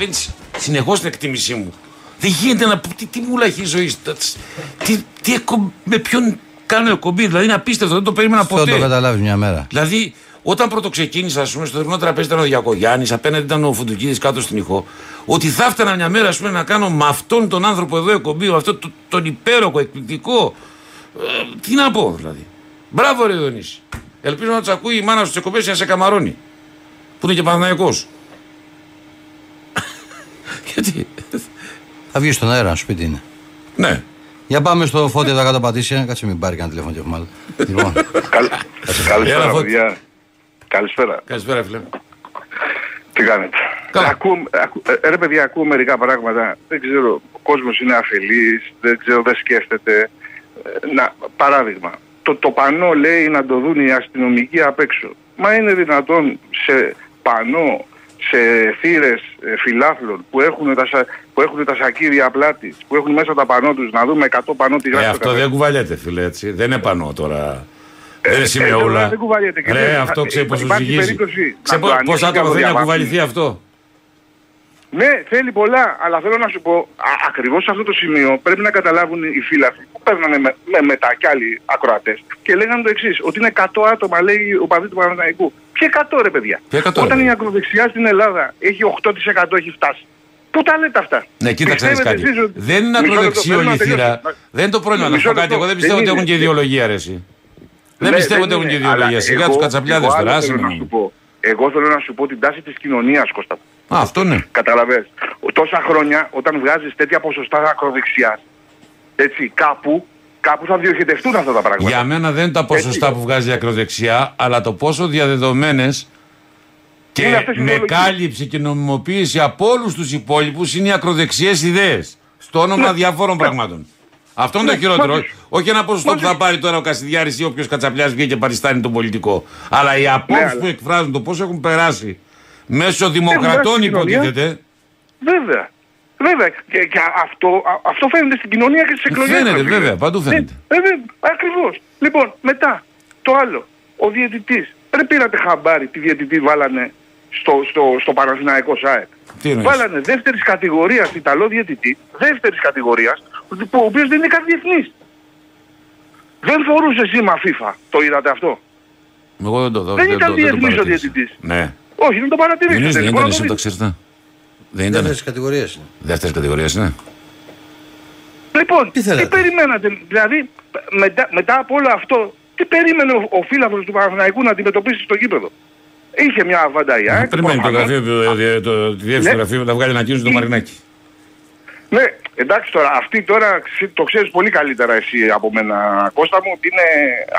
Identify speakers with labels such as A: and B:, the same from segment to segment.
A: Ανεβαίνει συνεχώς την εκτίμησή μου. Δεν γίνεται να πω τι, τι μούλα έχει η ζωή. Τι, τι, εκο- με ποιον κάνω εκπομπή. Δηλαδή είναι απίστευτο, δεν το περίμενα
B: Αυτό το
A: ποτέ.
B: καταλάβεις μια μέρα.
A: Δηλαδή, όταν πρωτοξεκίνησα, ας πούμε, στο δερνό τραπέζι ήταν ο Διακογιάννης, απέναντι ήταν ο Φουντουκίδης κάτω στην ηχό, ότι θα έφτανα μια μέρα, ας πούμε, να κάνω με αυτόν τον άνθρωπο εδώ εκπομπή, με αυτόν το- τον υπέροχο, εκπληκτικό. Ε, τι να πω, δηλαδή. Μπράβο, Ρε Διονύση. Ελπίζω να τους ακούει η μάνα σου τι εκπομπέ για να σε καμαρώνει. Που είναι και Παναθηναϊκός. Γιατί;
B: Θα βγεις στον αέρα, σπίτι είναι.
A: Ναι.
B: Για πάμε στο φώτι εδώ κάτω πατήσια, κάτσε μην πάρει κανένα τηλέφωνο και έχουμε άλλο. λοιπόν,
C: Καλ-
A: Έλα,
C: Καλησπέρα,
A: Φώτη.
C: παιδιά. Καλησπέρα.
A: Καλησπέρα, φίλε.
C: Τι κάνετε;
A: Καλά.
C: Ακούω, ακού, ε, ρε παιδιά, ακούω μερικά πράγματα. Δεν ξέρω, ο κόσμος είναι αφελής, δεν ξέρω, δεν σκέφτεται. Ε, Να, παράδειγμα, το, το πανό λέει να το δουν οι αστυνομικοί απ' έξω. Μα είναι δυνατόν σε πανό, σε θύρες ε, φιλάθλων που έχουν, τα, σα- που έχουν τα σακίδια πλάτης, που έχουν μέσα τα πανό τους, να δούμε 100 πανό τι
A: Ε,
C: γράφει. το
A: αυτό
C: καθένα.
A: δεν κουβαλιέται, φίλε, έτσι. Δεν είναι πανώ τώρα. δεν είναι
C: ε,
A: σημειούλα.
C: δεν κουβαλιέται και
A: Ρε,
C: δεν-
A: αυτό ξέρει
C: ε,
A: πόσο
C: υπάρχει
A: ζυγίζει.
C: περίπτωση
A: Ξέρει
C: να το
A: πόσα
C: ανοίξει
A: άτομα
C: και να το
A: θέλει να
C: διαβάσει.
A: κουβαληθεί αυτό;
C: Ναι, θέλει πολλά, αλλά θέλω να σου πω, ακριβώς σε αυτό το σημείο πρέπει να καταλάβουν οι φίλαθλοι που παίρνανε με, με μετά κι άλλοι ακροατές και λέγανε το εξής: Ότι είναι 100 άτομα, λέει ο παδί του Παναθηναϊκού. Ποια 100 ρε παιδιά;
A: Ποια 100, ρε,
C: Όταν
A: παιδιά;
C: η ακροδεξιά στην Ελλάδα έχει 8% έχει φτάσει. Πού τα λέτε αυτά;
A: Ναι, κοίταξε να δεις
C: Πιστεύετε
A: κάτι.
C: εσείς ότι-
A: Δεν είναι
C: Μισό
A: ακροδεξί
C: λεπτό,
A: όλη η
C: θέλω να
A: θύρα.
C: τελειώσω.
A: Δεν είναι το πρόβλημα. Να σου
C: Μισό
A: πω κάτι.
C: λεπτό.
A: Εγώ δεν πιστεύω
C: Δεν
A: ότι έχουν
C: είναι.
A: και ιδεολογία, ρε, εσύ. Δεν
C: Ναι,
A: πιστεύω ότι
C: δεν
A: έχουν και
C: είναι,
A: ιδεολογία.
C: αλλά
A: Σιγά
C: εγώ-
A: τους κατσαπλιάδες
C: εγώ
A: τώρα.
C: άλλο
A: άσε
C: θέλω
A: με.
C: να σου πω. Εγώ θέλω να σου πω την τάση της κοινωνίας, Κώστα.
A: Α, αυτό ναι.
C: Καταλαβες. Τόσα χρόνια όταν βγάζεις τέτοια ποσοστά ακροδεξιάς, έτσι, κάπου, κάπου θα διοχετευτούν αυτά τα πράγματα.
A: Για μένα δεν είναι τα ποσοστά που βγάζει η ακροδεξιά, αλλά το πόσο διαδεδομένες
C: Είναι
A: και
C: αυτές οι
A: με
C: ιδεολογίες.
A: κάλυψη και νομιμοποίηση από όλους τους υπόλοιπους είναι οι ακροδεξιές ιδέες. Στο όνομα διαφόρων πραγμάτων. Αυτό είναι το
C: Ναι,
A: χειρότερο.
C: μόλις.
A: Όχι ένα ποσοστό που
C: Μόλις.
A: θα πάρει τώρα ο Κασιδιάρης ή όποιος κατσαπλιάς βγήκε και παριστάνει τον πολιτικό. Αλλά οι απόψεις
C: Ναι, αλλά-
A: που εκφράζουν, το πώ έχουν περάσει μέσω
C: περάσει
A: δημοκρατών
C: στην κοινωνία.
A: υποτίθεται.
C: Βέβαια. Βέβαια. Και, και αυτό, α- αυτό φαίνεται στην κοινωνία και στις εκλογές.
A: Φαίνεται,
C: ρε φίλε.
A: βέβαια, παντού φαίνεται.
C: Ναι, βέβαια, ακριβώς. Λοιπόν, μετά, το άλλο. Ο διαιτητής. Δεν πήρατε χαμπάρι τι διαιτητή βάλανε στο, στο, στο Παναθηναϊκό ΣΑΕΚ.
A: Τι εννοείς;
C: Βάλανε δεύτερης κατηγορίας Ιταλό διαιτητή, δεύτερης κατηγορίας, ο οποίος δεν είναι καν διεθνής. Δεν φορούσε σήμα FIFA. Το είδατε αυτό;
A: Εγώ δεν το δω.
C: Δεν
A: το-
C: ήταν
A: το
C: διεθνής ο
A: παρατήρησα.
C: διαιτητής.
A: Ναι.
C: Όχι, δεν το παρατηρήσατε.
A: Δεν
C: Λοιπόν,
A: ήταν
C: να
A: εσύ
C: το
A: να το
C: δείτε.
A: ξέρετε. Δεν ήταν.
B: Δεύτερες κατηγορίες είναι.
A: Δεύτερη κατηγορία, ναι.
C: Λοιπόν,
B: Τι
C: τι,
B: θέλατε;
C: περιμένατε, δηλαδή μετά, μετά από όλο αυτό, τι περίμενε ο, ο φίλαθλος του Παναθηναϊκού να αντιμετωπίσει στο γήπεδο; Είχε μια βανταγιά.
A: Περιμένει το γραφείο, το, το, το, τη διεύθυνση του
C: Ναι.
A: γραφείου να βγάλει ανακοίνωση το Μαρινάκι.
C: Ναι, εντάξει τώρα, αυτή τώρα ξε- το ξέρεις πολύ καλύτερα εσύ από μένα Κώστα μου, ότι είναι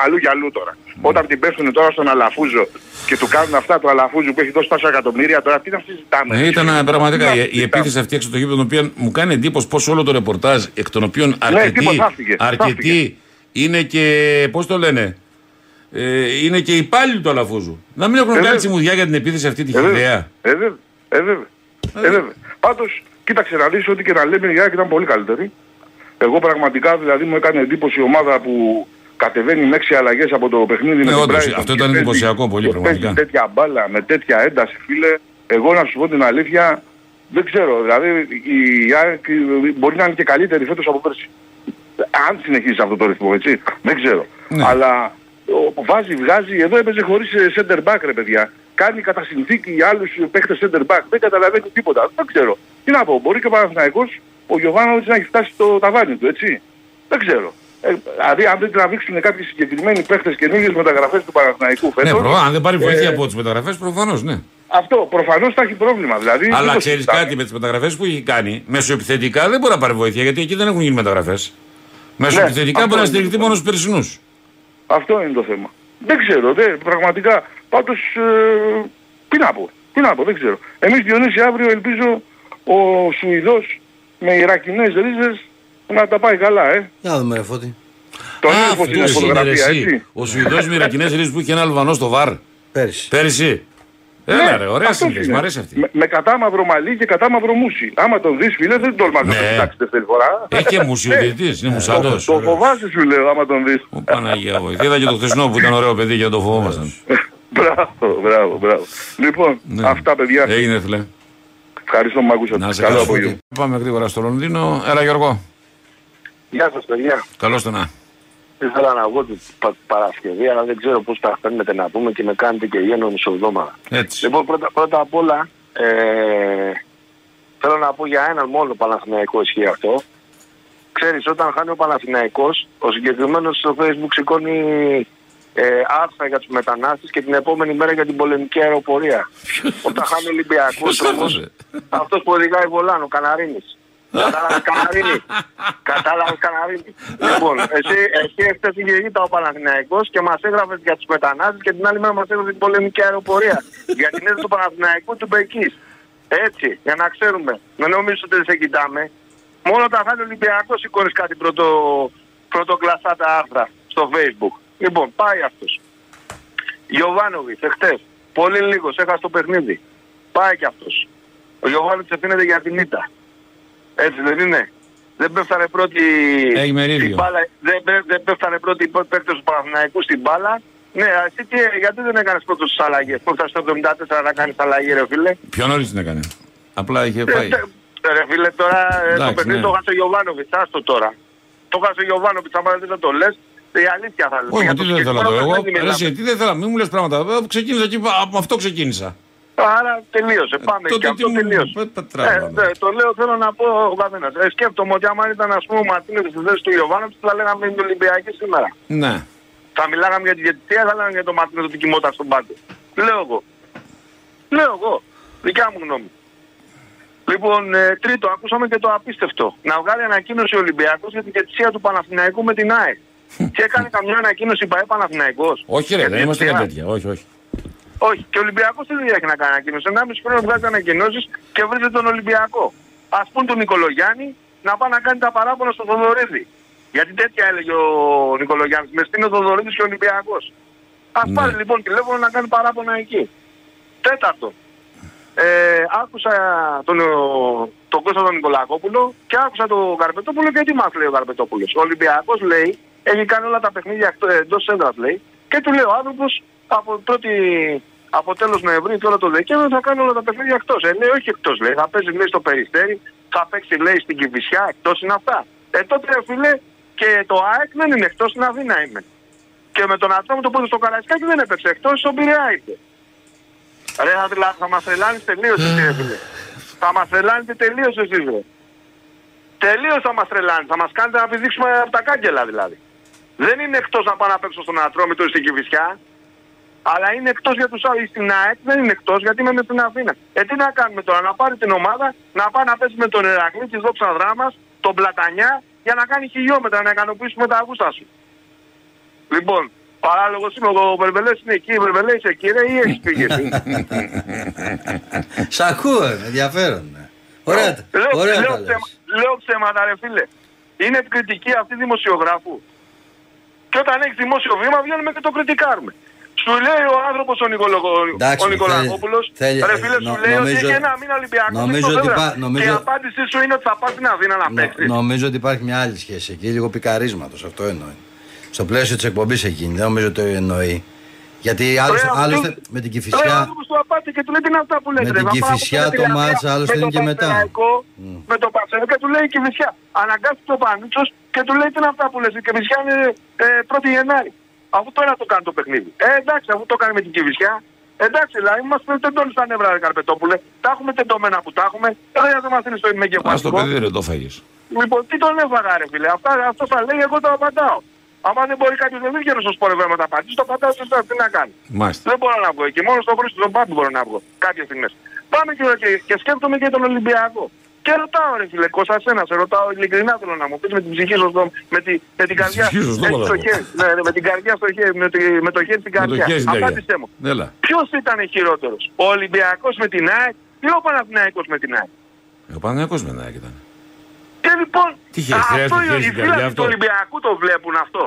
C: αλλού για αλλού τώρα. Όταν την πέφτουν τώρα στον Αλαφούζο και του κάνουν αυτά του Αλαφούζου που έχει δώσει τόσα εκατομμύρια, τώρα τι να συζητάμε.
A: Ναι, ήταν ε, πραγματικά
C: Τι να
A: η, η
C: συζητάμε.
A: επίθεση αυτή έξω από το γήπεδο, την οποία μου κάνει εντύπωση πω όλο το ρεπορτάζ, εκ των οποίων αρκετοί,
C: τίποτα, χάθηκε,
A: αρκετοί
C: χάθηκε.
A: είναι και. Πώς το λένε. Ε, είναι και υπάλληλοι του Αλαφούζου. Να μην έχουν
C: Ε,
A: κάνει
C: βέβαια.
A: τσιμουδιά για την επίθεση αυτή τη
C: Ε, βέβαια.
A: χιδέα.
C: Ε, βέβαια. Ε, βέβαια. Ε, βέβαια. Πάντως, κοίταξε να δεις ότι και να λέμε η ΑΕΚ ήταν πολύ καλύτερη. Εγώ πραγματικά δηλαδή μου έκανε εντύπωση η ομάδα που κατεβαίνει με έξι αλλαγές από το παιχνίδι με την
A: Ναι, όντως,
C: Brighton
A: αυτό
C: και
A: ήταν
C: παίζει-
A: εντυπωσιακό πολύ,
C: και
A: πραγματικά.
C: παίζει τέτοια μπάλα με τέτοια ένταση φίλε. Εγώ να σου πω την αλήθεια δεν ξέρω. Δηλαδή η ΑΕΚ μπορεί να είναι και καλύτερη φέτος από πέρσι. Αν συνεχίσει αυτό το ρυθμό, έτσι. Δεν ξέρω.
A: Ναι.
C: Αλλά ο, βάζει, βγάζει, εδώ έπαιζε χωρίς ε, center back ρε παιδιά. Κάνει κατά συνθήκη άλλους παίχτες center back. Δεν καταλαβαίνει τίποτα. Δεν ξέρω. Τι να πω, μπορεί και ο Παναθηναϊκός ο Γιωβάνοβιτς να έχει φτάσει στο ταβάνι του, έτσι. Δεν ξέρω. Ε, δηλαδή αν δεν τραβήξουν κάποιοι συγκεκριμένοι παίχτες καινούργιες μεταγραφές του Παναθηναϊκού
A: Ναι,
C: φέτος,
A: προ, αν δεν πάρει βοήθεια
C: ε,
A: από τις μεταγραφές, προφανώς ναι.
C: αυτό προφανώς θα έχει πρόβλημα. Δηλαδή, δεν
A: Αλλά
C: το
A: ξέρεις
C: συζητάμε.
A: κάτι με τις μεταγραφές που έχει κάνει, μεσοεπιθετικά δεν μπορεί να πάρει βοήθεια γιατί εκεί δεν έχουν γίνει μεταγραφές. Μεσοεπιθετικά
C: αυτό
A: μπορεί να
C: είναι
A: στηριχτεί
C: το
A: μόνο στους περσινούς.
C: Αυτό είναι το θέμα. Δεν ξέρω, δε, πραγματικά. Πάντως, ε, τι να πω. Τι να πω, δεν ξέρω. Εμείς Διονύση αύριο ελπίζω ο Σουηδός με Ιρακινές ρίζες να τα πάει καλά, ε.
B: Για να δούμε ρε Φώτη.
C: Το
A: Α,
C: νέο είναι
A: αυτός είναι ρε
C: φωτογραφία,
A: εσύ.
C: έτσι.
A: Ο Σουηδός με Ιρακινές ρίζες που είχε ένα Αλβανός στο βαρ.
B: Πέρυσι.
A: Πέρυσι. Έλα
C: Ναι,
A: ρε, ωραία
C: αυτός
A: σύνδεση,
C: είναι.
A: μ' αρέσει αυτή.
C: Με, με κατάμαυρο μαλλί και κατάμαυρο μουσι. Άμα τον δεις φίλε δεν τολμάς να
A: Ναι.
C: τον κοιτάξεις δεύτερη φορά.
A: Έχει και μουσιοδιετής, είναι
C: Το,
A: μουσαντός.
C: το φοβάσαι σου λέω άμα τον δεις.
A: Ω, Παναγία βοήθεια. Είδα και το χθεσινό που ήταν ωραίο παιδί και το φοβόμασταν.
C: μπράβο, μπράβο, μπράβο. Λοιπόν,
A: Ναι.
C: αυτά παιδιά.
A: Έγινε φίλε.
C: Ευχαριστώ που με ακούσατε.
A: Να σε
C: Καλό
A: καλά.
C: απόγευμα.
A: Πάμε γρήγορα στο Λονδίνο. Έλα Γιώργο.
D: Γεια σας παιδιά.
A: Καλώς το να.
D: Ήθελα να βγω την πα- Παρασκευή, αλλά δεν ξέρω πώς τα φέρνετε να πούμε και με κάνετε και γένο μισοβδόμαδα.
A: Έτσι.
D: Λοιπόν, πρώτα, πρώτα απ' όλα, ε, θέλω να πω για έναν μόνο Παναθηναϊκό ισχύει αυτό. Ξέρεις, όταν χάνει ο Παναθηναϊκός, ο συγκεκριμένος στο facebook σηκώνει ε, άρθρα για τους μετανάστες και την επόμενη μέρα για την πολεμική αεροπορία. όταν χάνει ο Ολυμπιακός,
A: Ποιος
D: όμως,
A: έγραψε;
D: αυτός που οδηγάει βολάνο, Καναρίνης. Κατάλαβες Καναρίνη. Κατάλαβες Καναρίνη. Λοιπόν, εσύ, εσύ έχετε είχε ήττα ο Παναθηναϊκός και μας έγραφες για τους μετανάστες και την άλλη μέρα μας έγραφες την πολεμική αεροπορία. για την έδρα του Παναθηναϊκού του Μπεκής. Έτσι, για να ξέρουμε. Δεν νομίζω ότι δεν σε κοιτάμε. Μόνο τα χάνει ο Ολυμπιακός σηκώνεις κάτι πρωτο, πρωτοκλασσά τα άρθρα στο facebook. Λοιπόν, πάει αυτός. Γιωβάνοβιτς, εχθές. Πολύ λίγος, έχασε το παιχνίδι. Πάει και αυτός. Ο Γιωβάνοβιτς ευθύνεται για την ήττα. Έτσι δεν είναι. Δεν πέφτανε πρώτοι
A: Έχει μερίδιο.
D: στην μπάλα, δεν, πέ- δεν πέφτανε πρώτοι οι παίκτες του Παναθηναϊκού στην μπάλα. Ναι, α, εσύ τι, γιατί δεν έκανες πρώτος τις αλλαγές. Που φτάσεις στο 74 να κάνεις αλλαγή ρε φίλε;
A: Πιο νωρίς την έκανε. Απλά είχε
D: Ε,
A: πάει.
D: τε- Ρε φίλε τώρα ε, το
A: Εντάξει,
D: παιχνίδι
A: ναι.
D: το χάσε ο Γιωβάνοβιτς, άστο τώρα. Το χάσε ο Γιωβάνοβιτς, άμα δεν το λες, η αλήθεια θα λες.
A: Όχι,
D: Για
A: τι
D: το
A: δεν θέλω να το
D: συγκεκριμένο
A: εγώ.
D: παιχνίδι
A: Ρε,
D: μιλάμε.
A: εσύ, τι δεν θέλω, μην μου λες πράγματα. Ε, Ξεκίνησα εκεί, από αυτό ξεκίνησα.
D: Άρα τελείωσε. Πάμε
A: τότε
D: και
A: τι
D: αυτό
A: μου-
D: τελείωσε.
A: πε- πετράμε.
D: Ε, ναι, το λέω, θέλω να πω ο καθένας. Ε, σκέφτομαι ότι άμα ήταν ας πούμε ο Μαρτίνες στη θέση του Ιωβάνοβιτς θα λέγαμε την Ολυμπιακή σήμερα.
A: Ναι.
D: Θα μιλάγαμε για τη διαιτησία, θα λέγαμε για τον Μαρτίνες ότι κοιμόταν στον πάγκο. Λέω εγώ. Λέω εγώ. Δικιά μου γνώμη. Λοιπόν, ε, τρίτο, ακούσαμε και το απίστευτο. Να βγάλει ανακοίνωση ο Ολυμπιακός για την διαιτησία του Παναθηναϊκού με την ΑΕΚ. και έκανε καμιά ανακοίνωση ΠαΕ Παναθηναϊκός.
A: Όχι ρε,
D: Για
A: δεν
D: τη
A: είμαστε για
D: διαιτησία.
A: τέτοια. Όχι, όχι.
D: Όχι. Και ο Ολυμπιακός τι δουλειά έχει να κάνει ανακοίνωση. Ένα μισή χρόνο βγάζει ανακοινώσεις και βρίζει τον Ολυμπιακό. Ας πούν τον Νικολογιάννη να πάει να κάνει τα παράπονα στο Θοδωρίδη. Γιατί τέτοια έλεγε ο Νικολογιάννης. Με στείνει ο Θοδωρίδης και ο Ολυμπιακός. Ας
A: Ναι.
D: πάρει λοιπόν τηλέφωνο να κάνει παράπονα εκεί. Τέταρτο. Ε, άκουσα τον, ο- τον Κώστα τον Νικολακόπουλο και άκουσα τον Καρπετόπουλο και τι μας λέει ο Καρπετόπουλος. Ο Ολυμπιακός λέει, έχει κάνει όλα τα παιχνίδια εκτό- εντός έδρας λέει και του λέει ο άνθρωπος από, πρώτη, από τέλος Νοεμβρίου και όλο το Δεκέμβριο θα κάνει όλα τα παιχνίδια εκτός. Ε, λέει όχι εκτός λέει, θα παίζει λέει στο Περιστέρι, θα παίξει λέει στην Κηφισιά, εκτός είναι αυτά. Ε, τότε ρε φίλε και το ΑΕΚ δεν είναι εκτός, στην Αθήνα είμαι. Και με τον Ατρόμο το πρώτο στο Καραϊσκάκι δεν έπαιξε εκτός, στον Πειραιά ήρθε. Ρε θα, τρελα- θα μας τρελάνεις τελείως εσύ ρε φίλε. Θα μας τρελάνετε τελείως εσείς ρε. Τελείως θα μας τρελάνετε. Θα μας κάνετε να πηδήξουμε από τα κάγκελα δηλαδή. Δεν είναι εκτός να πάω να παίξω στον Ατρόμητο ή στην Κηφισιά. Αλλά είναι εκτός για τους άλλους. Στην ΑΕΚ δεν είναι εκτός γιατί είμαι με την Αθήνα. Ε τι να κάνουμε τώρα, να πάρει την ομάδα, να πάει να παίζει με τον Ερακλή της δόξα δράμας, τον Πλατανιά, για να κάνει χιλιόμετρα, να ικανοποιήσουμε τα αγούστα σου. Λοιπόν, παράλογος είμαι, ο Βερβελές είναι εκεί, ο Βερβελές είσαι εκεί ρε ή έχεις φύγει εσύ.
B: Σ' ακούω, ε, ενδιαφέρον. ναι. Ωραία, τα-
D: Λέω,
B: ωραία
D: λέω,
B: τα λες.
D: ψέμα- λέω ψέματα ρε φίλε. Είναι κριτική αυτή δημοσιογράφου. Και όταν έχεις δημόσιο βήμα βγαίνουμε και το κριτικάρουμε. Σου λέει ο άνθρωπος ο, Νικολο...
B: Εντάξει,
D: ο Νικολακόπουλος,
B: θέλει-
D: ρε φίλε
B: ε,
D: σου
B: νο-
D: λέει ότι
B: νομίζω-
D: έχει ένα μήνα Ολυμπιακό
B: νομίζω
D: στο
B: ότι
D: Φέδρα.
B: πά- νομίζω-
D: Και η απάντησή σου είναι ότι θα πας στην Αθήνα να
B: Νο-
D: παίξεις.
B: νομίζω ότι υπάρχει μια άλλη σχέση εκεί, λίγο πικαρίσματος. Αυτό εννοεί. Στο πλαίσιο της εκπομπής εκείνη, δεν νομίζω ότι το εννοεί. Γιατί άλλωστε,
D: Ρε, αυτό-
B: άλλωστε με την
D: Ρε, ο
B: κυφισιά.
D: άνθρωπος του απάτη και του λέει τι είναι αυτά που λέτε.
B: Με
D: ρε,
B: την
D: να πάω
B: Κηφισιά
D: από
B: το
D: την
B: μάτς,
D: Τηλεανία,
B: άλλωστε
D: με
B: είναι
D: το
B: και μετά.
D: Πανσεραϊκό, Με το Πανσεραϊκό και του λέει η Κηφισιά. Αναγκάστηκε ο Πανίτσος και του λέει τι είναι αυτά που λες. Η Κηφισιά είναι ε, 1η Γενάρη. Αφού τώρα το κάνει το παιχνίδι. Ε, εντάξει, αφού το κάνει με την Κηφισιά. Εντάξει, δηλαδή μας τεντώνεις στα νεύρα, ρε Καρπετόπουλε. Τα έχουμε τεντωμένα που τα έχουμε. Δεν χρειάζεται να μας είναι στο
A: Ας το
D: ημικεφαλικό.
A: παιδί ρε το φάγες.
D: Λοιπόν, τι τον έφαγα, ρε φίλε. Αυτά, αυτό θα λέει, εγώ το απαντάω. Άμα δεν μπορεί κάποιος δεν βγαίνει στο σπορευέ να τα απαντήσει, το απαντάω σε εσάς, τι να κάνει.
A: Μάλιστα.
D: Δεν μπορώ να βγω εκεί. Μόνο στο Χρήστο τον Πάμπη μπορώ να βγω. Κάποιες στιγμές. Πάμε και, και, και σκέφτομαι και τον Ολυμπιακό. Και ρωτάω ρε φίλε, Κώστα σένα, σε ρωτάω ειλικρινά θέλω να μου πεις με την ψυχή σου, στο- με, τη, με την καρδιά
A: ψυχή σου, στο
D: έτσι, στο
A: μαλακό.
D: χέρι, ναι, ναι, με την καρδιά στο χέρι, με, τη, με το χέρι στην
A: Με το
D: καρδιά.
A: χέρι στην καρδιά.
D: Απάντησέ μου.
A: Έλα.
D: Ποιος ήταν χειρότερος, ο Ολυμπιακός με την ΑΕΚ ή ο Παναθηναϊκός με την ΑΕΚ;
A: Ο Παναγιακός με νέα ήταν.
D: Και λοιπόν,
A: Τι χέρι, χρειάζεται
D: αυτό
A: χέρι
D: οι
A: στην καρδιά
D: φίλοι
A: αυτό;
D: του Ολυμπιακού το βλέπουν αυτό.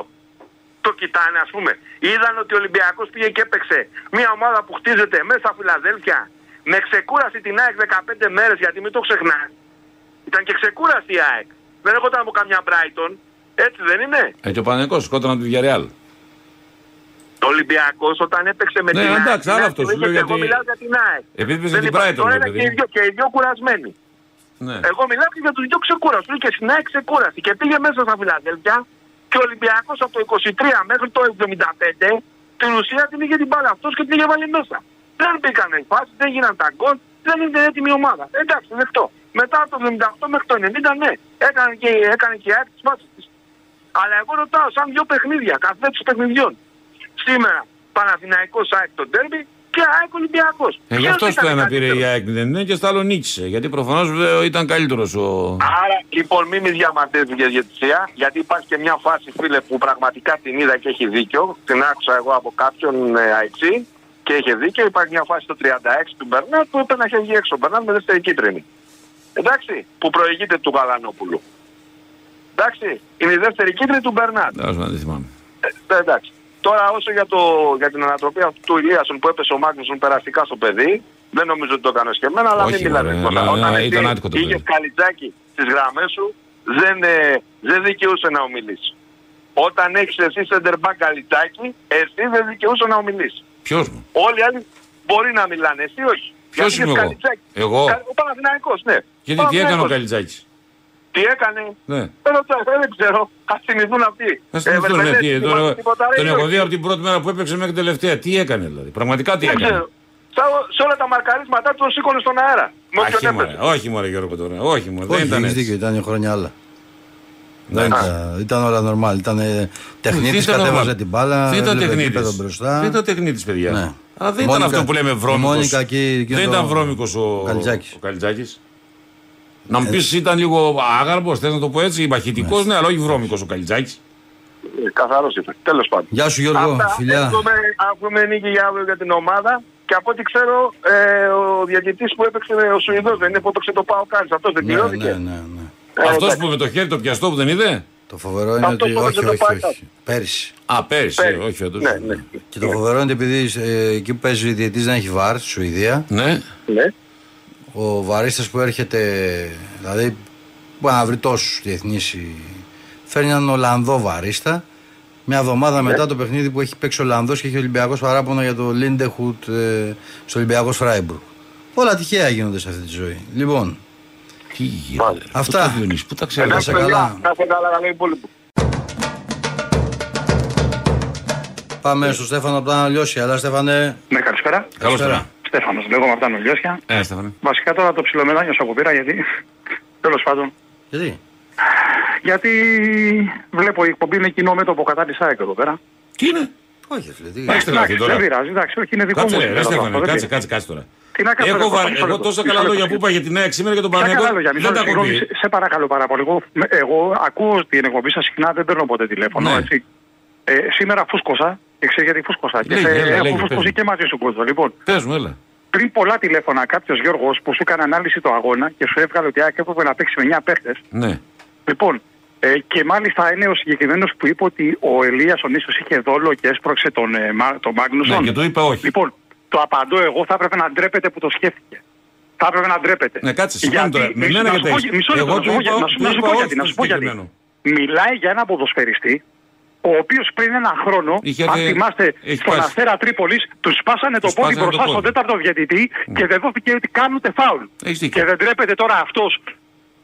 D: Το κοιτάνε ας πούμε. Είδαν ότι ο Ολυμπιακός πήγε και έπαιξε μια ομάδα που χτίζεται μέσα στα Φιλαδέλφια με ξεκούραση την ΑΕΚ 15 μέρες γιατί μην το ξεχνάς. Ήταν και ξεκούραση η ΑΕΚ. Δεν έρχονταν από καμιά Brighton. Έτσι δεν είναι;
A: Ε, και ο Παναγιακός σκότωνα από τη Villarreal.
D: Ο Ολυμπιακός όταν έπαιξε με
A: Ναι,
D: την ΑΕΚ.
A: εντάξει,
D: την
A: άλλο
D: ΑΕΚ
A: αυτό
D: το
A: σου
D: είχε
A: λέω
D: και Εγώ
A: γιατί-
D: μιλάω για την ΑΕΚ.
A: Επειδή παίζει
D: Δεν
A: την
D: υπάρχει.
A: Brighton,
D: Τώρα
A: ρε
D: είναι
A: παιδί.
D: και οι δυο- και οι δυο κουρασμένοι.
A: Ναι.
D: Εγώ μιλάω και για τους δυο ξεκούραστους και στην ΑΕΚ ξεκούραστη. Και πήγε μέσα στα Φιλαδέλφια και ο Ολυμπιακός από το 23 μέχρι το 75 την ουσία την είχε την μπάλα αυτός και την είχε βάλει μέσα. Δεν μπήκαν οι φάσεις, δεν γίναν τα γκολ, δεν είναι έτοιμη η ομάδα. Εντάξει, δεκτό. Μετά από το 78 μέχρι το 90, ναι, έκανε και, έκανε και η ΑΕΚ τι φάσει της. Αλλά εγώ ρωτάω, σαν δύο παιχνίδια, καθέτου παιχνιδιών. Σήμερα Παναθηναϊκός ΑΕΚ το ντέρμπι και ΑΕΚ Ολυμπιακός.
A: Ε, γι'
D: Ποιος
A: αυτός
D: ήταν
A: στο ένα πήρε
D: καλύτερος;
A: η ΑΕΚ 0 και στο άλλο νίκησε. Γιατί προφανώς ήταν καλύτερος ο.
D: Άρα λοιπόν μην με διαμαρτύρεσαι για τη ΣΥΑ, γιατί υπάρχει και μια φάση φίλε που πραγματικά την είδα και έχει δίκιο. Την άκουσα εγώ από κάποιον ε, αεξή και είχε δίκιο. Υπάρχει μια φάση το 36 του Μπερνάτ που είπε να έχει βγει έξω ο Μπερνάτ με δεύτερη κίτρινη. Εντάξει, που προηγείται του Γαλανόπουλου. Εντάξει, είναι η δεύτερη κίτρινη του Μπερνάτ.
A: Τέλος πάντων, δεν θυμάμαι.
D: Ε, εντάξει. Τώρα όσο για, το, για την ανατροπή αυτού του Ηλίασον που έπεσε ο Μάγνουσον περαστικά στο παιδί, δεν νομίζω ότι το έκανε και εμένα, αλλά
A: Όχι,
D: μην μιλάμε.
A: μωρέ,
D: τώρα.
A: αλλά,
D: Όταν
A: ε,
D: εσύ
A: ήταν άτυχο το
D: είχες
A: παιδί.
D: καλιτζάκι στις γραμμές σου, δεν, ε, δεν δικαιούσε να ομιλήσει. Όταν έχεις εσύ σεντερμπακ καλιτζάκι, εσύ δεν δικαιούσε να ομιλήσει.
A: Ποιος μου;
D: Όλοι οι άλλοι μπορεί να μιλάνε, εσύ όχι.
A: Ποιος
D: Γιατί
A: είμαι
D: είχες
A: εγώ;
D: Καλιτζάκης.
A: Εγώ;
D: Κα- Ο Παναθηναϊκός, ναι.
A: Γιατί τι έκανε ο
D: Παναθηναϊκός.
A: Καλιτζάκης;
D: Τι έκανε;
A: Ναι.
D: Δεν ρωτάω, δεν ξέρω. Θα θυμηθούν αυτοί.
A: Θα θυμηθούν,
D: Ε,
A: ναι, τι,
D: Βερβελέτη,
A: τώρα,
D: τίποτα, τίποτα,
A: τον
D: ρε,
A: έχω
D: όχι.
A: δει από την πρώτη μέρα που έπαιξε μέχρι την τελευταία. Τι έκανε δηλαδή. Πραγματικά τι
D: Δεν
A: έκανε;
D: ξέρω. Σα- Σε όλα τα μαρκαρίσματά του τον σήκωνε στον αέρα. Με όποιον
A: Όχι μωρέ,
D: έπαιζε.
A: όχι μωρέ Γιώργο τώρα. Όχι μωρέ, δεν
B: Όχι,
A: ήταν
B: έχεις
A: έτσι.
B: δίκιο, ήταν χρόνια άλλα. Δεν
A: Εντάξει.
B: ήταν, ήταν όλα normal. Ήταν
A: Τι
B: τεχνίτη,
A: ήταν
B: κατέβαζε
A: normal.
B: την μπάλα.
A: Δεν ήταν
B: έβλεπε
A: τεχνίτης;
B: γήπεδο μπροστά.
A: Δεν ήταν τεχνίτης, παιδιά;
B: Ναι.
A: Αλλά δεν
B: Μόνη
A: ήταν αυτό
B: κα-
A: που λέμε
B: η
A: βρώμικος.
B: μόνη κακή εκεί
A: Δεν
B: στο-
A: ήταν βρώμικος ο
B: Καλιτζάκης.
A: ο Καλιτζάκης. Να μου πεις ήταν λίγο άγαρμο, θες να το πω έτσι, μαχητικός, ναι, αλλά όχι βρώμικος ο Καλιτζάκη.
D: Ε, Καθαρός ήταν. Τέλος πάντων.
B: Γεια σου Γιώργο,
D: Αυτά,
B: φιλιά.
D: Εύχομαι, εύχομαι νίκη για αύριο για την ομάδα. Και από ό,τι ξέρω, ε, ο διαιτητής που έπαιξε ο Σουηδός δεν είναι που έπαιξε το Πάο Κάρις. Αυτός δεν
B: Ναι,
D: πληρώθηκε.
B: ναι, ναι, ναι.
D: Ε,
A: Αυτός
D: εντάξει.
A: που με το χέρι το πιαστό που δεν είδε;
B: Το φοβερό είναι
D: Αυτό
B: ότι.
D: που
B: Όχι,
D: έπαιζε το
B: όχι,
D: Πάικα.
B: όχι. Πέρυσι.
A: Α, πέρυσι,
D: Πέρυσι.
A: όχι φέτο.
D: Ναι, ναι.
B: Και το φοβερό είναι επειδή ε, εκεί που παίζει ο διαιτητή δεν έχει βάρ στη Σουηδία.
A: Ναι.
D: Ναι.
B: Ο βαρίστας που έρχεται, δηλαδή μπορεί να βρει τόσους διεθνεί. Φέρνει έναν Ολλανδό βαρίστα. Μια εβδομάδα
D: Ναι.
B: μετά το παιχνίδι που έχει παίξει ο Ολλανδός και έχει ο Ολυμπιακός παράπονα για το Λίντεχουτ ε, στο Ολυμπιακό Φράιμπουργκ. Όλα τυχαία γίνονται σε αυτή τη ζωή. Λοιπόν,
A: Τι γίνεται.
D: Μάλιστα.
B: Αυτά.
A: Πού τα βιώνεις, Πού τα ξέρεις.
B: Εντάξει.
D: Εντάξει,
B: καλά;
D: παιδιά, Να είστε καλά, καλά υπόλοιπο.
B: πάμε στο Στέφανο από τα Αναλιώσια. Έλα, Στέφανε.
E: Ναι, καλησπέρα.
A: Καλώς
B: Καλησπέρα.
A: τώρα.
E: Στέφανος, λέγομαι από τα Νολιώσια.
A: Ε, Στέφανε.
E: Βασικά τώρα το ψιλομετάνιωσα από πήρα γιατί, τέλος πάντων,
B: Γιατί;
E: γιατί βλέπω η εκπομπή είναι κοινό μέτωπο κατά της ΑΕΚ εδώ πέρα.
A: Τι είναι;
B: Όχι, φίλε. τι-
A: Εντάξει, τρελαθεί
E: Εντάξει,
A: τώρα.
E: δεν πειράζει, εντάξει, όχι, είναι δικό
A: Κάτσε,
E: μου.
A: ρε, ρε,
E: συμφέρον
A: Στέφανε,
E: αυτό, δεν
A: κάτσε,
E: πειράζει.
A: κάτσε, κάτσε τώρα.
E: Τι να κάνω,
A: Έχω
E: ρε,
A: βα-
E: μισό
A: Εγώ
E: λεπτό,
A: τόσα
E: μισό
A: καλά
E: λεπτό.
A: λόγια που είπα για την ΑΕΚ σήμερα και τον
E: Ποια καλά
A: Παναγιώτο.
E: λόγια, μισό
A: Δεν τα
E: λεπτό,
A: έχω
E: συγγνώμη,
A: πει.
E: σε- σε παρακαλώ πάρα πολύ. Εγώ, με- εγώ ακούω την εκπομπή σας συχνά, δεν παίρνω ποτέ τηλέφωνο,
A: Ναι.
E: έτσι. Ε, σήμερα φούσκωσα και ξέρεις γιατί φούσκωσα. Και
A: Λέγε,
E: σε,
A: έλα,
E: έχω
A: λέγε,
E: φούσκωσει
A: πες
E: και μαζί σου κόσμο. Λοιπόν,
A: Πες μου, έλα.
E: πριν πολλά τηλέφωνα κάποιος Γιώργος που σου έκανε ανάλυση το αγώνα και σου έβγαλε ότι η ΑΕΚ έπρεπε να παίξει με 9 παίχτες.
A: Ναι.
E: Λοιπόν, ε, και μάλιστα είναι ο συγκεκριμένος που είπε ότι ο Ελίας ο Νίσος είχε δόλο και έσπρωξε τον, ε, Μα- τον Μάγνουσον.
A: Ναι, και του είπα όχι.
E: Λοιπόν, το απαντώ εγώ θα έπρεπε να ντρέπεται που το σκέφτηκε. Θα έπρεπε να ντρέπεται.
A: Ναι, κάτσε, συγγνώμη τώρα. Με
E: μισό-
A: μένα
E: να
A: και
E: σου
A: τα
E: πω-
A: έχεις.
E: μισό λεπτό,
A: Εγώ
E: να σου
A: του
E: πω
A: είπα-
E: για- να σου-
A: του
E: να σου
A: είπα
E: πω
A: όχι
E: γιατί, να
A: στο
E: σου πω γιατί.
A: συγκεκριμένο.
E: Μιλάει για ένα ποδοσφαιριστή ο οποίος πριν ένα χρόνο,
A: Είχε
E: αν
A: δει-
E: θυμάστε,
A: έχει
E: στον
A: πάσει.
E: Αστέρα Τρίπολης, τους σπάσανε το
A: Τους
E: πόδι
A: σπάσανε το
E: μπροστά στον
A: πόδι.
E: τέταρτο διαιτητή και δεν δόθηκε ότι κάνουν ούτε φάουλ.
A: Έχεις δίκιο.
E: Και δεν τρέπεται τώρα αυτός.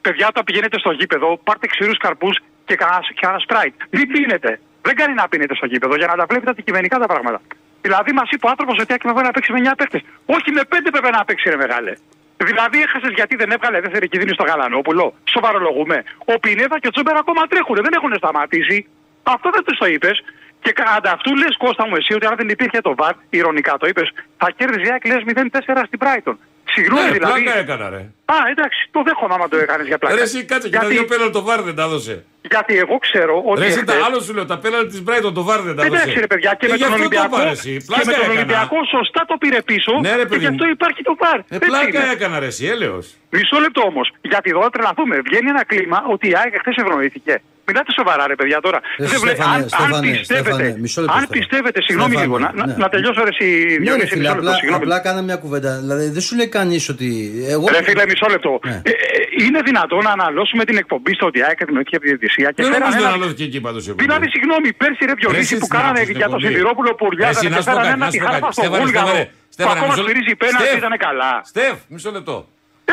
E: Παιδιά, όταν πηγαίνετε στο γήπεδο, πάρτε ξηρούς καρπούς και κανένα κανένα σπράιτ. Μην πίνετε. Δεν κάνει να πίνετε στο γήπεδο για να τα βλέπετε αντικειμενικά τα πράγματα. Δηλαδή, μας είπε ο άνθρωπος ότι έπρεπε να παίξει με 9 παίχτες. Όχι με 5 πρέπει να παίξει, ρε μεγάλε. Δηλαδή, έχασες γιατί δεν έβγαλε δεύτερη κίνδυνη στο Γαλανόπουλο. Σοβαρολογούμε. Ο Πινέδα και ο Τσόμπερ ακόμα τρέχουν. Δεν έχουν σταματήσει. Αυτό δεν τους το είπες. Και κατά αυτού λες, Κώστα μου, εσύ ότι αν δεν υπήρχε το βαρ, ηρωνικά το είπες, θα κέρδιζε η ΑΕΚ λες 0-4 στην Brighton. Συγγνώμη
A: Ναι,
E: δηλαδή.
A: πλάκα έκανα ρε.
E: Α, εντάξει, το δέχομαι άμα το έκανες για πλάκα.
A: Ρε εσύ κάτσε και τα
E: γιατί,
A: δύο πέναλ το βάρ δεν τα έδωσε.
E: Γιατί εγώ ξέρω ότι.
A: Ρε εσύ τα
E: εχθές-
A: άλλο σου λέω, τα πέναλ της Brighton το βάρ δεν τα έδωσε.
E: Εντάξει ρε παιδιά, και
A: Ε,
E: με
A: γι'
E: τον
A: αυτό το
E: Ολυμπιακό,
A: είπα, ρε, εσύ.
E: και
A: Πλάκα
E: με τον
A: έκανα.
E: Ολυμπιακό σωστά το πήρε πίσω
A: Ναι, ρε,
E: και
A: παιδί
E: γι'
A: μου.
E: αυτό υπάρχει το πάρ.
A: Ε, πλάκα έκανα ρε εσύ, έλεος.
E: Μισό λεπτό όμως. Γιατί εδώ θα τρελαθούμε. Βγαίνει ένα κλίμα ότι η ΑΕΚ χθε ευνοήθηκε. Μιλάτε σοβαρά, ρε παιδιά τώρα.
B: Ε,
E: Δεν βλέ-
B: Στέφανε,
E: αν, αν
B: Στέφανε,
E: πιστεύετε,
B: Στέφανε, μισό λεπτό,
E: αν
B: Στέφανε.
E: πιστεύετε, συγγνώμη
B: Στέφανε,
E: λίγο, να, να-
B: ναι.
E: να τελειώσω ρε εσύ
B: Ναι, ρε
E: Διονύση,
B: φίλε,
E: μισό λεπτό,
B: απλά,
E: συγγνώμη.
B: απλά κάνε μια κουβέντα. Δηλαδή δεν σου λέει κανείς ότι. Εγώ...
E: Ρε φίλε, μισό λεπτό.
B: Ναι.
E: Ε, ε, είναι δυνατόν να αναλώσουμε την εκπομπή στο ότι η ΑΕΚ ευνοήθηκε από τη διαιτησία και
A: Δεν
E: φέραν
A: όμως δεν
E: ένα...
A: αλώθηκε εκεί πάντως εγώ.
E: Δηλαδή, συγγνώμη, πέρσι ρε
A: Ρε,
E: Διονύση
A: εσύ
E: που
A: στην
E: κάνανε
A: άκρη,
E: για το
A: στην
E: Σιδηρόπουλο που
A: Ρε,
E: ουρλιάζανε
A: εσύ, να
E: και
A: σου πω
E: φέρανε
A: κάτι,
E: ένα
A: να σου πω
E: τυχάρπα
A: κάτι.
E: στο
A: Στέφανε,
E: Βούλγαρο
A: Στέφανε,
E: που
A: Στέφανε,
E: ακόμα
A: μισό-
E: σφυρίζει πέναλτι
A: Στεφ,
E: ήταν καλά.
A: Στεφ, μισό λεπτό.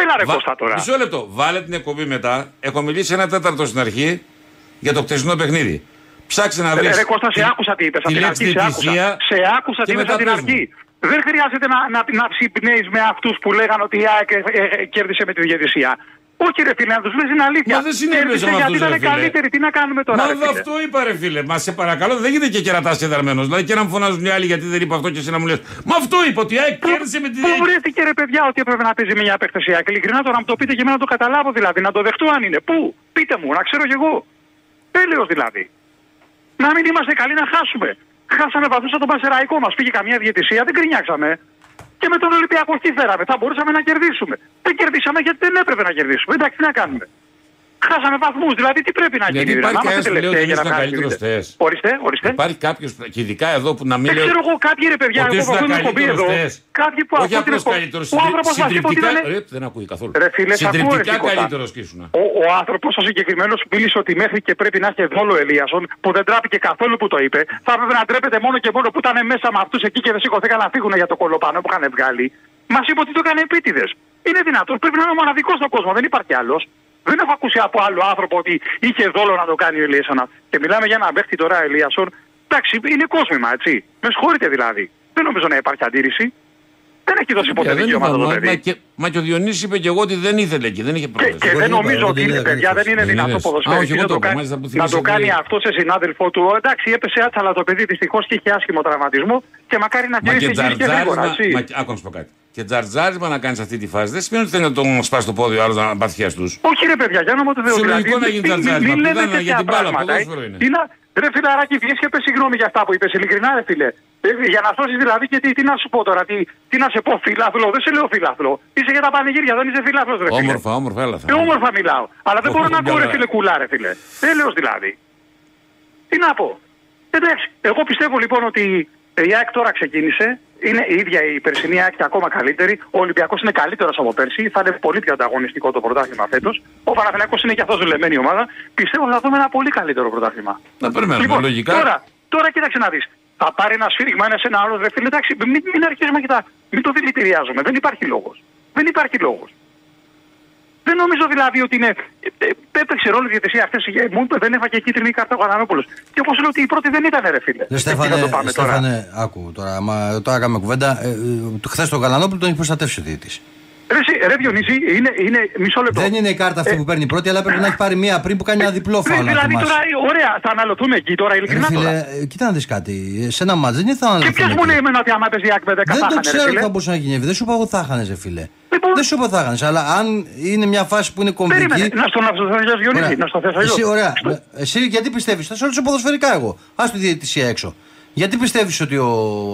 E: Έλα ρε
A: Βα-
E: Κώστα τώρα.
A: Μισό λεπτό. Βάλε την εκπομπή μετά. Έχω μιλήσει ένα τέταρτο στην αρχή για το χτεσινό παιχνίδι. Ψάξε να βρεις.
E: Ρε, ρε Κώστα, σε άκουσα τι είπες από την αρχή, σε άκουσα. Σε άκουσα τι είπες από την αρχή. Δεν χρειάζεται να, να, να συμπνέεις με αυτούς που λέγανε ότι η ΑΕΚ ε, ε, κέρδισε με τη διαιτησία. Όχι ρε φίλε, να τους λες την αλήθεια.
A: Μα δεν συνέβη
E: Κέρδισε
A: με
E: γιατί
A: αυτούς,
E: ήταν
A: ρε φίλε.
E: καλύτερη. Τι να κάνουμε τώρα,
A: Μα
E: ρε
A: δε
E: φίλε.
A: αυτό είπα ρε φίλε. Μα σε παρακαλώ, δεν γίνεται και κερατάς και δαρμένο. Δηλαδή και να μου φωνάζουν οι άλλοι γιατί δεν είπα αυτό και εσύ να μου λες. Μα αυτό είπα ότι η ΑΕΚ κέρδισε με τη
E: Πού βρέθηκε ρε παιδιά ότι έπρεπε να παίζει μια απέκτησία. Και ειλικρινά τώρα να μου το πείτε και εμένα να το καταλάβω δηλαδή, να το δεχτώ αν είναι. Πού, πείτε μου, να ξέρω κι εγώ. Τέλειος δηλαδή. Να μην είμαστε καλοί να χάσουμε. Χάσαμε βαθμούς από τον Πασεραϊκό μας. Πήγε καμία διαιτησία, δεν κρινιάξαμε. Και με τον Ολυμπιακό τι φέραμε. Θα μπορούσαμε να κερδίσουμε. Δεν κερδίσαμε γιατί δεν έπρεπε να κερδίσουμε. Εντάξει, τι να κάνουμε. Χάσαμε βαθμούς. Δηλαδή τι πρέπει να
A: Γιατί
E: γίνει.
A: υπάρχει
E: να είμαστε
A: κανένας που λέει ότι
E: τελευταίοι για
A: εμείς
E: να
A: ήταν
E: βγάλουμε
A: καλύτερος
E: τη-
A: θες.
E: Ορίστε, ορίστε.
A: Υπάρχει κάποιος και ειδικά εδώ που να μην
E: Δεν
A: λέει.
E: ξέρω εγώ κάποιοι ρε παιδιά,
A: Ότι
E: εγώ που
A: ήσουν
E: ακούω την εκπομπή
A: καλύτερος
E: εδώ.
A: θες.
E: Κάποιοι που
A: Όχι
E: ακούω την
A: απλώς
E: εκπομπή.
A: καλύτερος.
E: Ο άνθρωπος μας είπε ότι ήταν...
A: Δεν ακούει καθόλου.
E: Ρε φίλε, σ' ακούω, ρε,
A: Συντριπτικά
E: Κώστα.
A: καλύτερος κι ήσουν.
E: Ο, ο άνθρωπος ο συγκεκριμένος που μίλησε ότι μέχρι και πρέπει να έχει δόλο Ελίασον, που δεν τράπηκε καθόλου που το είπε, θα έπρεπε να ντρέπεται μόνο και μόνο που ήταν μέσα με αυτούς εκεί και δεν σηκωθήκαν να φύγουν για το κολοπάνο που είχαν βγάλει. Μας είπε ότι το έκανε επίτηδες. Είναι δυνατός, πρέπει να είναι ο μοναδικός στον κόσμο, δεν υπάρχει άλλος. Δεν έχω ακούσει από άλλο άνθρωπο ότι είχε δόλο να το κάνει ο Ελίασον. Και μιλάμε για ένα παίχτη τώρα Ελίασον. Εντάξει, είναι κόσμημα, έτσι. Με συγχωρείτε δηλαδή. Δεν νομίζω να υπάρχει αντίρρηση. Δεν έχει δώσει ποτέ
A: Ε, δεν
E: δικαίωμα
A: είπα,
E: το
A: μα,
E: παιδί.
A: μα, και, μα και ο Διονύσης είπε και εγώ ότι δεν ήθελε εκεί, δεν είχε
E: Και,
A: πρόβλημα.
E: και
B: Εγώ
E: δεν
B: δεν
E: νομίζω
B: είπα,
E: ότι
B: δεν
E: είναι
B: είδα
E: παιδιά,
B: κανείς
E: δεν είναι
A: Δεν
E: δυνατό
A: είδες.
E: ποδοσφαίρι.
A: Α, όχι, εγώ
E: να
A: το
E: το,
A: είπα,
E: κάνει,
A: μάλιστα που
E: να
A: θυμίσατε.
E: το κάνει αυτό σε συνάδελφό του. Εντάξει, έπεσε άτσαλα το παιδί δυστυχώς και είχε άσχημο τραυματισμό και μακάρι να
A: Μα και
E: γυρίσει γύρι και γρήγορα.
A: τζαρτζάρισμα.
E: έτσι.
A: Μα, και- άκου να σου πω κάτι. Και τζαρτζάρισμα να κάνεις αυτή τη φάση δεν σημαίνει ότι θέλει να τον σπάσει το πόδι ο άλλος να πάθει χιαστού.
E: Όχι ρε παιδιά, για να μου το Θεό.
A: Φυσιολογικό να γίνει
E: μην-
A: τζαρτζάρισμα.
E: Μην λέμε
A: Πηδάνε
E: τέτοια
A: για την μπάλα,
E: πράγματα. ε.
A: ποδόσφαιρο είναι.
E: Τι να- Ρε φιλαράκι, βγες και πες συγγνώμη για αυτά που είπες, ειλικρινά ρε φίλε. Ε, Για να σώσεις δηλαδή και τι, τι να σου πω τώρα, τι, τι να σε πω φιλάθλο, δεν σε λέω φιλάθλο. Είσαι για τα πανηγύρια, δεν είσαι φιλάθλος ρε φίλε.
A: Όμορφα, όμορφα, έλα.
E: Ε, όμορφα μιλάω. Αλλά δεν
A: Όχι,
E: μπορώ να ακούω ρε
A: καλά.
E: φίλε κουλά ρε φίλε. Τέλειος δηλαδή. Τι να πω. Εντάξει, εγώ πιστεύω λοιπόν ότι η ΑΕΚ τώρα ξεκίνησε. Είναι η ίδια η περσινή ΑΕΚ και ακόμα καλύτερη. Ο Ολυμπιακός είναι καλύτερος από πέρσι. Θα είναι πολύ πιο ανταγωνιστικό το πρωτάθλημα φέτος. Ο Παναθηναϊκός είναι και αυτός δουλεμένη ομάδα. Πιστεύω θα δούμε ένα πολύ καλύτερο πρωτάθλημα.
A: Να περιμένουμε,
E: Λοιπόν,
A: λογικά.
E: Τώρα, τώρα κοίταξε να δεις. Θα πάρει ένα σφύριγμα ένα σε ένα άλλο. Ρε φίλε, εντάξει, μην, μην αρχίσουμε και τα. Μην το δηλητηριάζουμε. Δεν υπάρχει λόγος. Δεν υπάρχει λόγος. Δεν νομίζω δηλαδή ότι είναι. ε, ε, Έπαιξε ρόλο η διαιτησία χθε. Μου είπε δεν έφαγε κίτρινη κάρτα ο Γαλανόπουλος. Και όπως λέω ότι η πρώτη δεν ήταν, ρε φίλε.
B: Ρε
E: Ε,
B: Στέφανε,
E: τι να το πάμε τώρα;
B: Στέφανε, άκου τώρα, μα, τώρα κάνουμε κουβέντα. Ε, ε, Χθες τον Καλανόπουλο τον έχει προστατεύσει ο διαιτητής.
E: Ρε, εσύ, ρε Διονύση, είναι, είναι μισό λεπτό.
B: Δεν είναι η κάρτα αυτή
E: Ε,
B: που παίρνει πρώτη, αλλά πρέπει να έχει πάρει μία πριν που κάνει ένα διπλό
E: Ρε,
B: φάουλ. να
E: Δηλαδή
B: θυμάσαι.
E: τώρα, ε, ωραία, θα αναλωθούμε εκεί τώρα,
B: Ρε
E: ειλικρινά τώρα.
B: φίλε, ε, κοίτα να δεις κάτι. Σε ένα μάτζ δεν είναι θα
E: Και
B: αναλυθούμε
E: ποιος μου
B: εκεί.
E: λέει εμένα ότι άμα έπαιζε η ΑΕΚ με 10 θα
B: Δεν το
E: είχανε, ρε
B: ξέρω τι
E: φίλε.
B: θα μπορούσε να γίνει. Δεν σου είπα εγώ ότι θα είχανε, ρε φίλε.
E: Λοιπόν.
B: Δεν σου είπα ότι θα είχανε. Αλλά αν είναι μια φάση που είναι κομβική.
E: Περίμενε, να στο να στο θες αλλιώς, Διονύση, να στο θες αλλιώς.
B: Εσύ, ωραία.
E: Στο-
B: Εσύ γιατί πιστεύεις, θα σε ρωτήσω ποδοσφαιρικά εγώ. Α τη διαιτησία έξω. Γιατί πιστεύεις ότι ο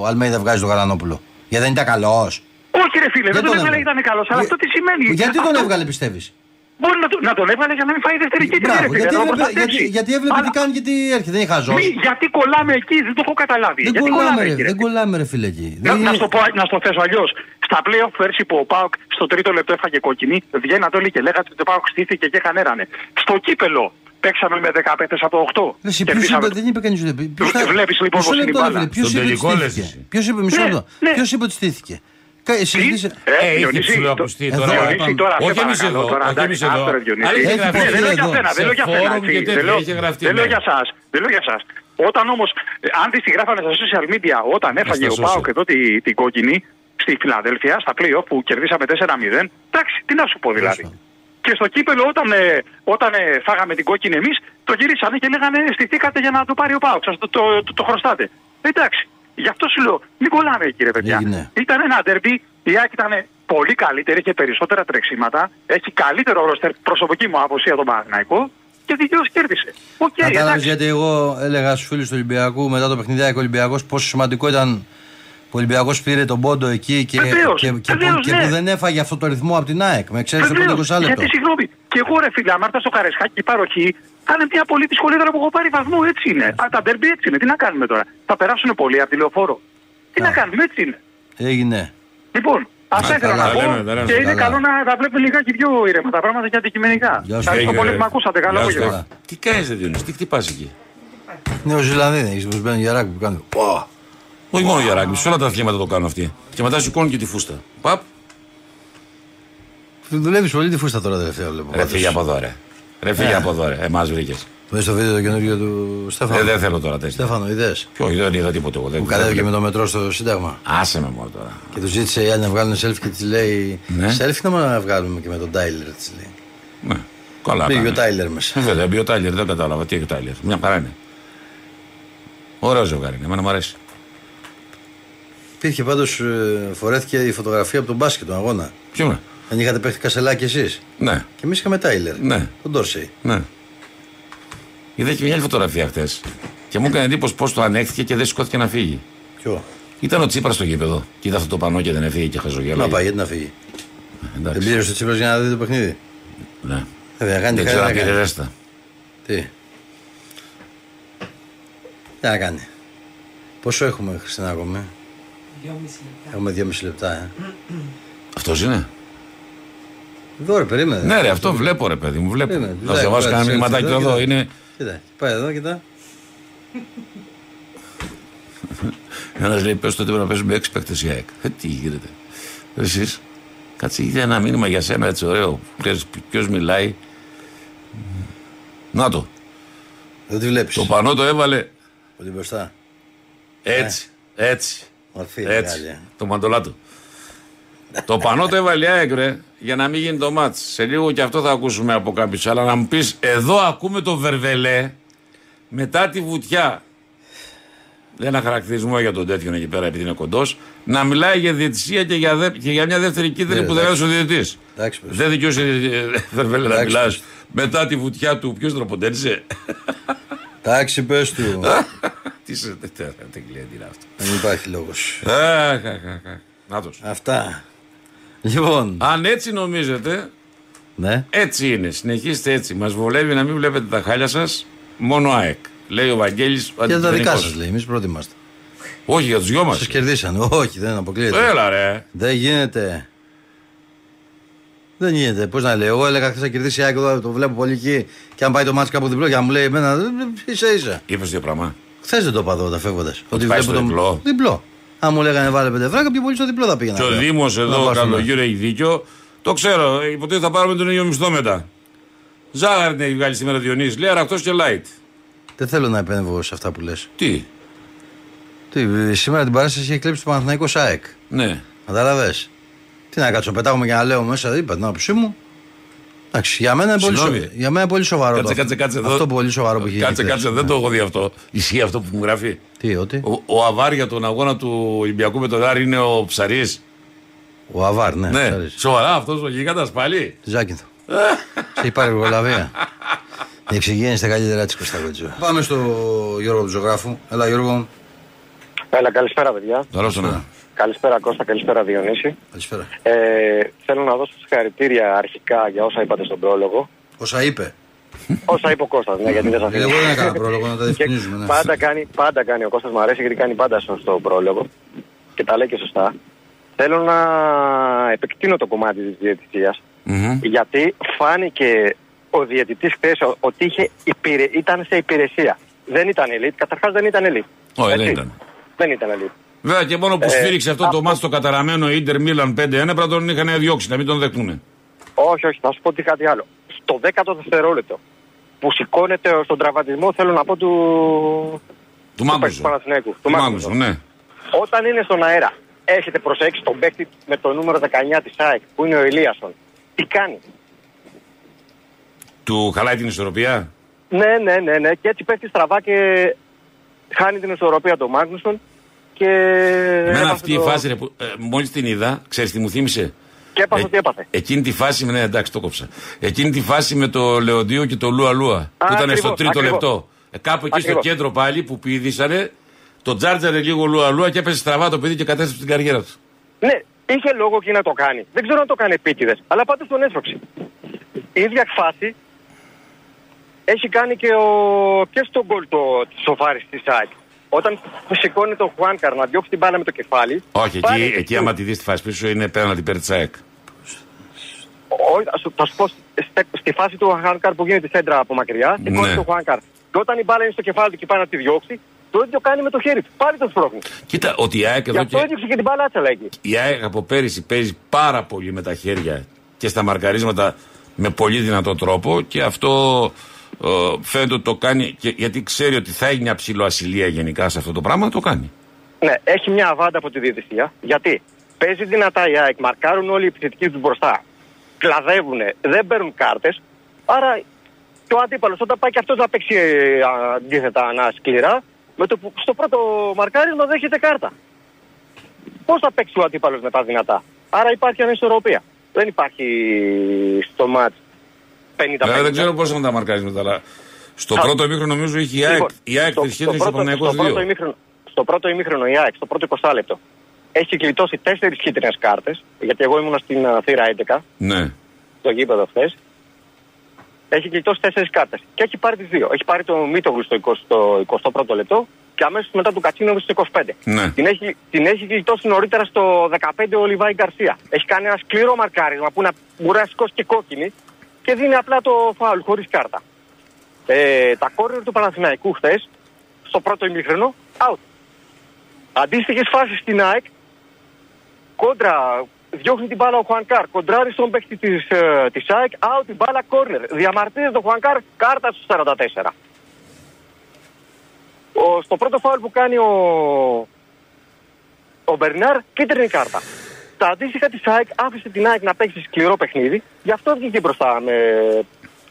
B: Αλμέιδα βγάζει τον Γαλανόπουλο; Γιατί δεν ήταν καλός.
E: Όχι ρε φίλε, δεν τον έβγαλε ήταν καλός, αλλά αυτό τι σημαίνει.
B: Γιατί τον
E: Αυτό-
B: έβγαλε, πιστεύεις;
E: Μπορεί να, το- να τον έβαλε για να μην φάει δεύτερη κίτρινη. ρε
B: Μπράβο,
E: φίλε,
B: γιατί,
E: να τον
B: έβλεπε,
E: προστατεύσει.
B: γιατί, γιατί έβλεπε τι
E: Αλλά-
B: κάνει και τι έρχεται. Δεν είναι χαζό.
E: Μη, γιατί κολλάμε εκεί, δεν το έχω καταλάβει.
B: Δεν
E: γιατί
B: κολλάμε, ρε,
E: εκεί, ρε.
B: δεν κολλάμε, ρε φίλε εκεί.
E: Να,
B: Δεν
E: να,
B: είναι-
E: στο πω, να στο θέσω αλλιώς. Στα playoff πέρσι που ο Πάοκ στο τρίτο λεπτό έφαγε κόκκινη, βγαίνατε όλοι και λέγατε ότι ο Πάοκ στήθηκε και χανέρανε. Στο κύπελο παίξαμε με 15 από 8.
B: Ρε, εσύ, ποιος είπε, δεν είπε κανείς ούτε. ποιος θα-
E: Βλέπεις, λοιπόν,
B: Μισό
E: πώς είναι η
B: λεπτό, ρε,
E: μπάλα.
B: φίλε, ποιος
A: Στον
B: είπε ότι
A: τελικό λες
B: στήθηκε.
A: εσύ.
B: Ποιος είπε, μισό
E: Ναι,
B: λεπτό.
E: ναι.
B: Ποιος είπε ότι στήθηκε. Κα- συζήτησε-
A: Ε, είχε
E: Διονύση,
A: ψηλό
E: το-
A: ακουστεί
B: εδώ,
A: τώρα.
E: Διονύση, τώρα, σε
A: Όχι εμείς
E: παρακαλώ,
A: εδώ,
E: τώρα,
A: όχι
E: εντάξει,
A: εμείς εδώ.
E: άστο, ρε, Διονύση.
A: Αλλά είχε
B: Έχει
A: γραφτεί.
B: υποθεί
E: Ναι, δεν λέω για
B: εδώ.
E: σένα, δεν
A: Σε
E: λέω για σένα.
A: φόρουμ
E: έτσι.
A: και τέτοια,
E: Δεν λέω-
A: είχε γραφτεί,
E: Δεν λέω
A: ναι.
E: για σας. Δεν λέω για σας. Όταν όμως, ε, αν της τη γράφανε στα social media, όταν έφαγε ο
A: social.
E: Πάοκ εδώ τη- την κόκκινη στη Φιλαδέλφια, στα play-off που κερδίσαμε 4-0, εντάξει, τι να σου πω δηλαδή.
B: Σωστά.
E: Και στο κύπελο όταν, ε, όταν ε, φάγαμε την κόκκινη εμείς, το γυρίσανε και λέγανε στηθήκατε για να το πάρει ο Πάοκ, σας το, το, το, το χρωστάτε. Εντάξει, γι' αυτό σου λέω, μην κολλάμε εκεί ρε παιδιά.
B: Έγινε.
E: Ήταν ένα ντερμπι, η Άκη ήταν πολύ καλύτερη, έχει περισσότερα τρεξίματα, έχει καλύτερο ρόστερ προσωπική μου άποψη για τον Παναθηναϊκό και δικαίως κέρδισε. Οκ,
B: Κατάλαβε
E: εντάξει.
B: γιατί εγώ έλεγα στους φίλους του Ολυμπιακού μετά το παιχνιδάκι Ολυμπιακός πόσο σημαντικό ήταν που ο Ολυμπιακός πήρε τον πόντο εκεί και,
E: Βεβαίως,
B: και, και,
E: βεβαίως,
B: που, και
E: ναι.
B: που δεν έφαγε αυτό το ρυθμό από την ΑΕΚ. Με ξέρεις το
E: Βεβαίως,
B: πρώτο 20 λεπτό.
E: Γιατί συγγνώμη, και εγώ ρε φίλε, άμα έρθω στο Καραϊσκάκη η παροχή, θα είναι μια πολύ δύσκολη έδρα που έχω πάρει βαθμό, έτσι είναι. Α, τα ντέρμπι έτσι είναι, τι να κάνουμε τώρα; Θα περάσουν πολύ από τη λεωφόρο. Τι να κάνουμε, έτσι είναι.
B: Έγινε.
E: Λοιπόν, αυτά
B: Α,
E: ήθελα
B: καλά,
E: να πω.
A: λέμε, τα λέμε.
E: Και είναι
B: Καλά.
E: καλό να τα βλέπουμε λιγάκι πιο ήρεμα τα πράγματα και αντικειμενικά.
B: Γεια σου.
E: Ευχαριστώ
A: Έγινε,
E: πολύ
A: ρε.
E: που με ακούσατε. Καλό
A: Γεια σου,
E: απόγευμα.
B: Καλά.
A: Τι κάνεις δεν Διονύση, τι χτυπάς εκεί;
B: Νέο Ζηλανδί δεν έχεις που μπαίνει γεράκι που κάνει. Πω.
A: Όχι μόνο για ράγκμπι, σε όλα τα αθλήματα το κάνουν αυτοί. Και μετά σηκώνουν και τη φούστα. Παπ,
B: Δουλεύεις πολύ τη φούστα τώρα τελευταία βλέπω.
A: ρε φύγε από εδώ ρε. Ρε φύγε από εδώ ρε, εμάς βρήκες.
B: Δες το βίντεο το καινούργιο του Στέφανο.
A: Ε, δεν θέλω τώρα τέτοια.
B: Στέφανο, είδες;
A: Ποιο, δεν είδα τίποτα εγώ. δεν-
B: Που
A: δεν
B: κατέβηκε
A: βλέπω.
B: με το μετρό στο Σύνταγμα.
A: Άσε με μόνο τώρα.
B: Και του ζήτησε η άλλη να βγάλουν selfie και της λέει.
A: Ναι.
B: Selfie να μα βγάλουμε και με τον Τάιλερ, της λέει.
A: Ναι, καλά.
B: Πήγε ο
A: κάνεις.
B: Τάιλερ μέσα.
A: Ε, Βέβαια, μπει ο Τάιλερ, δεν κατάλαβα τι έχει ο Τάιλερ. Μια χαρά είναι. Ωραίο ζευγάρι είναι, εμένα μου αρέσει.
B: Υπήρχε πάντως, φορέθηκε η φωτογραφία από τον μπάσκετ, τον αγώνα.
A: Ποιο είναι;
B: Δεν είχατε παίχτη κασελάκι εσείς.
A: Ναι,
B: Και εμείς είχαμε Τάιλερ.
A: Ναι.
B: Τον Ντόρσεϊ.
A: ναι. Είδα και μια άλλη φωτογραφία χτες. Και μου έκανε εντύπωση πώς το ανέχθηκε και δεν σηκώθηκε να φύγει.
B: Ποιο;
A: Ήταν ο Τσίπρας στο γήπεδο. Και είδα αυτό το πανό και δεν έφυγε και χαζογέλα.
B: Να πάει, γιατί να φύγει; Δεν
A: Εντάξει.
B: πλήρωσε το Τσίπρας για να δει το παιχνίδι;
A: Ναι.
B: Βέβαια, κάνει
A: Δεν
B: τη
A: ξέρω
B: χαρά
A: αν
B: να
A: πήρε
B: κάνει.
A: ρέστα.
B: Τι; Τι να κάνει; Πόσο έχουμε, Χριστίνα, ακόμη. Έχουμε δυόμιση λεπτά, ε.
A: Αυτός είναι;
B: Εδώ ρε, περίμενε.
A: Ναι, ρε, αυτό βλέπω ρε παιδί μου. Βλέπω.
B: Περίμενε,
A: Να σε βάζω
B: κάτσε,
A: κανένα μηνυματάκι
B: κάτσε,
A: εδώ.
B: κοίτα.
A: Είναι
B: Κοίτα, πάει εδώ, κοίτα.
A: ένας λέει: Πες το ότι πρέπει να παίζουμε έξι παίκτες η ΑΕΚ. Ε, τι γίνεται. Εσείς, κάτσε, είχε ένα μήνυμα για σένα έτσι ωραίο. Ποιος μιλάει. Να το.
B: Δεν τη βλέπεις.
A: Το πανό το έβαλε
B: Πολύ μπροστά.
A: έτσι. Έτσι.
B: Μορφή,
A: Έτσι.
B: μεγάλη, ε.
A: Το μαντολάτο. το πανό το έβαλε η ΑΕΚ, ρε, για να μην γίνει το μάτς. Σε λίγο και αυτό θα ακούσουμε από κάποιους. Αλλά να μου πεις, εδώ ακούμε το βερβελέ μετά τη βουτιά. Δεν ένα χαρακτηρισμό για τον τέτοιον εκεί πέρα, επειδή είναι κοντός. Να μιλάει για διαιτησία και για, δε, και για μια δεύτερη κίτρινη
B: Ναι,
A: που δεν
B: εντάξει.
A: έδωσε ο διαιτητή.
B: Εντάξει, πες.
A: Δεν δικαιούσε, ε, Βερβέλε, να
B: Εντάξει,
A: μιλάς
B: πες.
A: μετά τη βουτιά του. Ποιος τροποντέλησε;
B: Εντάξει, πες του.
A: Τι σε τέτοια τεγκλία είναι αυτό.
B: Δεν υπάρχει λόγος.
A: Αχ, αχ, αχ, αχ. Νάτος.
B: Αυτά. Λοιπόν.
A: Αν έτσι νομίζετε,
B: Ναι.
A: έτσι είναι. Συνεχίστε έτσι. Μα βολεύει να μην βλέπετε τα χάλια σα. Μόνο ΑΕΚ. Λέει ο Βαγγέλης ο
B: Και τα δικά
A: αντιπρενικός.
B: σα λέει. Εμεί πρώτοι είμαστε.
A: Όχι για του δυο μα.
B: Σα κερδίσαν. Όχι, δεν αποκλείεται.
A: Έλα ρε.
B: Δεν γίνεται. Δεν γίνεται. Πώ να λέει. Εγώ έλεγα χθε θα κερδίσει η ΑΕΚ εδώ, το βλέπω πολύ εκεί. Και αν πάει το μάτι κάπου διπλό και αν μου λέει εμένα. ίσα ίσα.
A: Είπε δύο πράγμα.
B: Χθε δεν το είπα εδώ τα φεύγοντα. Ότι
A: πάει
B: βλέπω
A: στο διπλό.
B: Διπλό. Αν μου λέγανε βάλε πέντε φράγκα, πιο πολύ στο διπλό θα πήγαινα.
A: Και ο
B: βέβαια.
A: Δήμος
B: Να
A: εδώ,
B: πάω
A: ο
B: στο
A: Καλογύρο, έχει δίκιο. Το ξέρω. ε, Υποτίθεται θα πάρουμε τον ίδιο μισθό μετά. Ζάχαρη την έχει βγάλει σήμερα Διονύσης. Λέει αρακτό και light.
B: Δεν θέλω να επέμβω σε αυτά που λες.
A: Τι;
B: Τι, σήμερα την παράσταση έχει κλέψει το Παναθηναϊκό ΣΑΕΚ.
A: Ναι.
B: Κατάλαβε. Τι να κάτσω, πετάγομαι και να λέω μέσα, είπα την άποψή μου. Εντάξει, για μένα είναι πολύ,
A: Συγγνώμη.
B: σοβαρό. για μένα είναι πολύ σοβαρό.
A: Κάτσε,
B: το-
A: κάτσε, κάτσε εδώ.
B: Αυτό πολύ σοβαρό που έχει
A: Κάτσε,
B: γίνει
A: κάτσε,
B: χθες.
A: δεν το έχω δει αυτό. Ισχύει αυτό που μου γράφει;
B: Τι, ότι;
A: Ο, ο Αβάρ για τον αγώνα του Ολυμπιακού με τον Άρη είναι ο Ψαρής;
B: Ο Αβάρ, ναι.
A: Ναι,
B: ξέρεις.
A: σοβαρά αυτός ο γίγαντας πάλι;
B: Τη Ζάκυνθο. Σε έχει πάρει εργολαβία. Η εξυγέννηση τα καλύτερα της Κωνσταντζού. Πάμε στο Γιώργο του Ζωγράφου. Έλα, Γιώργο.
D: Έλα, καλησπέρα παιδιά.
A: Τώρα στο να.
D: Καλησπέρα Κώστα, καλησπέρα Διονύση.
B: Καλησπέρα.
D: Ε, θέλω να δώσω συγχαρητήρια αρχικά για όσα είπατε στον πρόλογο.
B: Όσα είπε.
D: όσα είπε ο Κώστας, ναι, γιατί δεν σας
B: Εγώ δεν έκανα πρόλογο, να τα
D: Και
B: διευκρινίζουμε. Ναι.
D: πάντα, κάνει, πάντα κάνει ο Κώστας μου αρέσει γιατί κάνει πάντα σωστό πρόλογο και τα λέει και σωστά. Θέλω να επεκτείνω το κομμάτι της διαιτησίας
A: Μμμ.
D: γιατί φάνηκε ο διαιτητής χθες ο- ότι είχε υπηρε... ήταν σε υπηρεσία. Δεν ήταν elite, καταρχάς δεν ήταν elite.
A: Όχι, δεν
D: Έτσι.
A: ήταν.
D: Δεν ήταν elite.
A: Βέβαια και μόνο που
D: Ε,
A: σφύριξε αυτό το
D: αυτό-
A: μάτι το καταραμένο Ιντερ Μίλαν 5-1 πρέπει να τον είχαν διώξει, να μην τον δεχτούν.
D: Όχι, όχι, θα σου πω τι κάτι άλλο. Στο 10ο δευτερόλεπτο που σηκώνεται στον τραυματισμό, θέλω να πω του.
A: Του Μάγκουσο.
D: του Παναθηναίκου, του
A: Του
D: Μάγκουσο.
A: Μάγκουσο, ναι.
D: Όταν είναι στον αέρα, έχετε προσέξει τον παίκτη με το νούμερο 19 της ΑΕΚ που είναι ο Ηλίασον. Τι κάνει;
A: Του χαλάει την ισορροπία;
D: Ναι, ναι, ναι, ναι. Και έτσι πέφτει στραβά και χάνει την ισορροπία του Μάγνουσον. Και.
A: Εμένα
D: έβασε
A: αυτή η
D: το-
A: φάση, ρε, που, ε, μόλις την είδα, ξέρεις τι μου θύμισε;
F: Και έπαθε
A: Ε,
F: ό,τι έπαθε.
A: Εκείνη τη φάση, ναι, εντάξει, το κόψα. Εκείνη τη φάση με το Λεοντίο και το Λούα Λούα. Που ήταν
F: ακριβώς,
A: στο τρίτο
F: ακριβώς.
A: λεπτό. Ε, κάπου εκεί στο
F: Ακριβώς.
A: κέντρο πάλι που πηδήσανε, το τζάρτζαρε λίγο Λούα Λούα και έπεσε στραβά το παιδί και κατέστρεψε την καριέρα του.
F: Ναι, είχε λόγο και να το κάνει. Δεν ξέρω αν το κάνει επίτηδες, αλλά πάντως τον έσπρωξε. Η ίδια φάση έχει κάνει και, ο... και στο γκολ το σοφάρι της ΣΑΚ. Όταν σηκώνει τον Χουάνκαρ να διώξει την μπάλα με το κεφάλι.
A: Όχι,
F: πάλι-
A: εκεί, εκεί άμα τη δεις τη φάση πίσω είναι πέναντι υπέρ τη ΑΕΚ.
F: Όχι, θα σου- θα σου πω στη, στη φάση του Χουάνκαρ που γίνεται σέντρα από μακριά, σηκώνει
A: Ναι.
F: τον Χουάνκαρ. Και όταν η μπάλα είναι στο κεφάλι του και πάει να τη διώξει, το ίδιο κάνει με το χέρι του. Πάλι τον σπρώχνει.
A: Κοίτα, ότι η ΑΕΚ
F: Γι'
A: εδώ
F: αυτό
A: και.
F: έδιωξε και την μπάλα άτσαλα εκεί.
A: Η ΑΕΚ από πέρυσι παίζει πάρα πολύ με τα χέρια και στα μαρκαρίσματα με πολύ δυνατό τρόπο και αυτό ε, φαίνεται ότι το κάνει και, γιατί ξέρει ότι θα έχει μια ψηλοασυλία γενικά σε αυτό το πράγμα, το κάνει.
F: Ναι, έχει μια αβάντα από τη διαιτησία. Γιατί; Παίζει δυνατά η ΑΕΚ, μαρκάρουν όλοι οι επιθετικοί τους μπροστά. Κλαδεύουν, δεν παίρνουν κάρτες. Άρα και ο αντίπαλος όταν πάει και αυτός να παίξει ε, αντίθετα να σκληρά, με το που στο πρώτο μαρκάρισμα δέχεται κάρτα. Πώς θα παίξει ο αντίπαλος με τα δυνατά; Άρα υπάρχει ανισορροπία. Δεν υπάρχει στο μάτς 50-50.
A: Βέβαια δεν ξέρω πώς θα τα μαρκαρίσματα, αλλά στο
F: Α.
A: πρώτο ημίχρονο νομίζω είχε η ΑΕΚ,
F: Λοιπόν,
A: η ΑΕΚ
F: στο-
A: τη σχέση
F: στο
A: στο
F: πρώτο-
A: Παναγιακό
F: στο πρώτο
A: 2.
F: ημίχρονο- Στο πρώτο ημίχρονο η ΑΕΚ, στο πρώτο 20 λεπτό, έχει γλιτώσει τέσσερις κίτρινες κάρτες. Γιατί εγώ ήμουν στην α, θύρα 11,
A: Ναι.
F: στο γήπεδο χθες. Έχει γλιτώσει τέσσερις κάρτες. Και έχει πάρει τις δύο. Έχει πάρει το Μίτογλου στο 20 στο 21ο λεπτό και αμέσως μετά του Κατσίνοβου στο 25.
A: Ναι.
F: Την, έχει, την έχει γλιτώσει νωρίτερα στο 15 ο Λιβάη Γκαρσία. Έχει κάνει ένα σκληρό μαρκάρισμα που να μπορεί να σηκώσει και κόκκινη και δίνει απλά το φάουλ χωρίς κάρτα. Ε, τα κόρνερ του Παναθηναϊκού χθες, στο πρώτο ημίχρονο, out. Αντίστοιχες φάσεις στην ΑΕΚ, κόντρα, διώχνει την μπάλα ο Χουανκάρ, κοντράρει στον παίκτη της ε, της ΑΕΚ, out την μπάλα κόρνερ. Διαμαρτύρεται ο Χουανκάρ, κάρτα στου 44. Ο, στο πρώτο φάουλ που κάνει ο, ο Μπερνάρ, κίτρινη κάρτα. Τα αντίστοιχα της ΑΕΚ άφησε την ΑΕΚ να παίξει σκληρό παιχνίδι, γι' αυτό βγήκε μπροστά με...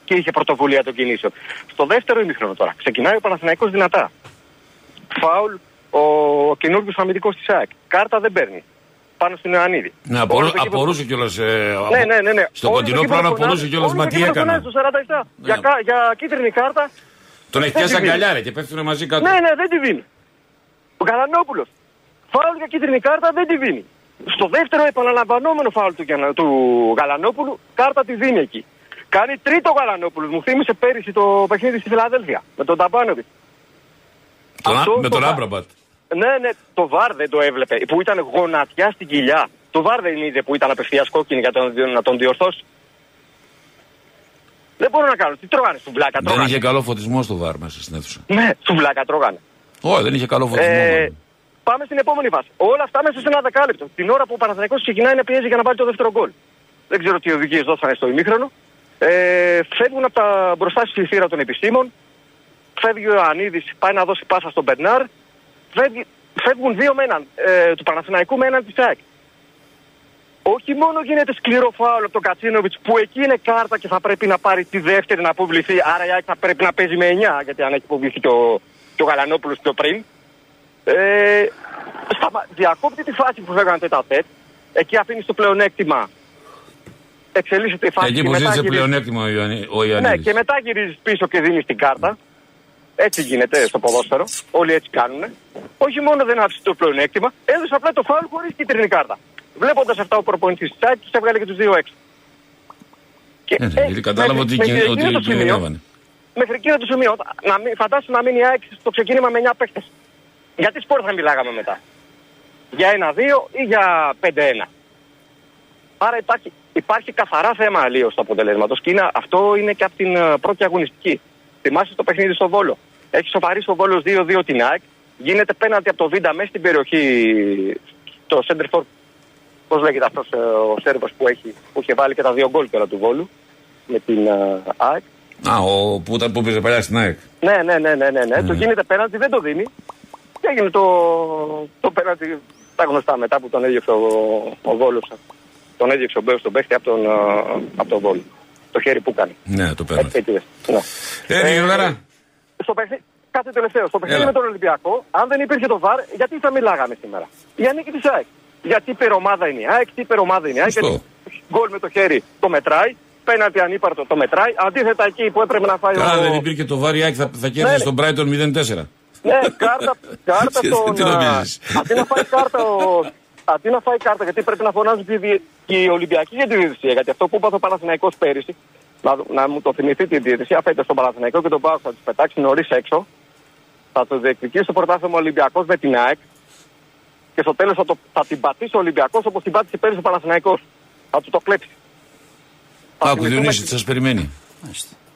F: και είχε πρωτοβουλία των κινήσεων. Στο δεύτερο ημίχρονο τώρα, ξεκινάει ο Παναθηναϊκός δυνατά. Φάουλ ο, ο καινούργιος αμυντικός της ΑΕΚ. Κάρτα δεν παίρνει. Πάνω στην Ιωαννίδη.
A: Ναι,
F: Όλο
A: απορού,
F: το γήπεδο-
A: απορούσε κιόλας. Ε,
F: ναι, ναι, ναι, ναι.
A: Στο
F: Όλο
A: κοντινό
F: το
A: πλάνο
F: γήπεδο
A: απορούσε
F: φωνάζει-
A: κιόλας.
F: όλο
A: Μα
F: το
A: τι
F: γήπεδο
A: έκανα;
F: φωνάζει Στο 47. Για,
A: Ναι.
F: κα- για κίτρινη κάρτα.
A: Τον έχει
F: Δεν
A: πιάσει
F: τη δίνει.
A: αγκαλιά ρε, και πέφτουν μαζί κάτω.
F: Ναι, ναι, δεν τη δίνει. Ο Γαλανόπουλο. Φάουλ για κίτρινη κάρτα δεν τη δίνει. Στο δεύτερο επαναλαμβανόμενο φάουλ του, Γιαννα- του Γαλανόπουλου, κάρτα τη δίνει εκεί. Κάνει τρίτο Γαλανόπουλος. Μου θύμισε πέρυσι το παιχνίδι στη Φιλαδέλφια με τον Ταμπάνοβιτς.
A: Τον-
F: Αυτό
A: με
F: το
A: τον
F: βα-
A: Άμπραμπατ.
F: Ναι, ναι, το βαρ δεν το έβλεπε. Που ήταν γονατιά στην κοιλιά. Το βαρ δεν είδε που ήταν απευθείας κόκκινη για τον, να τον διορθώσει. Δεν μπορώ να κάνω. Τι τρώγανε, σουβλάκα
A: Δεν
F: τρώγανε.
A: είχε καλό φωτισμό στο βάρ μέσα στην αίθουσα.
F: Ναι, σουβλάκα τρώγανε.
A: Όχι, δεν είχε καλό φωτισμό.
F: Ε,
A: μάλλον.
F: Πάμε στην επόμενη φάση. Όλα αυτά μέσα σε ένα δεκάλεπτο. Την ώρα που ο Παναθηναϊκός ξεκινάει να πιέζει για να πάρει το δεύτερο γκολ. Δεν ξέρω τι οδηγίες δώσανε στο ημίχρονο. Ε, φεύγουν από τα μπροστά στη θύρα των επιστήμων. Φεύγει ο Ιωαννίδης, πάει να δώσει πάσα στον Μπερνάρ. Φεύγει, φεύγουν δύο με έναν, ε, του Παναθηναϊκού με έναν της ΑΕΚ. Όχι μόνο γίνεται σκληρό φάουλ από τον Κατσίνοβιτς που εκεί είναι κάρτα και θα πρέπει να πάρει τη δεύτερη να αποβληθεί. Άρα η ΑΕΚ θα πρέπει να παίζει με 9 γιατί αν έχει αποβληθεί και ο, και ο Γαλανόπουλος πιο πριν. Ε, σταμα... Διακόπτει τη φάση που φεύγανε τέτα τέτ. Εκεί αφήνεις το πλεονέκτημα. Εξελίσσεται η φάση.
A: Εκεί
F: και
A: που
F: μετά
A: ζήτησε
F: γυρίζει-
A: πλεονέκτημα ο Ιωαννη- ο
F: Ναι,
A: Ιωαννίδης.
F: και μετά γυρίζεις πίσω και δίνεις την κάρτα. Έτσι γίνεται στο ποδόσφαιρο. Όλοι έτσι κάνουν. Όχι μόνο δεν άφησε το πλεονέκτημα, έδωσε απλά το φάουλ χωρίς κίτρινη κάρτα. Βλέποντας αυτά ο προπονητής της ΣΑΚ, τους έβγαλε και τους δύο έξω. Και,
A: Ναι, ναι, γιατί κατάλαβα ότι
F: μέχρι
A: κιν-
F: εκείνο
A: ότι
F: το σημείο-
A: κινδυνεύανε.
F: Μέχρι εκείνο το σημείο, να μην, φαντάσου να μείνει η ΑΕΚ στο ξεκίνημα με 9 παίχτε. Γιατί σπορ θα μιλάγαμε μετά. Για 1-2 ή για 5-1. Άρα υπάρχει, υπάρχει καθαρά θέμα αλλίωση του αποτελέσματος και είναι, αυτό είναι και από την ε, πρώτη αγωνιστική. Θυμάσαι το παιχνίδι στο Βόλο. Έχει σοβαρήσει ο Βόλος 2-2 την ΑΕΚ. Γίνεται πέναντι από το Βίντα μέσα στην περιοχή. Το center for. Πώς λέγεται αυτός ο Σέρβος που, έχει, που είχε βάλει και τα δύο γκολ τώρα του Βόλου με την ε, ΑΕΚ.
A: Α, ο, που, ήταν, που πήγε παλιά στην ΑΕΚ.
F: Ναι, ναι, ναι, ναι, ναι, ναι. Το γίνεται πέναντι, δεν το δίνει. Και έγινε το, το πέναντι τα γνωστά μετά που τον έδιωξε ο, ο Βόλος. Τον έδιωξε ο Μπέος τον παίχτη από τον, ε, από τον Βόλο. Το χέρι που κάνει.
A: Ναι, το
F: Έτσι,
A: πέρασε.
F: έτσι, δες. ναι.
A: Ε,
F: Ε,
A: Γιώργαρα.
F: Στο παιχνίδι, κάτι τελευταίο. Στο παιχνίδι
A: Έλα.
F: με τον Ολυμπιακό, αν δεν υπήρχε το ΒΑΡ, γιατί θα μιλάγαμε σήμερα; Για νίκη της ΑΕΚ. Γιατί υπερομάδα είναι η ΑΕΚ, τι υπερομάδα είναι η ΑΕΚ.
A: Σωστό.
F: γιατί- γκολ με το χέρι το μετράει. Πέναλτι ανύπαρτο το μετράει. Αντίθετα εκεί που έπρεπε να φάει
A: Καλά,
F: ο...
A: δεν υπήρχε το Βαριάκι, θα, θα κέρδισε
F: Ναι.
A: τον Brighton 0-4.
F: Ναι, κάρτα, κάρτα
A: Τι-
F: στον...
A: τι
F: α,
A: νομίζεις;
F: Αντί να φάει κάρτα, ο, αντί να φάει κάρτα, γιατί πρέπει να φωνάζουν και οι, διε- και οι Ολυμπιακοί για τη διαιτησία. Γιατί αυτό που είπα ο Παναθηναϊκός πέρυσι, να, να μου το θυμηθεί τη διαιτησία, φέτος στον Παναθηναϊκό και τον Πάο θα τους πετάξει νωρίς έξω. Θα το διεκδικήσει το πρωτάθλημα Ολυμπιακός με την ΑΕΚ. Και στο τέλος θα, το- θα την πατήσει ο Ολυμπιακός όπως την πάτησε πέρυσι ο Παναθηναϊκός. Θα του το κλέψει. Θα
A: Άκου,
F: θυμηθούμε-
A: Διονύση, σας περιμένει;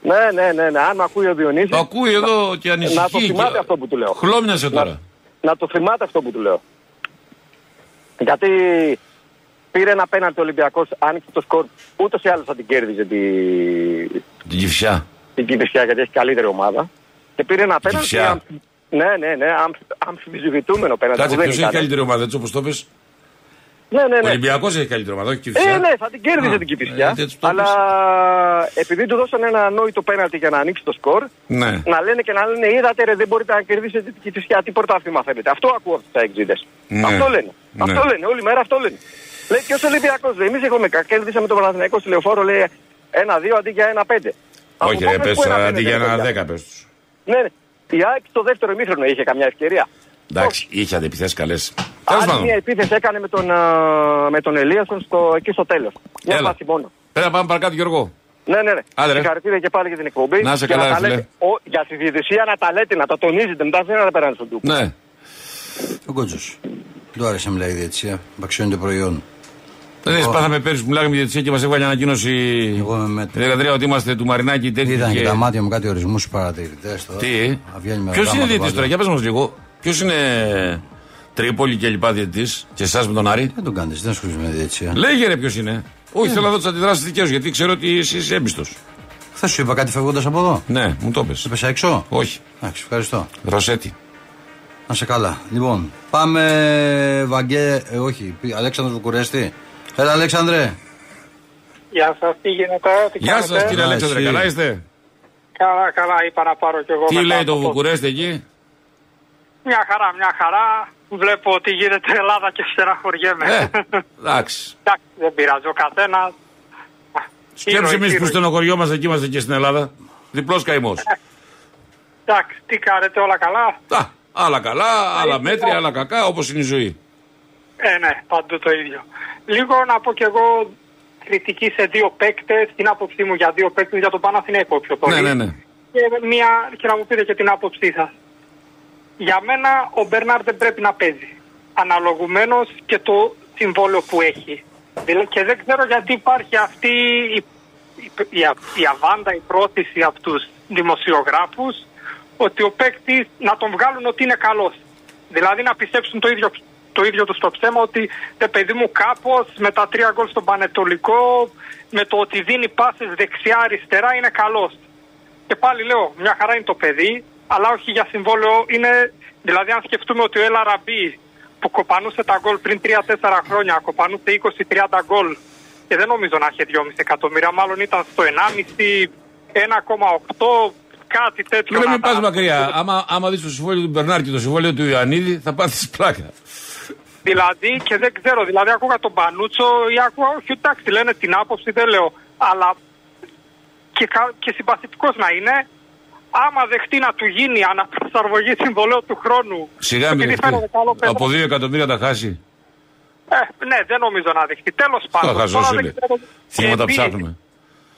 F: Ναι, ναι, ναι, ναι. Αν με ακούει ο Διονύσης,
A: Το ακούει εδώ και ανησυχεί.
F: να το θυμάται
A: και-
F: αυτό που του λέω.
A: Χλώμιασε τώρα.
F: να το θυμάται αυτό που του λέω. Γιατί πήρε ένα πέναντι ο Ολυμπιακός, άνοιξε το σκορ. Ούτως ή άλλως θα την κέρδιζε τη,
A: Την κυφσιά.
F: την Κηφισιά γιατί έχει καλύτερη ομάδα. Και πήρε ένα πέναντι.
A: Κηφισιά.
F: αμφ- Ναι, ναι, ναι, αμφ- αμφισβητούμενο πέναντι.
A: Κάτσε,
F: που δεν
A: ποιος έχει
F: ήταν.
A: καλύτερη ομάδα, έτσι όπως το πες.
F: Ναι, ναι,
A: Ο
F: ναι.
A: Ολυμπιακός έχει καλύτερη ομάδα, όχι η κυφσιά.
F: Ε, ναι, θα την κέρδιζε
A: Α,
F: την Κηφισιά.
A: ε, έτσι το
F: αλλά επειδή του δώσαν ένα ανόητο πέναντι για να ανοίξει το σκορ,
A: Ναι.
F: να λένε και να λένε είδατε ρε, δεν μπορείτε να κερδίσετε την Κηφισιά. Τι πρωτάθλημα θέλετε. Αυτό ακούω από τους αεξίδες.
A: Ναι.
F: Αυτό λένε.
A: Ναι.
F: Αυτό λένε. Όλη μέρα αυτό λένε. Λέει ποιο Ολυμπιακός. Εμείς έχουμε κα- κέρδισαμε τον Παναθηναϊκό στη λεωφόρο λέει ένα-δύο αντί για ένα-πέντε. Από
A: Όχι, ρε,
F: πότε
A: πες
F: που ένα
A: αντί
F: πέντε,
A: για
F: ρε,
A: ένα
F: παιδιά.
A: δέκα, πες τους.
F: Ναι, ναι. Η ΑΕΚ στο δεύτερο ημίχρονο είχε καμιά ευκαιρία.
A: Εντάξει, είχε αντιπιθέσεις καλές. Τέλος
F: Άλλη
A: πάντων.
F: μια επίθεση έκανε με τον, α, με τον Ελίασον στο, εκεί στο τέλος. Μια
A: Έλα.
F: φάση μόνο.
A: Πρέπει να πάμε παρακάτω, Γιώργο.
F: Ναι, ναι, ναι.
A: Άντε, ρε.
F: Συγχαρητήρια και πάλι για την εκπομπή.
A: Να είσαι
F: Και
A: καλά,
F: τα
A: ρε, φίλε.
F: λέτε- ο- για τη διαιτησία να τα λέτε, να τα τονίζετε, μετά δεν να τα περάνε στον τούπο.
A: Ναι.
B: Ο Κότζο. Του άρεσε να μιλάει η διετησία. Μπαξιώνει το προϊόν.
A: Δεν έχει πάθαμε πέρυσι που μιλάγαμε για τη και μας έβγαλε ανακοίνωση
B: Εγώ είμαι
A: η
B: μέτρο.
A: 13 ότι είμαστε του Μαρινάκη τέτοιοι.
B: Είδαν και
A: και-
B: τα μάτια μου κάτι ορισμούς στου παρατηρητέ.
A: Τι,
B: Ποιος
A: ποιο είναι διαιτητής τώρα, για πες μας λίγο. Ποιος είναι Τρίπολη και λοιπά διαιτητής και εσάς με τον Άρη.
B: Δεν τον κάνετε, δεν ασχολείσαι με διετησία.
A: Λέγε ρε ποιος είναι. Όχι, θέλω να δω τις αντιδράσεις δικές γιατί ξέρω ότι εσύ είσαι έμπιστος.
B: Θα σου είπα κάτι φεύγοντας από εδώ.
A: Ναι, μου το πες.
B: Σε πέσα έξω;
A: Όχι.
B: Εντάξει, ευχαριστώ.
A: Ρωσέτη.
B: Να σε καλά. Λοιπόν, πάμε. Βαγγέ. Ε, όχι, πει- Αλέξανδρος Βουκουρέστη. Έλα, Αλέξανδρε.
G: Γεια σας, τι γίνεται, τι
A: Γεια σας
G: κάνετε;
A: κύριε
B: Α,
A: Αλέξανδρε,
B: εσύ.
A: καλά είστε;
G: Καλά, καλά, είπα να πάρω κι εγώ.
A: Τι
G: μετά
A: λέει
G: από
A: το
G: το-
A: Βουκουρέστη εκεί;
G: Μια χαρά, μια χαρά. Βλέπω ότι γίνεται Ελλάδα και στεναχωριέμαι.
A: Ε, εντάξει.
G: Εντάξει, δεν πειράζει ο καθένας.
A: Σκέψε εμείς που στενοχωριόμαστε εκεί είμαστε και στην Ελλάδα. Διπλός καημός.
G: Εντάξει, τι κάνετε, όλα καλά;
A: Τα, άλλα καλά, άλλα μέτρια, άλλα κακά, όπως είναι η ζωή.
G: Ε, ναι, παντού το ίδιο. Λίγο να πω κι εγώ κριτική σε δύο παίκτες, την άποψή μου για δύο παίκτες για τον Παναθηναϊκό πιο πολύ.
A: Ναι, ναι, ναι.
G: Και, μια, και να μου πείτε και την άποψή σας. Για μένα ο Μπερνάρ δεν πρέπει να παίζει. Αναλογουμένως και το συμβόλαιο που έχει. Δηλαδή, Και δεν ξέρω γιατί υπάρχει αυτή η, η, η, η αβάντα, η πρόθεση από τους δημοσιογράφους ότι ο παίκτης να τον βγάλουν ότι είναι καλός. Δηλαδή να πιστέψουν το ίδιο, το ίδιο τους το ψέμα ότι «Ε, παιδί μου κάπως με τα τρία γκολ στον Πανετολικό, με το ότι δίνει πάσες δεξιά-αριστερά είναι καλός. Και πάλι λέω, μια χαρά είναι το παιδί, αλλά όχι για συμβόλαιο. Είναι, δηλαδή, αν σκεφτούμε ότι ο Έλα Ραμπή που κοπανούσε τα γκολ πριν 3-4 χρόνια, κοπανούσε 20-30 γκολ και δεν νομίζω να είχε 2,5 εκατομμύρια, μάλλον ήταν στο 1,5, 1,8, κάτι τέτοιο.
A: Μην
G: να
A: μην
G: τα-
A: πας μακριά. Άμα, άμα δεις το συμβόλαιο του Μπερνάρ και το συμβόλαιο του Ιωαννίδη, θα πάθεις πλάκα.
G: Δηλαδή και δεν ξέρω, δηλαδή ακούγα τον Πανούτσο ή ακούγα, όχι εντάξει λένε την άποψη, δεν λέω, αλλά και, κα- και συμπαθητικός να είναι, άμα δεχτεί να του γίνει αναπροσαρμογή συμβολέου του χρόνου.
A: Σιγά μην
G: επειδή
A: δεχτεί.
G: φαίνεται καλό παιδί.
A: Από 2 εκατομμύρια τα χάσει.
G: Ε, ναι, δεν νομίζω να δεχτεί. Τέλος πάντων.
A: χαζός
G: τώρα δεν
A: είναι.
G: ξέρω-
A: Θύματα
G: και
A: ψάχνουμε.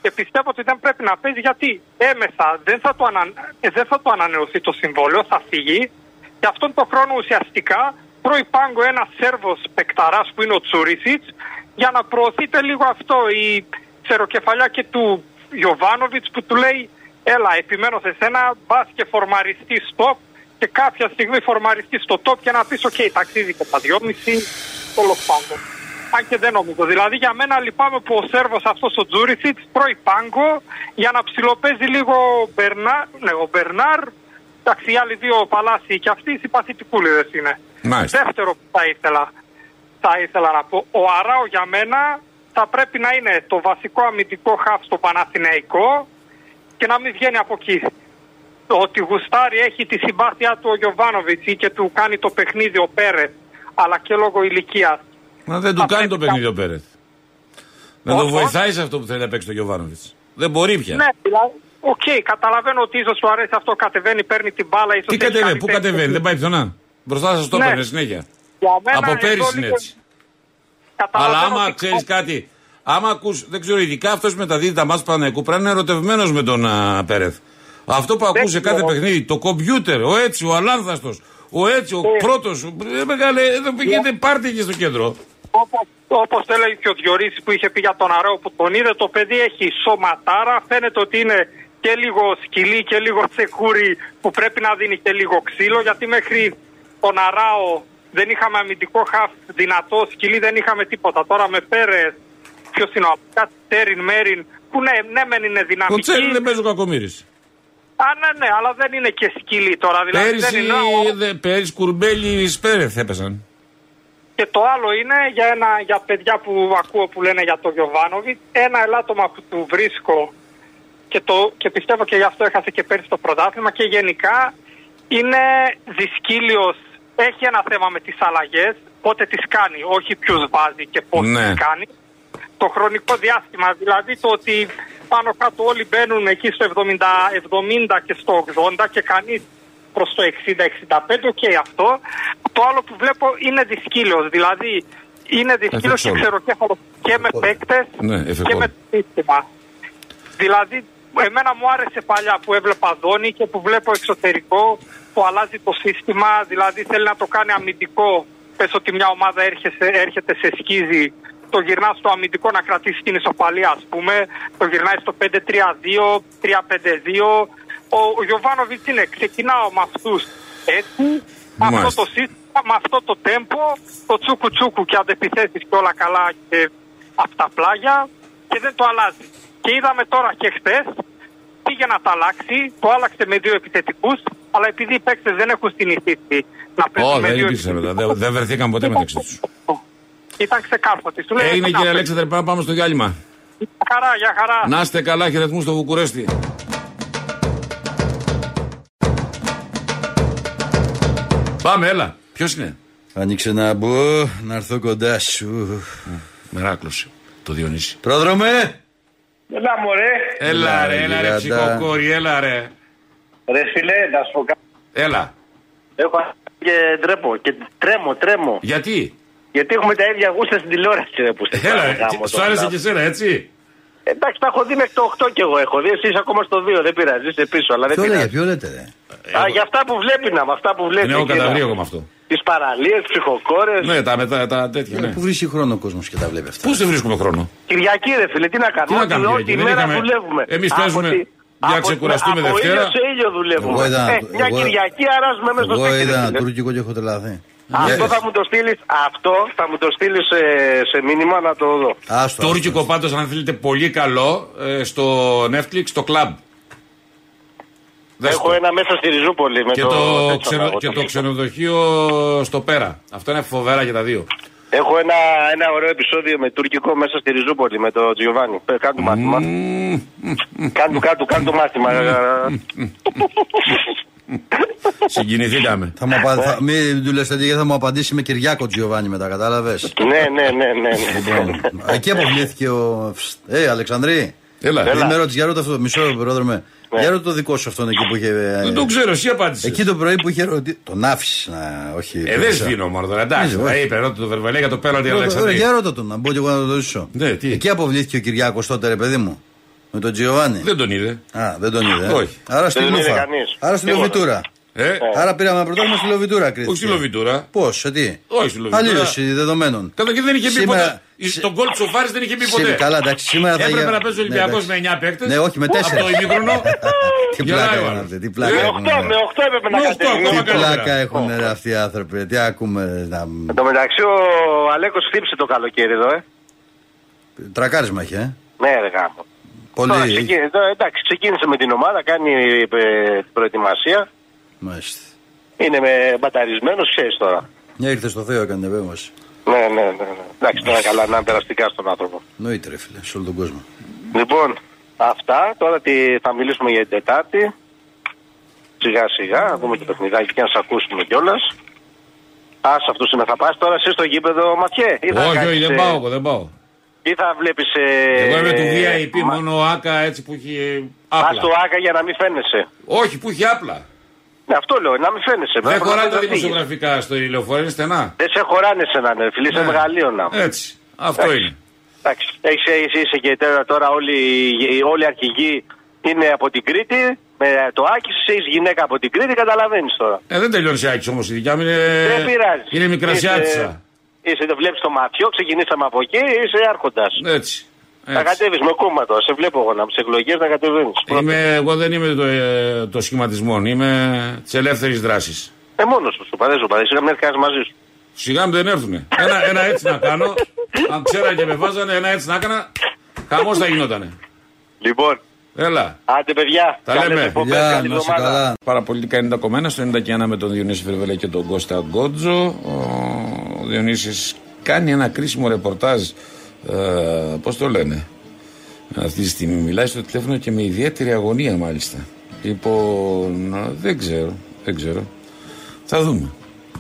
G: Και πιστεύω ότι δεν πρέπει να παίζει γιατί άμεσα δεν θα το, ανα... ε, δεν θα το ανανεωθεί το συμβόλαιο, θα φύγει. Και αυτόν τον χρόνο ουσιαστικά τρώει πάγκο ένας Σέρβος παικταράς που είναι ο Τζούριτσιτς για να προωθείται λίγο αυτό η ξεροκεφαλιά και του Γιοβάνοβιτς που του λέει έλα επιμένω σε σένα μπας και φορμαριστείς στο top και κάποια στιγμή φορμαριστείς στο top και να πεις οκ ταξίδι και τα δυόμισι τέλος πάντων. Αν και δεν νομίζω. Δηλαδή για μένα λυπάμαι που ο Σέρβος αυτός ο Τζούρισιτς τρώει πάγκο για να ψιλοπαίζει λίγο ο Μπερνάρ. Ναι, ο Μπερνάρ. Εντάξει, οι άλλοι δύο παλάσιοι και αυτοί συμπαθητικούλιδες είναι.
A: Μάλιστα.
G: Δεύτερο που θα ήθελα, θα ήθελα να πω. Ο Αράο για μένα θα πρέπει να είναι το βασικό αμυντικό χαφ στο Παναθηναϊκό και να μην βγαίνει από εκεί. Το ότι γουστάρει έχει τη συμπάθειά του ο Γιωβάνοβιτς ή και του κάνει το παιχνίδι ο Πέρε, αλλά και λόγω ηλικίας.
A: Μα δεν του
G: Θα
A: κάνει το
G: πρέπει
A: παιχνίδι ο Πέρεθ. Να το
G: Ω-
A: βοηθάει σε αυτό που θέλει να παίξει το Γιοβάνοβιτς. Δεν μπορεί πια.
G: Ναι, δηλαδή. Οκ, καταλαβαίνω ότι ίσως σου αρέσει αυτό. Κατεβαίνει, παίρνει την μπάλα. Ίσως
A: Τι
G: έχει
A: κατεβαίνει,
G: κάνει
A: πού
G: τέτοιο.
A: κατεβαίνει, δεν πάει πουθενά. Μπροστά σας το
G: Ναι.
A: έπαιρνε συνέχεια.
G: Για μένα
A: Από
G: εδώ
A: πέρυσι είναι
G: λίγο-
A: έτσι. Αλλά
G: Καταλαβαίνω
A: άμα
G: ότι-
A: ξέρεις κάτι, άμα ακούς, δεν ξέρω, ειδικά αυτός που μεταδίδει τα ματς Παναθηναϊκού, πρέπει να είναι ερωτευμένος με τον α, Πέρεθ. Αυτό που ακούς σε κάθε
G: ξέρω.
A: παιχνίδι, το κομπιούτερ, ο έτσι, ο αλάνθαστος, ο έτσι, ο
G: Ναι.
A: πρώτος. Ε, μεγάλε, εδώ πήγαινε πάρτι εκεί στο κέντρο.
G: Όπως, όπως το έλεγε και ο Διορύσης που είχε πει για τον Αράο που τον είδε, το παιδί έχει σωματάρα, φαίνεται ότι είναι και λίγο σκυλί και λίγο τσεκούρι που πρέπει να δίνει και λίγο ξύλο γιατί μέχρι τον Αράο δεν είχαμε αμυντικό χαφ δυνατό σκυλί, δεν είχαμε τίποτα. Τώρα με Πέρες, ποιος είναι ο Απικάτ, Τέριν, Μέριν, που ναι, ναι μεν είναι
A: Ο
G: δυναμική.
A: Τσέλι δεν παίζει ο Κακομήρη.
G: Α, ναι, ναι, αλλά δεν είναι και σκυλί τώρα. Δηλαδή δεν
A: Πέρυσι,
G: είναι, ο-
A: δε- πέρυσι κουρμπέλι Πέρεθ έπεσαν.
G: Και το άλλο είναι για, ένα, για παιδιά που ακούω που λένε για τον Γιωβάνοβιτς, ένα ελάττωμα που του βρίσκω και, το, και πιστεύω και γι' αυτό έχασε και πέρυσι το πρωτάθλημα και γενικά είναι δυσκύλιος, έχει ένα θέμα με τις αλλαγές, πότε τις κάνει, όχι ποιους βάζει και πώς
A: Ναι.
G: τις κάνει. Το χρονικό διάστημα, δηλαδή το ότι πάνω κάτω όλοι μπαίνουν εκεί στο 70, 70 και στο 80 και κανείς προς το 60-65, οκ αυτό. Το άλλο που βλέπω είναι δυσκύλιος, δηλαδή είναι δυσκύλιος και
A: Εφεξόλ.
G: ξέρω και, και με παίκτες
A: Ναι,
G: και
A: εφεξόλ.
G: με το σύστημα. Δηλαδή, εμένα μου άρεσε παλιά που έβλεπα Δόνη και που βλέπω εξωτερικό που αλλάζει το σύστημα, δηλαδή θέλει να το κάνει αμυντικό. Πες ότι μια ομάδα έρχεσαι, έρχεται σε σκίζι, το γυρνά στο αμυντικό να κρατήσει την ισοπαλία, ας πούμε, το γυρνάει στο 5-3-2, 3-5-2. Ο, ο Γιωβάνοβιτς είναι, ξεκινάω με αυτούς έτσι, με αυτό
A: Μάλιστα.
G: το σύστημα, με αυτό το τέμπο, το τσούκου τσούκου και αντεπιθέσεις και όλα καλά και από τα πλάγια και δεν το αλλάζει. Και είδαμε τώρα και χθες πήγε να τα αλλάξει, το άλλαξε με δύο επιθετικούς, αλλά επειδή οι παίκτες δεν έχουν συνηθίσει να παίζουν
A: Ω,
G: με
A: δεν
G: δύο
A: υπήρξε μετά. Δεν, δεν βρεθήκαν ποτέ μεταξύ τους.
G: Ήταν ξεκάρφωτη. Σου λέει,
A: Έγινε
G: «Τι να
A: κύριε
G: παίξεις».
A: Αλέξανδρε, πάμε πάμε στο διάλειμμα.
G: Για χαρά, για χαρά.
A: Να είστε καλά, χαιρετισμού στο Βουκουρέστι. Πάμε, έλα. Ποιος είναι,
B: Άνοιξε να μπω, να έρθω κοντά σου.
A: Μεράκλωσε. Το Διονύση.
B: Πρόδρομε!
H: Έλα μωρέ.
A: Έλα ρε, έλα ρε,
B: γιγάντα.
A: ψυχοκόρη, έλα ρε.
H: Ρε φίλε, να σου πω κάτι.
A: Έλα.
H: Έχω και ντρέπω και τρέμω, τρέμω.
A: Γιατί;
H: Γιατί έχουμε τα ίδια γούστα στην τηλεόραση ρε που στην
A: Έλα,
H: κάνω
A: ρε,
H: γάμο
A: σου
H: τώρα.
A: άρεσε και εσένα, έτσι;
H: Εντάξει, τα έχω δει μέχρι το 8 κι εγώ έχω δει. Εσύ είσαι ακόμα στο 2, δεν πειράζει, είσαι πίσω. Αλλά δεν
B: Ποιο λέγε,
H: πειράζει.
B: ποιο λέτε, ρε;
H: Α, για αυτά που βλέπεις να, με αυτά που βλέπεις.
A: Δεν έχω καταβρει εγώ με αυτό.
H: Τις παραλίες, ψυχοκόρες.
A: Ναι, τα, μετά, τα τέτοια, ναι.
B: Πού βρίσκει χρόνο ο κόσμος και τα βλέπει αυτά.
A: Πού σε βρίσκουμε χρόνο;
H: Κυριακή, ρε φίλε, τι να
A: Τι
H: κάνουμε.
A: να
H: Ό,τι-
A: κάνουμε,
H: Ό,τι
A: Κυριακή, δεν
H: μέρα
A: είχαμε-
H: δουλεύουμε.
A: Εμείς
H: Από
A: παίζουμε
H: τη-
A: για να
H: από-
A: ξεκουραστούμε
H: από
A: Δευτέρα.
H: ήλιο σε ήλιο δουλεύουμε.
B: Εγώ είδα-
H: Ε, μια
B: εγώ-
H: Κυριακή αράζουμε μέσα στο
B: Εγώ
H: σπίτι.
B: είδα
H: ρε
B: ένα
H: φίλε.
B: τουρκικό και έχω τρελαθεί.
H: Αυτό
B: Yes.
H: θα μου το στείλεις, αυτό θα μου το στείλεις σε, σε μήνυμα να το δω.
B: Άστο.
A: Τούρκικο πάντω, αν θέλετε, πολύ καλό ε, στο Netflix, το Club. Δες
H: Έχω
A: το.
H: ένα μέσα στη Ριζούπολη με
A: Και
H: το,
A: το,
H: τέτοιο
A: ξενο-
H: πράγμα,
A: και
H: το
A: το ξενοδοχείο στο Πέρα. Αυτό είναι φοβερά για τα δύο.
H: Έχω ένα, ένα ωραίο επεισόδιο με τουρκικό μέσα στη Ριζούπολη με το Τζιοβάνι. Ε, Κάνε το μάθημα. Κάνε το, κάνε το, κάνε το μάθημα.
A: Συγκινηθήκαμε.
B: Θα μου απα... θα... Μην του λες τέτοια, γιατί θα μου απαντήσει με Κυριάκο Τζιοβάνι μετά, κατάλαβες;
H: ναι, ναι, ναι, ναι. ναι.
B: Λοιπόν, εκεί αποβλήθηκε ο. Ε, Αλεξανδρή.
A: Έλα.
H: Έλα.
B: Δεν με ρώτησε, για ρώτα αυτό. Μισό πρόδρομε.
H: Ναι.
B: Για ρώτα το δικό σου αυτόν εκεί που είχε. ε,
A: Δεν το ξέρω, εσύ απάντησες.
B: Εκεί το πρωί που είχε ρωτήσει. Τον άφησες να. Όχι.
A: Ε, δεν σβήνω μόνο τώρα. Εντάξει,
B: Ναι,
A: θα
B: όχι.
A: είπε ρώτα το Βερβαλέ για το πέναλτι
B: Ρώτα- Ωραία,
A: Αλεξανδρή.
B: για ρώτα τον, να μπω και εγώ να το ρωτήσω.
A: Ναι, τι;
B: Εκεί αποβλήθηκε ο Κυριάκος τότε, ρε παιδί μου. Με τον Τζιοβάνι.
A: Δεν τον είδε.
B: Α, δεν τον είδε. ε.
A: Όχι.
B: Άρα στη
H: Δεν τον είδε
B: Λούφα.
H: κανείς.
B: Άρα στη
H: Τίποτα.
B: Λοβιτούρα.
A: Ε,
B: Άρα πήραμε πρωτάθλημα στη Λοβιτούρα, κρίθηκε.
A: όχι στη Λοβιτούρα.
B: Πώς, σε τι;
A: Όχι στη Λοβιτούρα.
B: Αλλίωση δεδομένων.
A: Καταρχήν δεν είχε πει
B: Σήμερα-
A: ποτέ. Στον γκολ του Σοφάρη δεν είχε πει
B: Σήμερα-
A: ποτέ.
B: Καλά, εντάξει, σήμερα θα
A: Έπρεπε
B: για-
A: να παίζει ο
B: Ναι,
A: Ολυμπιακός
B: εντάξει.
A: με 9 παίκτες.
B: Ναι, όχι, με τέσσερα.
A: Από το ημίχρονο.
B: Τι
A: Γελάει
B: πλάκα
A: ο
B: έχουν
A: άλλος.
B: αυτοί. Τι
A: Ε,
B: πλάκα
H: Με
B: έχουν.
H: 8, με 8 έπρεπε να
A: Με οκτώ
H: κατέβει.
A: ακόμα
B: Τι
A: καλύτερα.
B: πλάκα έχουν ρε, αυτοί οι άνθρωποι. Τι ακούμε. Να...
H: Εν τω μεταξύ ο Αλέκος χτύψε το καλοκαίρι εδώ, ε.
B: Τρακάρισμα έχει, ε.
H: Ναι, ρε γάμο. Τώρα
B: Πολύ.
H: ξεκίνησε, τώρα, εντάξει, ξεκίνησε με την ομάδα, κάνει ε, την προετοιμασία.
B: Μάλιστα.
H: Είναι με μπαταρισμένος, ξέρεις τώρα.
B: Μια ήρθε στο Θεό, έκανε επέμβαση.
H: Ναι, ναι, ναι. ναι. Εντάξει, τώρα καλά να είναι περαστικά στον άνθρωπο.
B: Νοείται, ρε φίλε, σε όλο τον κόσμο.
H: Λοιπόν, αυτά. Τώρα τι, θα μιλήσουμε για την Τετάρτη. Σιγά σιγά, να δούμε το παιχνιδάκι και να σε ακούσουμε κιόλας. Α, αυτό είναι. Θα πας τώρα εσύ στο γήπεδο Ματιέ. ή θα
A: Όχι,
H: κάνεις,
A: όχι, δεν
H: ε,
A: πάω εγώ, δεν πάω.
H: Ή θα βλέπεις.
A: Εγώ είμαι του VIP, μόνο ο Άκα έτσι που έχει
H: Πα
A: άπλα.
H: στο Άκα για να μην φαίνεσαι.
A: Όχι, που έχει άπλα.
H: Ναι, αυτό λέω, να μην φαίνεσαι.
A: Δεν
H: Πρέπει να
A: χωράει τα
H: φύγεις.
A: δημοσιογραφικά στο ηλιοφόρο, είναι στενά.
H: Δεν σε χωράνε σε έναν φίλοι, είσαι
A: Ναι.
H: μεγαλείο να.
A: Έτσι. Αυτό
H: Εντάξει.
A: είναι.
H: Εντάξει, έχεις, έχεις, είσαι και τώρα, τώρα όλοι, οι- όλοι οι αρχηγοί είναι από την Κρήτη. Με το Άκης, εσύ είσαι γυναίκα από την Κρήτη, καταλαβαίνεις τώρα.
A: Ε, δεν τελειώνει η Άκης όμως η δικιά μου. Είναι,
H: Δεν πειράζει.
A: είναι μικρασιάτισα.
H: Είσαι, είσαι, βλέπεις το ματιό, ξεκινήσαμε από εκεί, είσαι άρχοντας.
A: Έτσι.
H: Θα
A: έτσι.
H: κατέβεις με κόμματα, σε βλέπω εγώ να τις εκλογές να κατεβαίνεις.
A: Είμαι, εγώ δεν είμαι το, ε, το σχηματισμό, είμαι της ελεύθερης δράσης.
H: Ε, μόνος σου, σου παρέ, σου παρέ. Σιγά μην έρθει μαζί σου.
A: Σιγά μην δεν έρθουνε. Ένα, ένα έτσι να κάνω. Αν ξέραν και με βάζανε, ένα έτσι να έκανα. Χαμός θα γινότανε.
H: Λοιπόν,
A: Έλα.
H: άντε παιδιά.
A: Τα
H: καλές
A: λέμε.
H: εκπομπές,
B: Γεια,
H: καλή
B: να σε
H: εβδομάδα.
B: καλά.
A: Παραπολιτικά 90,1 στο 90 και 1 με τον Διονύση Φερβέλα και τον Κώστα Γκότζο. Ο Διονύσης κάνει ένα κρίσιμο ρεπορτάζ. Ε, Πώς το λένε. Αυτή τη στιγμή μιλάει στο τηλέφωνο και με ιδιαίτερη αγωνία μάλιστα. Λοιπόν, ε, δεν ξέρω. Δεν ξέρω. Θα δούμε.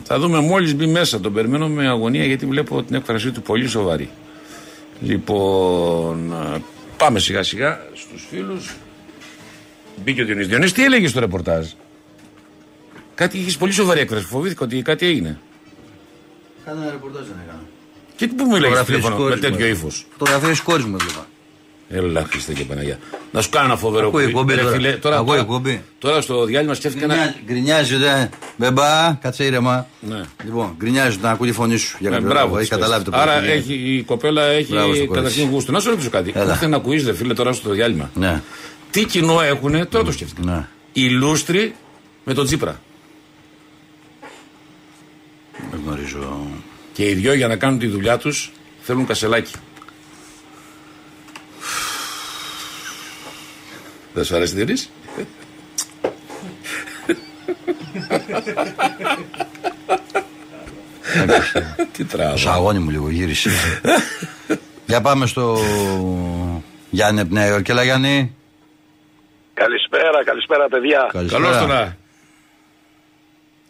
A: Θα δούμε μόλις μπει μέσα. Τον περιμένω με αγωνία γιατί βλέπω την έκφρασή του πολύ σοβαρή. Λοιπόν, ε, πάμε σιγά σιγά στους φίλους. Μπήκε ο Διονύσης. Διονύσης, τι έλεγες στο ρεπορτάζ; Κάτι είχες πολύ σοβαρή έκφραση. Φοβήθηκα ότι κάτι έγινε.
B: Κάνα ένα ρεπορτάζ δεν έκανα.
A: Και τι που μου έλεγε στο
B: Φωτογραφίες
A: τηλέφωνο με
B: κόρης μου.
A: τέτοιο ύφος;
B: Φωτογραφίες τη κόρη μου έβλεπα.
A: Έλα, Χριστέ και Παναγία. Να σου κάνω ένα φοβερό
B: Ακούει
A: που-
B: εκπομπή
A: ρε
B: τώρα.
A: φίλε, τώρα,
B: Ακούει
A: τώρα,
B: εκπομπή.
A: τώρα στο διάλειμμα σκέφτηκα ένα.
B: Γκρινιά- Γκρινιάζει, δε. Μπεμπά, κάτσε ήρεμα.
A: Ναι.
B: Λοιπόν, γκρινιάζει όταν ακούει τη φωνή σου. Για
A: Ε,
B: κάποιο
A: μπράβο,
B: λόγο. Έχει
A: της
B: καταλάβει το
A: πες. Άρα
B: παιδί.
A: έχει, η κοπέλα έχει
B: Μπράβο στο
A: καταρχήν
B: κορίτσι.
A: γούστο. Να σου ρωτήσω κάτι.
B: Έλα.
A: Ήρθε να ακούεις, δε φίλε, τώρα στο διάλειμμα.
B: Ναι,
A: Τι κοινό έχουν, τώρα το σκέφτηκα.
B: ναι.
A: Οι λούστροι με τον Τσίπρα.
B: Δεν γνωρίζω.
A: Και οι δυο για να κάνουν τη δουλειά τους θέλουν κασελάκι. Δεν σου αρέσει Διονύση; Τι
B: Το
A: τράβα.
B: σαγόνι μου λίγο γύρισε. Για πάμε στο Γιάννη από τη Νέα Υόρκη. Έλα Γιάννη.
I: Καλησπέρα, καλησπέρα παιδιά.
B: Καλησπέρα.
A: Καλώς τώρα.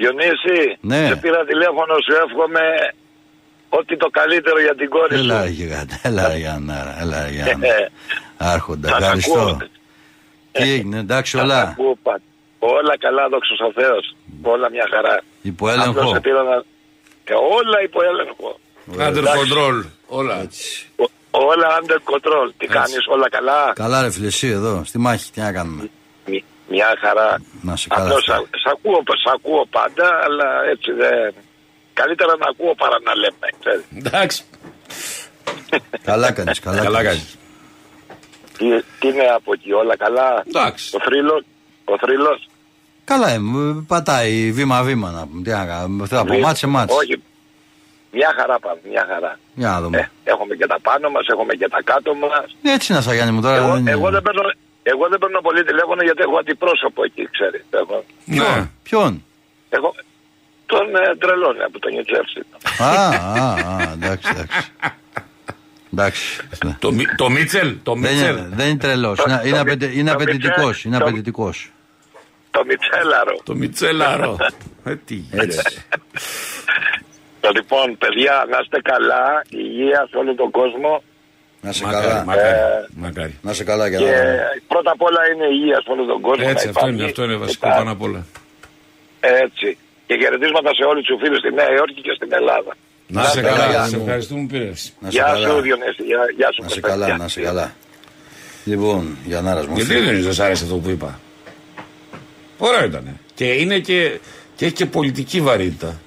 I: Διονύση,
B: Ναι.
I: σε πήρα τηλέφωνο, σου εύχομαι ό,τι το καλύτερο για την κόρη σου.
B: Έλα γιγάντα, έλα Γιάννα, έλα Γιάννα.
I: Ε,
B: Άρχοντα,
I: θα τα
B: ευχαριστώ.
I: ακούω.
B: Τι έγινε, εντάξει
I: Θα τα
B: όλα;
I: ακούω πα- Όλα καλά, δόξα ο Θεός. Όλα μια χαρά.
B: Υπό
I: Απλώς
B: έλεγχο.
I: σε πήρα να... Ε, όλα υπό έλεγχο.
A: Under
I: Εντάξει.
A: control. Όλα.
I: Ο- Όλα under control. Τι κάνεις, όλα καλά;
B: Καλά ρε φίλε, εσύ εδώ, στη μάχη, τι να κάνουμε;
I: Μ- Μια χαρά.
B: Να σε καλά.
I: Απλώς σ' σ' ακούω, σ' ακούω πάντα, αλλά έτσι δεν... Καλύτερα να ακούω παρά να λέμε, ξέρεις.
A: Εντάξει.
B: Καλά κάνεις, καλά,
A: Καλά
B: κάνεις.
A: κάνεις.
I: Τι, τι είναι από εκεί, όλα καλά;
A: Εντάξει.
I: Ο θρύλος, ο θρύλος.
B: Καλά, ε, μου πατάει βήμα-βήμα να πούμε. Τι να κάνουμε, αυτό από μάτς σε μάτς.
I: Όχι. Μια χαρά πάμε, μια χαρά.
B: Για να
I: Ε,
B: δούμε.
I: έχουμε και τα πάνω μας, έχουμε και τα κάτω μας.
B: Έτσι να Γιάννη μου τώρα.
I: Εγώ,
B: δεν είναι-
I: εγώ, δεν παίρνω, εγώ δεν παίρνω πολύ τηλέφωνο γιατί έχω αντιπρόσωπο εκεί, ξέρεις. Έχω,
A: Ναι.
B: Ποιον, ποιον;
I: έχω τον ε, τρελώνει από τον Νιουτσέρσι.
B: Α, α, α, εντάξει, εντάξει. Εντάξει. ναι.
A: Το, Μι- το Μίτσελ. Το
B: Δεν
A: Μίτσελ.
B: είναι, δεν είναι τρελός.
I: Το-
B: Είναι,
I: το-
B: είναι,
I: το-
B: απαιτητικό. είναι
I: το-
B: απαιτητικός, Είναι
I: το-
B: απαιτητικός.
I: Το Μιτσέλαρο.
A: Το Μιτσέλαρο. Ε, τι
B: Έτσι.
I: Λοιπόν, παιδιά, να είστε καλά, υγεία σε όλο τον κόσμο.
B: Να σε
A: Μακάρι,
B: καλά.
A: μακάρι.
I: Ε,
A: Μακάρι.
B: Να σε καλά για
I: Και
B: να
I: πρώτα απ' όλα είναι υγεία σε όλο τον κόσμο.
A: Έτσι,
I: να
A: αυτό είναι,
I: υπάρχει.
A: αυτό είναι βασικό
I: Μετά,
A: πάνω απ' όλα.
I: Έτσι. Και χαιρετίσματα σε όλους τους φίλους στη Νέα Υόρκη και στην Ελλάδα.
A: Να σε
B: καλά,
A: καλά.
B: Γιάννη
A: Σε
B: μου.
A: ευχαριστούμε που πήρες.
B: να σε
I: Γεια
B: καλά.
I: σου, Διονύση. Γεια, γεια σου,
B: Να σε
I: Κώστα.
B: καλά,
I: Γεια.
B: να σε καλά. Λοιπόν, για να μου
A: Γιατί δεν δεν σ' άρεσε αυτό που είπα; Ωραίο ήταν. Και είναι και, και έχει και πολιτική βαρύτητα.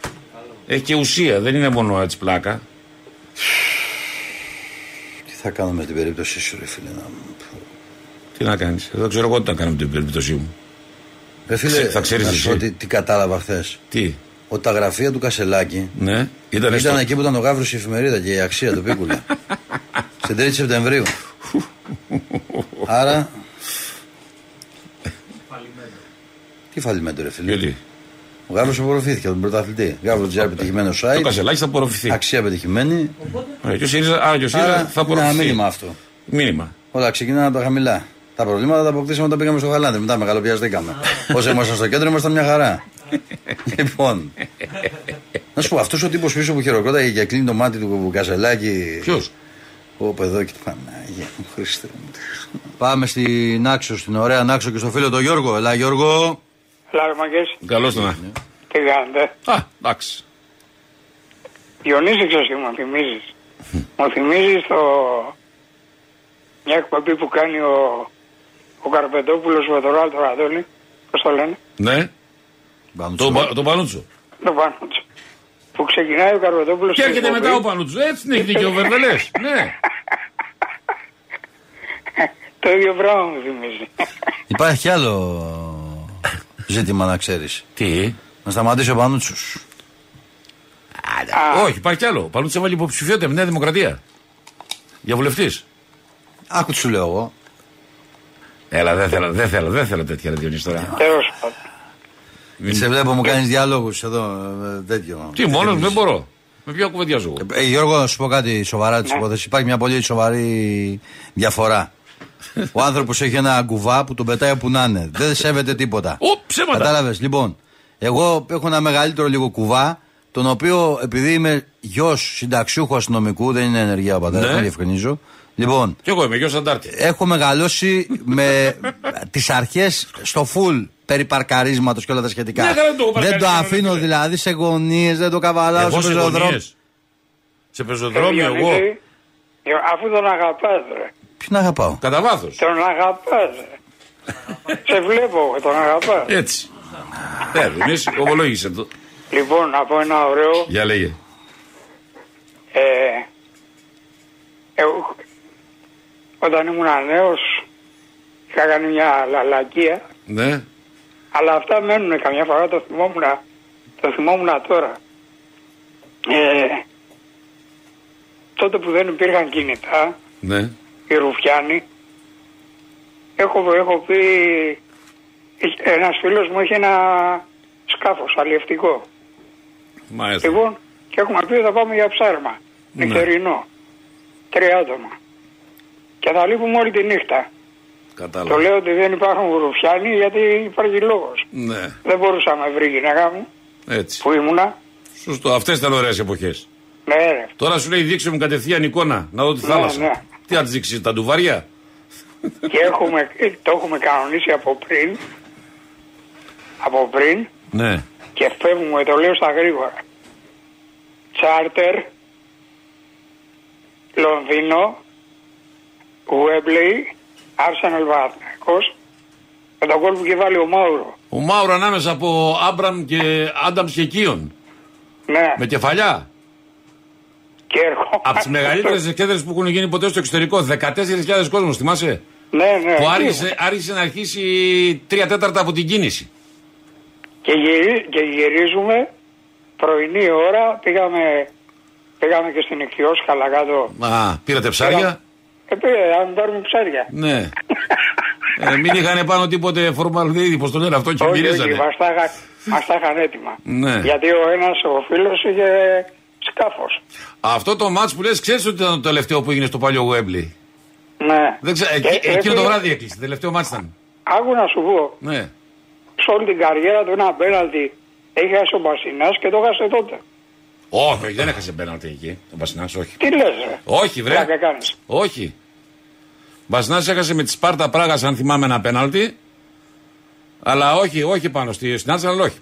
A: Έχει και ουσία, δεν είναι μόνο έτσι πλάκα.
B: Τι θα κάνουμε με την περίπτωση σου, ρε φίλε. Να...
A: Τι να κάνεις; Δεν ξέρω εγώ τι να κάνω με την περίπτωσή μου.
B: Ρε φίλε,
A: Ξε- θα ξέρεις
B: να σου
A: εσύ.
B: πω τι, τι κατάλαβα χθες.
A: Τι,
B: Ότι τα γραφεία του Κασελάκη
A: ναι, ήταν,
B: ήταν
A: στο...
B: εκεί που ήταν ο Γαύρος η εφημερίδα και η αξία του Πίκουλα. Στην 3η Σεπτεμβρίου. Άρα. Τι φαλιμέντο, ρε φίλε;
A: Γιατί;
B: Ο Γαύρος απορροφήθηκε από τον πρωταθλητή. Γαύρο Τζιάρ πετυχημένο
A: Το
B: site.
A: κασελάκι θα απορροφηθεί.
B: Αξία πετυχημένη.
A: Ε, Και ο ΣΥΡΙΖΑ, α, και ο ΣΥΡΙΖΑ
B: Άρα
A: θα
B: είναι ένα
A: απορροφηθεί.
B: μήνυμα αυτό.
A: Μήνυμα.
B: Όλα ξεκινάνε από τα χαμηλά. Τα προβλήματα τα αποκτήσαμε όταν πήγαμε στο Γαλάντι. Μετά μεγαλοπιαστήκαμε. Όσο ήμασταν στο κέντρο ήμασταν μια χαρά. λοιπόν. Να σου πω, αυτός ο τύπος πίσω που χειροκρόταγε και κλείνει το μάτι του Κασελάκη.
A: Ποιος;
B: Ω, εδώ και Παναγία μου, Χριστέ μου. Πάμε στην Άξο, στην ωραία Νάξο και στο φίλο τον Γιώργο. Ελά, Γιώργο.
J: Λάρμαγκες,
A: Καλώς το να.
J: τι κάνετε;
A: Α, εντάξει.
J: Διονύση ξέρεις τι μου θυμίζεις. μου θυμίζεις το... μια εκπομπή που κάνει ο, ο Καρπετόπουλος με τον Ράλτο Ραδόνη. Πώς το λένε;
A: Ναι,
B: Πανούτσο.
A: το, το Πανούτσο.
J: Το πάνω του. Που ξεκινάει ο Καρπετόπουλος
A: Και
J: στην
A: έρχεται
J: εκπομπή.
A: μετά ο Πανούτσο. Έτσι την έχει δίκιο ο Βερβελέ. Ναι.
J: Το ίδιο πράγμα μου θυμίζει.
B: Υπάρχει κι άλλο ζήτημα να ξέρεις.
A: Τι;
B: Να σταματήσει ο Πανούτσος.
A: Όχι, υπάρχει κι άλλο. Ο Πανούτσος έβαλε υποψηφιότητα με Νέα Δημοκρατία. Για βουλευτής.
B: Άκου τι σου λέω εγώ.
A: Έλα, δεν θέλω, δεν θέλω, δεν θέλω τέτοια ρε Διονύση τώρα.
J: Τέλος πάντων.
A: Μην-
B: Σε βλέπω μου κάνεις διαλόγου εδώ. ε, τέτοιο.
A: Τι, μόνος δεν μπορώ. Με ποια κουβεντιάζω εγώ;
B: Ε, Γιώργο, να σου πω κάτι σοβαρά της υπόθεσης. Υπάρχει μια πολύ σοβαρή διαφορά. Ο άνθρωπος έχει ένα κουβά που τον πετάει όπου να είναι. Δεν σέβεται τίποτα.
A: Ω, ψέματα.
B: Κατάλαβες. Λοιπόν, εγώ έχω ένα μεγαλύτερο λίγο κουβά, τον οποίο επειδή είμαι γιος συνταξιούχου αστυνομικού, δεν είναι ενεργεία ο πατέρας,
A: Ναι.
B: να διευκρινίζω. Λοιπόν,
A: Κι εγώ είμαι γιος Αντάρτη.
B: έχω μεγαλώσει με τις αρχές στο full περί παρκαρίσματο και όλα τα σχετικά.
A: Ναι, καλά, δεν το έχω
B: δεν το
A: παρκαρισμένο,
B: αφήνω
A: ρε.
B: δηλαδή σε γωνίες, δεν το καβαλάω
A: Εγώ
B: σε
A: σε
B: πεζοδρόμιο.
A: γωνίες. Σε πεζοδρόμιο εγώ.
J: Διονύση, Αφού τον αγαπάς ρε.
B: Ποιον αγαπάω;
A: Κατά βάθος.
J: Τον αγαπάς ρε. Σε βλέπω, τον αγαπάς.
A: Έτσι. Ναι, Διονύση, ομολόγησες το.
J: Λοιπόν, να πω ένα ωραίο.
A: Για λέγε.
J: Ε, εγώ, όταν ήμουν νέος είχα κάνει μια λαλακία
A: Ναι.
J: αλλά αυτά μένουν καμιά φορά το θυμόμουν, το θυμόμουν τώρα. Ε, τότε που δεν υπήρχαν κινητά,
A: Ναι.
J: Οι Ρουφιάνοι, έχω, έχω πει, είχε- ένας φίλος μου έχει ένα σκάφος αλλιευτικό.
A: Μάλιστα.
J: Λοιπόν, και έχουμε πει ότι θα πάμε για ψάρμα.
A: Ναι.
J: Νυχτερινό. Τρία άτομα. Και θα λείπουμε όλη τη νύχτα. Το
A: Κατάλαβα.
J: λέω ότι δεν υπάρχουν ρουφιάνοι γιατί υπάρχει λόγος.
A: Ναι.
J: Δεν μπορούσα να με βρει η γυναίκα μου
A: Έτσι.
J: που ήμουνα.
A: Σωστό. Αυτές ήταν ωραίες εποχές.
J: Ναι, ρε.
A: Τώρα σου λέει δείξε μου κατευθείαν εικόνα να δω τη
J: Ναι,
A: θάλασσα.
J: ναι.
A: Τι να τη δείξει, τα ντουβάρια;
J: και έχουμε, το έχουμε κανονίσει από πριν. Από πριν
A: Ναι.
J: και φεύγουμε, το λέω στα γρήγορα. Τσάρτερ, Λονδίνο, Γουέμπλεϊ, Άρσεναλ Παναθηναϊκός με τον κόλ που είχε βάλει ο Μάουρο.
A: Ο Μάουρο ανάμεσα από Άμπραμ και Άνταμς και Κίον.
J: Ναι,
A: Με κεφαλιά.
J: Και έρχομαι.
A: Από τις μεγαλύτερες εκκέντρε που έχουν γίνει ποτέ στο εξωτερικό. 14.000 κόσμος, θυμάσαι;
J: Ναι, ναι.
A: Που
J: εκεί.
A: άρχισε, άρχισε να αρχίσει τρία τέταρτα από την κίνηση.
J: Και, γυρι, και γυρίζουμε πρωινή ώρα, πήγαμε, πήγαμε και στην Ικτιόσχαλα κάτω.
A: Α, πήρατε ψάρια;
J: Ε, πήρε, αν πάρουμε ψάρια.
A: Ναι. ε, μην είχαν πάνω τίποτε φορμαλδίδι, πώ το λένε αυτό και
J: Όχι, όχι,
A: μυρίζανε.
J: μας τα, είχα- μας τα είχαν έτοιμα.
A: Ναι.
J: Γιατί ο ένας ο φίλος είχε σκάφος.
A: Αυτό το μάτς που λες ξέρεις ότι ήταν το τελευταίο που έγινε στο παλιό Γουέμπλι.
J: Ναι.
A: Δεν ξέρω,
J: Ε,
A: εκεί,
J: ε,
A: εκείνο το
J: φίλε,
A: βράδυ έκλεισε. Τελευταίο μάτς ήταν.
J: Άκου να σου πω,
A: Ναι.
J: σε όλη την καριέρα του ένα πέναλτι έχει χάσει ο Μπασινάς και το χάσε τότε.
A: Όχι, όχι, δεν έχασε πέναλτι εκεί. Ο Μπασινάς, όχι.
J: Τι λες ρε;
A: Όχι, βρε.
J: Πλάκα κάνεις.
A: Όχι. Μπασινάς έχασε με τη Σπάρτα Πράγας, αν θυμάμαι, ένα πέναλτι. Αλλά όχι, όχι πάνω στη, στην Άρσεναλ, όχι.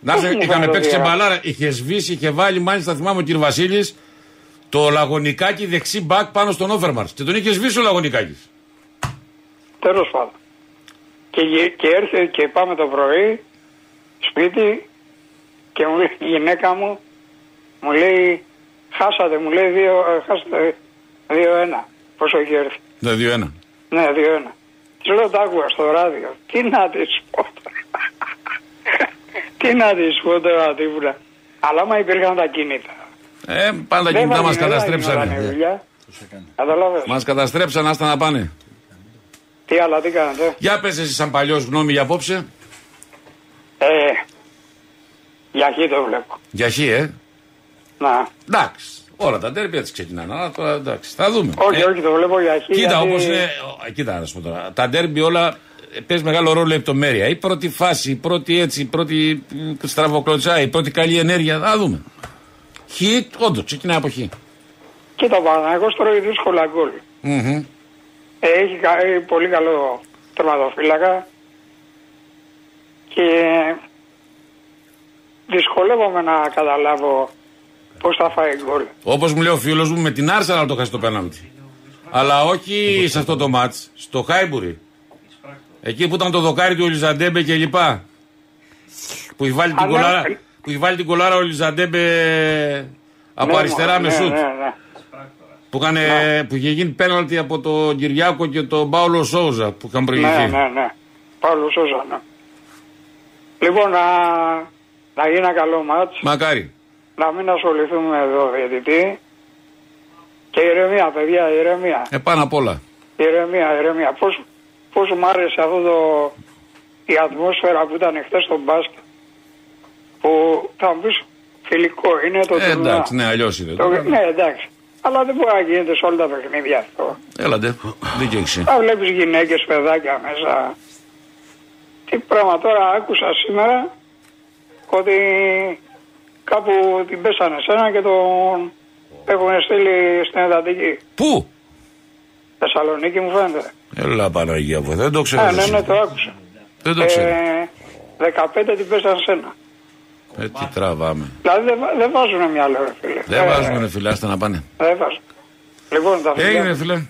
A: Να
J: Πώς μου
A: είχαμε
J: φαίνεται
A: παίξει και
J: ότι, α;
A: μπαλάρα. Είχε σβήσει, είχε βάλει, μάλιστα θυμάμαι ο κ. Βασίλης, το λαγωνικάκι δεξί μπακ πάνω στον Όφερμαρς. Και τον είχε σβήσει ο λαγωνικάκι.
J: Τέλος πάντων. Και, γε- και έρθε και πάμε το πρωί σπίτι και μου λέει η γυναίκα μου μου λέει χάσατε μου λέει δύο, ε, χάσατε δύο ένα πόσο έχει έρθει
A: Ναι, 2-1.
J: ναι δύο ένα της λέω τα άκουγα στο ράδιο τι να της πω τώρα τι να της πω τώρα τίποτα αλλά άμα υπήρχαν τα κινήτα
A: Ε, πάντα τα
J: δεν
A: κινητά
J: θα
A: μας
J: γινόταν
A: καταστρέψανε.
J: δουλειά. Καταλάβες.
A: Μας καταστρέψανε, άστα να πάνε.
J: Τι άλλα, τι κάνετε;
A: Για πες εσύ σαν παλιός γνώμη για απόψε.
J: Ε, για χ το βλέπω.
A: Για χ, ε.
J: Να.
A: Εντάξει. Όλα τα τέρπια έτσι ξεκινάνε. Αλλά τώρα εντάξει. Θα δούμε.
J: Όχι,
A: Ε,
J: όχι, το βλέπω για χ.
A: Κοίτα,
J: γιατί-
A: όπως είναι. ο, Κοίτα, να σου πω τώρα. Τα ντέρμπι όλα ε, παίζει μεγάλο ρόλο η λεπτομέρεια. Η πρώτη φάση, η πρώτη έτσι, η πρώτη μ, στραβοκλωτσά, η πρώτη καλή ενέργεια. Θα δούμε. Χ, όντως, ξεκινάει από χ.
J: Κοίτα, ο Παναθηναϊκός τρώει δύσκολα γκολ.
A: Μμμ.
J: Ε, Έχει κα- ε, πολύ καλό τερματοφύλακα και δυσκολεύομαι να καταλάβω πώς θα φάει γκολ.
A: Όπως μου λέει ο φίλος μου, με την Άρσα να το χάσει το πέναλτι. Αλλά όχι σε αυτό το ματς, στο Χάιμπουρι. Εκεί που ήταν το δοκάρι του Ολισαντέμπε και λοιπά. Που έχει βάλει την
J: Αλλά-
A: κολάρα, που έχει βάλει την κολάρα ο Ολισαντέμπε από
J: Ναι,
A: αριστερά με
J: ναι,
A: σουτ.
J: ναι, ναι.
A: Που, είχαν, που είχε γίνει πέναλτι από τον Κυργιάκο και τον Πάολο Σόουζα που είχαν προηγηθεί.
J: Ναι, ναι, ναι. Παύλο Σόζα, ναι. Λοιπόν, να, να γίνει ένα καλό μάτς,
A: Μακάρι.
J: να μην ασχοληθούμε εδώ διαιτητή. Και ηρεμία, παιδιά, ηρεμία.
A: Ε, πάνω απ' όλα.
J: Ηρεμία, ηρεμία. Πώς, πώς μου άρεσε αυτό το, η ατμόσφαιρα που ήταν χθες στο μπάσκετ. Που θα μου πεις φιλικό είναι το
A: Ε,
J: τουρνουά.
A: εντάξει, ναι, αλλιώς είναι.
J: Το- ναι, εντάξει. Αλλά δεν μπορεί να γίνεται σε όλα τα παιχνίδια αυτό.
A: Έλατε, δίκιο έχεις.
J: Θα βλέπεις γυναίκες, παιδάκια μέσα. Τι πράγμα τώρα άκουσα σήμερα ότι κάπου την πέσανε σένα και τον έχουν στείλει στην Εντατική.
A: Πού;
J: Θεσσαλονίκη μου φαίνεται.
A: Έλα Παναγία μου, δεν το ξέρω.
J: Α, ναι,
A: εσύ.
J: ναι, το άκουσα.
A: Δεν το ξέρω.
J: Ε, 15 την πέσανε σένα.
A: Ε, τι τραβάμε.
J: Δηλαδή δεν, βα- δεν βάζουν μυαλό, ρε φίλε.
A: Δεν
J: Ε,
A: βάζουμε ρε φιλά, να πάνε.
J: Δεν βάζουν. Λοιπόν, τα φιλιά.
A: Έγινε φίλε.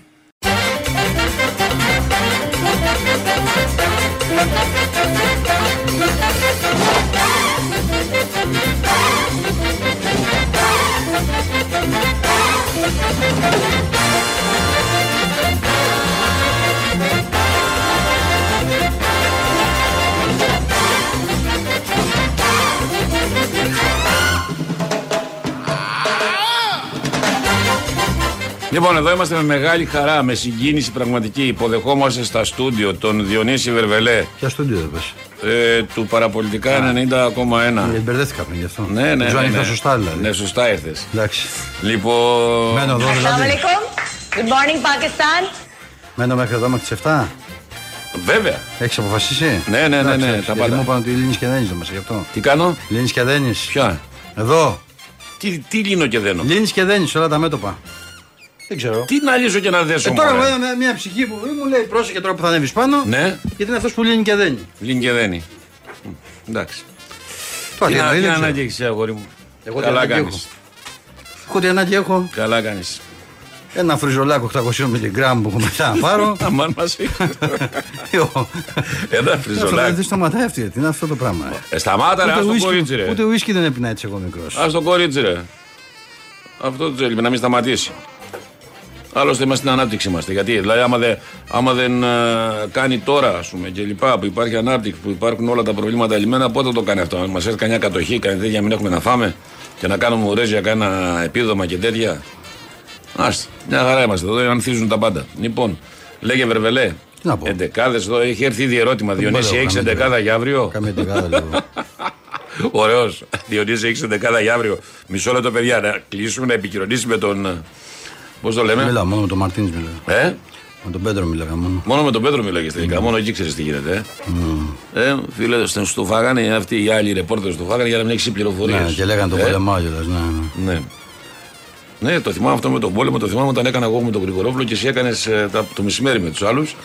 A: Λοιπόν, εδώ είμαστε με μεγάλη χαρά, με συγκίνηση πραγματική. Υποδεχόμαστε στα στούντιο τον Διονύση Βερβελέ
B: Ποια στούντιο δεν πες;
A: ε, του Παραπολιτικά 90,1.
B: Ε, Μπερδεύτηκα πριν γι' αυτό.
A: Ναι, ναι,
B: Δεν ξέρω αν
A: ναι,
B: ήρθα
A: ναι.
B: σωστά δηλαδή.
A: Ναι, σωστά ήρθες.
B: Εντάξει.
A: Λοιπόν.
B: Μένω εδώ δηλαδή.
K: Assalamualaikum. Good morning, Pakistan.
B: Μένω μέχρι εδώ μέχρι τις 7.
A: Βέβαια.
B: Έχεις αποφασίσει;
A: Ναι, ναι, ναι,
B: Εντάξει,
A: ναι,
B: εντάξει,
A: τα
B: γιατί
A: πάντα.
B: Μου είπαν ότι λύνει και δένει δεν γι' αυτό.
A: Τι κάνω,
B: Λύνει και δένει.
A: Ποια;
B: Εδώ.
A: Τι, τι λύνω και δένω;
B: Λύνει και δένει σε όλα τα μέτωπα. Δεν ξέρω.
A: Τι να λύσω και να δέσω.
B: Ε, τώρα
A: μωρέ;
B: εγώ μια, μια ψυχή που μου λέει πρόσεχε τώρα που θα ανέβεις πάνω.
A: Ναι,
B: Γιατί είναι αυτός που λύνει και δένει.
A: λύνει και δένει. Μ, Εντάξει.
B: Τώρα
A: Τι
B: τι
A: να-
B: εννοείς,
A: τι
B: δεν ξέρω.
A: ανάγκη έχεις, αγόρι μου;
B: Εγώ τι
A: Καλά
B: ανάγκη
A: κάνεις.
B: έχω. Εγώ τι ανάγκη έχω.
A: Καλά κάνεις.
B: Ένα φριζολάκο 800 μιλιγκράμμ που έχω μετά να πάρω.
A: Αμάν μας Ένα
B: Αυτό
A: φριζολάκι.
B: δεν σταματάει αυτή. Τι είναι αυτό το πράγμα.
A: Ε, σταμάτα ρε,
B: Ούτε
A: ας το
B: ουίσκι-
A: κορίτσι ρε.
B: Ούτε ουίσκι δεν έπινα έτσι εγώ μικρός.
A: Ας το κορίτσι ρε. Αυτό το θέλει, να μην σταματήσει. Άλλωστε είμαστε στην ανάπτυξη είμαστε. Γιατί δηλαδή άμα, δεν- άμα δεν ε, κάνει τώρα ας πούμε και λοιπά που υπάρχει ανάπτυξη, που υπάρχουν όλα τα προβλήματα λιμένα, πότε το κάνει αυτό; Αν μας έρθει κανένα κατοχή, κανένα τέτοια, μην έχουμε να φάμε και να κάνουμε ουρές για κάνα επίδομα και τέτοια. Άστε, μια χαρά είμαστε εδώ, ανθίζουν τα πάντα. Λοιπόν, λέγε Βερβελέ.
B: Τι να πω.
A: Εντεκάδες εδώ, έχει έρθει ήδη ερώτημα. Διονύση,
B: μπορώ,
A: έχεις
B: κάμε
A: εντεκάδα για αύριο;
B: Κάμε την κάδα λίγο.
A: Ωραίος. Διονύση, έχεις εντεκάδα για αύριο; Μισό λεπτό, παιδιά, να κλείσουμε να επικοινωνήσει με τον. Πώς το λέμε,
B: Μιλάω μόνο με τον Μαρτίνη μιλάω.
A: Ε,
B: Με τον Πέντρο μιλάγα μόνο.
A: μόνο με τον Πέτρο μιλάγες τελικά. Μόνο εκεί ξέρεις τι γίνεται. Ε, ε φίλε, στον- στο φάγανε αυτοί οι άλλοι ρεπόρτερ στο φάγανε για να μην έχεις πληροφορίες.
B: Ναι, και λέγανε το πολεμάω κιόλας, ναι, ναι.
A: Ναι. Ναι, το θυμάμαι αυτό με τον πόλεμο, το θυμάμαι όταν έκανα εγώ με τον Γρηγορόβλο και εσύ έκανες το μεσημέρι με τους άλλους.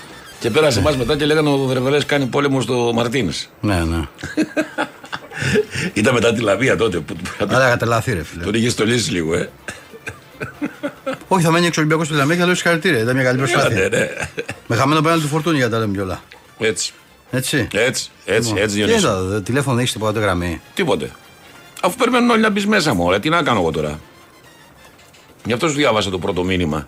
A: Και πέρασε εμάς μετά και λέγανε ο Βερβελέ κάνει πόλεμο στο Μαρτίνες.
B: Ναι, ναι.
A: Ήταν μετά τη Λαβία τότε που
B: Αλλά είχατε λάθη, ρε φίλε.
A: τον είχε στολίσει λίγο, ε.
B: Όχι, θα μένει έξω Ολυμπιακό στη Λαμία και θα λέω συγχαρητήρια. Ήταν μια καλή
A: Ναι,
B: προσπάθεια.
A: ναι.
B: Με χαμένο πέναλ του φορτούνι για να τα λέμε κιόλα.
A: Έτσι.
B: Έτσι.
A: Έτσι, έτσι,
B: Λοιπόν,
A: έτσι
B: Τι
A: Διονύση.
B: είναι το τηλέφωνο, έχεις τίποτα γραμμή.
A: Τίποτε. Αφού περιμένουν όλοι να μπεις μέσα μου, ρε, τι να κάνω εγώ τώρα. Γι' αυτό σου διάβασα το πρώτο μήνυμα.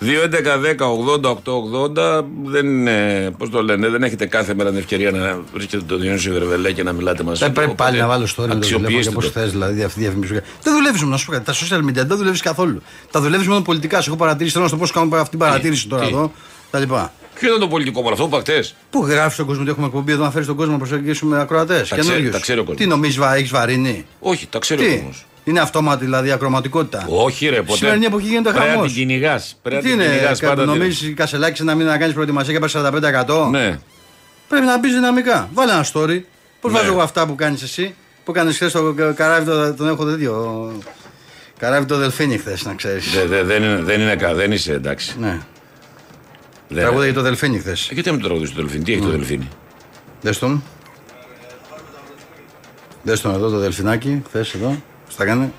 A: 2.11.10.80.880 δεν είναι, πώς το λένε, δεν έχετε κάθε μέρα την ευκαιρία να βρίσκετε τον Διονύσιο Βερβελέ και να μιλάτε μαζί
B: Δεν
A: του,
B: πρέπει
A: οπότε
B: πάλι να βάλω story με το τηλέφωνο
A: αξιοποιήστε
B: και πώς
A: το.
B: θες, δηλαδή αυτή τη διαφήμιση. Δεν δουλεύεις μόνο, να σου πω κάτι. Τα social media δεν δουλεύεις καθόλου. Τα δουλεύεις μόνο πολιτικά. Σε έχω παρατηρήσει, θέλω να σου το πώ κάνω αυτή την παρατήρηση τώρα
A: τι;
B: εδώ. Τα λοιπά.
A: Ποιο ήταν το πολιτικό μου αυτό που είπα χτες;
B: Πού γράφεις στον κόσμο ότι έχουμε εκπομπή εδώ να φέρεις τον κόσμο να προσεγγίσουμε ακροατές.
A: ξέρει- τα ξέρει ο κόσμος.
B: Τι νομίζεις, έχεις βαρύνει;
A: Όχι, τα ξέρει ο
B: Τι;
A: Κόσμος.
B: Είναι αυτόματη δηλαδή ακροματικότητα.
A: Όχι ρε, ποτέ.
B: Σημερινή εποχή γίνεται
A: Πρέπει να
B: χαμός.
A: την κυνηγάς. Πρέπει
B: Τι
A: να την
B: είναι,
A: κυνηγάς
B: κα-
A: πάντα. τη-
B: νομίζεις Κασελάκη ένα μήνα να κάνεις προετοιμασία και πάει 45%.
A: Ναι.
B: Πρέπει να μπεις δυναμικά. Βάλε ένα story. Πώς
A: Ναι.
B: βάζω εγώ αυτά που κάνεις εσύ. Που κάνεις χθες το καράβι, το- τον έχω τέτοιο. Καράβι το Δελφίνι χθες, να ξέρεις.
A: Δε- δε- δεν, είναι, δεν, είναι, κα- δεν είσαι εντάξει.
B: Ναι.
A: Δεν-
B: Τραγούδα για το Δελφίνι χθες.
A: Ε, Γιατί να μην το τραγουδίσει το Δελφίνι, τι έχει το Δελφίνι;
B: Δες τον. Δες τον εδώ το Δελφινάκι, χθες εδώ. Στα κάνε;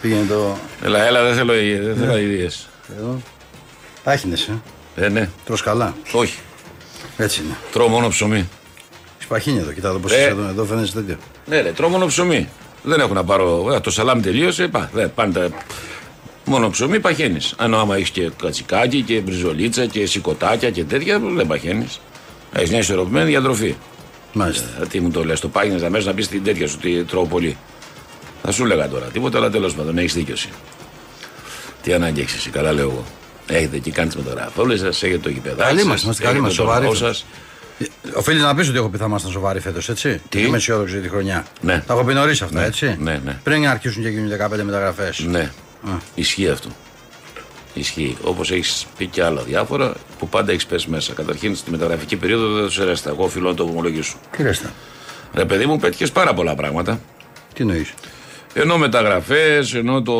B: Πήγαινε το.
A: Έλα, έλα, δεν θέλω, δεν θέλω ιδέες.
B: Εδώ. Άχινες, ε.
A: Ε, ναι.
B: Τρως καλά.
A: Όχι.
B: Έτσι είναι.
A: Τρώω μόνο ψωμί.
B: Σπαχίνει εδώ, κοιτά εδώ πώς
A: Ε.
B: είσαι εδώ. Εδώ φαίνεσαι τέτοιο.
A: Ναι, ρε, τρώω μόνο ψωμί. Δεν έχω να πάρω. ε, Το σαλάμι τελείωσε. Πά, δε, πάντα. Μόνο ψωμί παχαίνει. Αν άμα έχεις και κατσικάκι και μπριζολίτσα και σηκωτάκια και τέτοια, δεν παχαίνει. Έχεις μια ισορροπημένη διατροφή.
B: Μάλιστα.
A: Ε, τι μου το λες, το πάγινε αμέσως να πει την τέτοια σου ότι τρώω πολύ. Θα σου έλεγα τώρα τίποτα, αλλά τέλος πάντων έχεις δίκιο εσύ. Τι ανάγκη έχεις εσύ, καλά λέω εγώ. Έχετε εκεί κάνει τι μεταγραφέ όλες σας, έχετε το γηπεδάκι.
B: Καλοί
A: σας,
B: μας, είμαστε καλοί
A: έχετε
B: μας,
A: το
B: σοβαροί
A: λαό
B: φέτος.
A: σας.
B: Οφείλεις να πεις ότι έχω πει θα ήμασταν σοβαροί φέτος, έτσι;
A: Τι;
B: Είμαι αισιόδοξο για τη χρονιά.
A: Ναι.
B: Τα έχω πει νωρίς αυτά,
A: Ναι,
B: έτσι;
A: ναι, ναι.
B: Πριν αρχίσουν και γίνουν 15 μεταγραφές.
A: Ναι. Ισχύει αυτό. Ισχύει. Όπως έχεις πει και άλλα διάφορα που πάντα έχεις πέσει μέσα. Καταρχήν στη μεταγραφική περίοδο δεν τους αρέσει. Εγώ οφείλω να το ομολογήσω.
B: Τι ρέστα.
A: Ρε παιδί μου, πέτυχες πάρα πολλά πράγματα.
B: Τι νοεί.
A: Ενώ μεταγραφές, ενώ το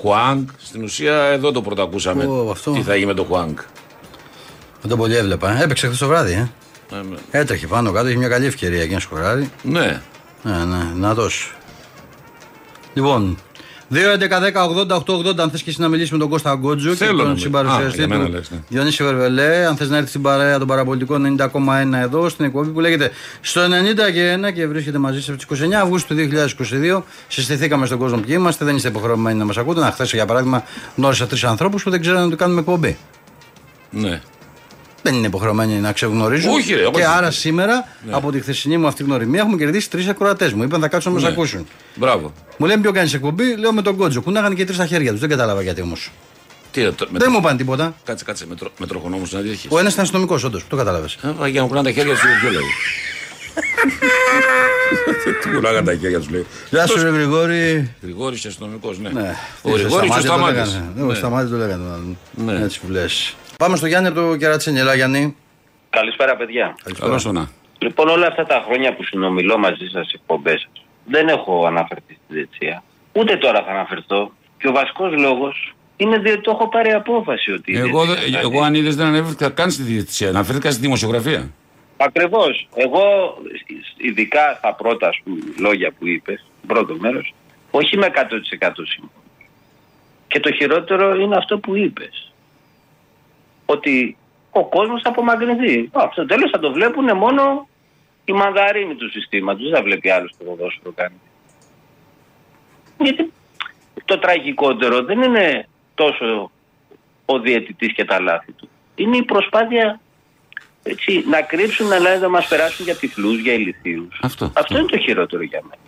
A: Χουάνγκ. Στην ουσία εδώ το πρώτο ακούσαμε.
B: Ω, αυτό.
A: Τι θα γίνει με το Χουάνγκ.
B: Δεν τον πολύ έβλεπα. ε. Έπαιξε χθες το βράδυ, ε.
A: Ε, ναι.
B: Έτρεχε πάνω κάτω, είχε μια καλή ευκαιρία για να σκοράρει.
A: Ναι.
B: Ναι, ναι, δυνατό. Λοιπόν, 2-11-10-80-8-80 αν θες και εσύ να μιλήσεις με τον Κώστα Γκότζο
A: Θέλω
B: και
A: να
B: τον
A: μιλήσω.
B: συμπαρουσιαστή
A: Α, για μένα
B: του
A: λες, ναι.
B: Διονύση Βερβελέ. Αν θες να έρθει στην παρέα των παραπολιτικών 90,1 εδώ στην εκπομπή που λέγεται στο 90 και 1 και βρίσκεται μαζί σας από τις 29 Αυγούστου του 2022. Συστηθήκαμε στον κόσμο ποιοι είμαστε, δεν είστε υποχρεωμένοι να μας ακούτε. Να χθες για παράδειγμα γνώρισα τρεις ανθρώπους που δεν ξέρουν να του κάνουμε εκπομπή.
A: Ναι.
B: Δεν είναι υποχρεωμένοι να ξεγνωρίζουν.
A: Όχι, ρε,
B: και
A: όχι.
B: άρα σήμερα
A: Ναι.
B: από τη χθεσινή μου αυτή γνωριμία έχουμε κερδίσει τρεις ακροατές μου. Είπαν θα κάτσουν να μας
A: Ναι.
B: ακούσουν.
A: Μπράβο.
B: Μου λένε ποιο κάνεις εκπομπή, λέω με τον Κότζο. Κουνάγανε και τρεις στα χέρια τους. Δεν κατάλαβα γιατί όμως.
A: Τι, το, με
B: Δεν
A: το-
B: μου είπαν τίποτα.
A: Κάτσε, κάτσε, με, τρο, με τροχονόμους να δει.
B: Ο ένας ήταν αστυνομικός, όντως. Το κατάλαβες.
A: Για να κουνάνε τα χέρια τους, ποιο λέει. Τι κουνάγανε τα χέρια τους, λέει.
B: Γεια σου, ρε Γρηγόρη.
A: Γρηγόρης αστυνομικός, ναι.
B: Ναι.
A: Ο Γρηγόρης και ο Σταμάτης.
B: Ο Σταμάτης το λέγανε. μάλλον.
A: Ναι.
B: Έτσι που λες. Πάμε στο Γιάννη από το Κερατσίνη. Έλα, Γιάννη.
L: Καλησπέρα, παιδιά.
A: Καλώς το να.
L: Λοιπόν, όλα αυτά τα χρόνια που συνομιλώ μαζί σας στις εκπομπές σα, δεν έχω αναφερθεί στη διετησία. Ούτε τώρα θα αναφερθώ. Και ο βασικός λόγος είναι διότι το έχω πάρει απόφαση ότι.
A: Εγώ, δε- εγώ αν είδες δεν ανέβηκα καν στη διαιτησία. Αναφέρθηκα στη δημοσιογραφία.
L: Ακριβώς. Εγώ, ειδικά στα πρώτα ας πούμε, λόγια που είπες, πρώτο μέρος, όχι με 100% σύμφωνο. Και το χειρότερο είναι αυτό που είπες. Ότι ο κόσμος θα απομακρυνθεί. Α, Στο τέλος θα το βλέπουν μόνο οι μανδαρίνοι του συστήματος. Δεν θα βλέπει άλλος το ποδόσφαιρο κάνει. Γιατί το τραγικότερο δεν είναι τόσο ο διαιτητής και τα λάθη του. Είναι η προσπάθεια έτσι, να κρύψουν αλλά να μας περάσουν για τυφλούς, για ηλικίους.
A: Αυτό.
L: Αυτό είναι το χειρότερο για μένα.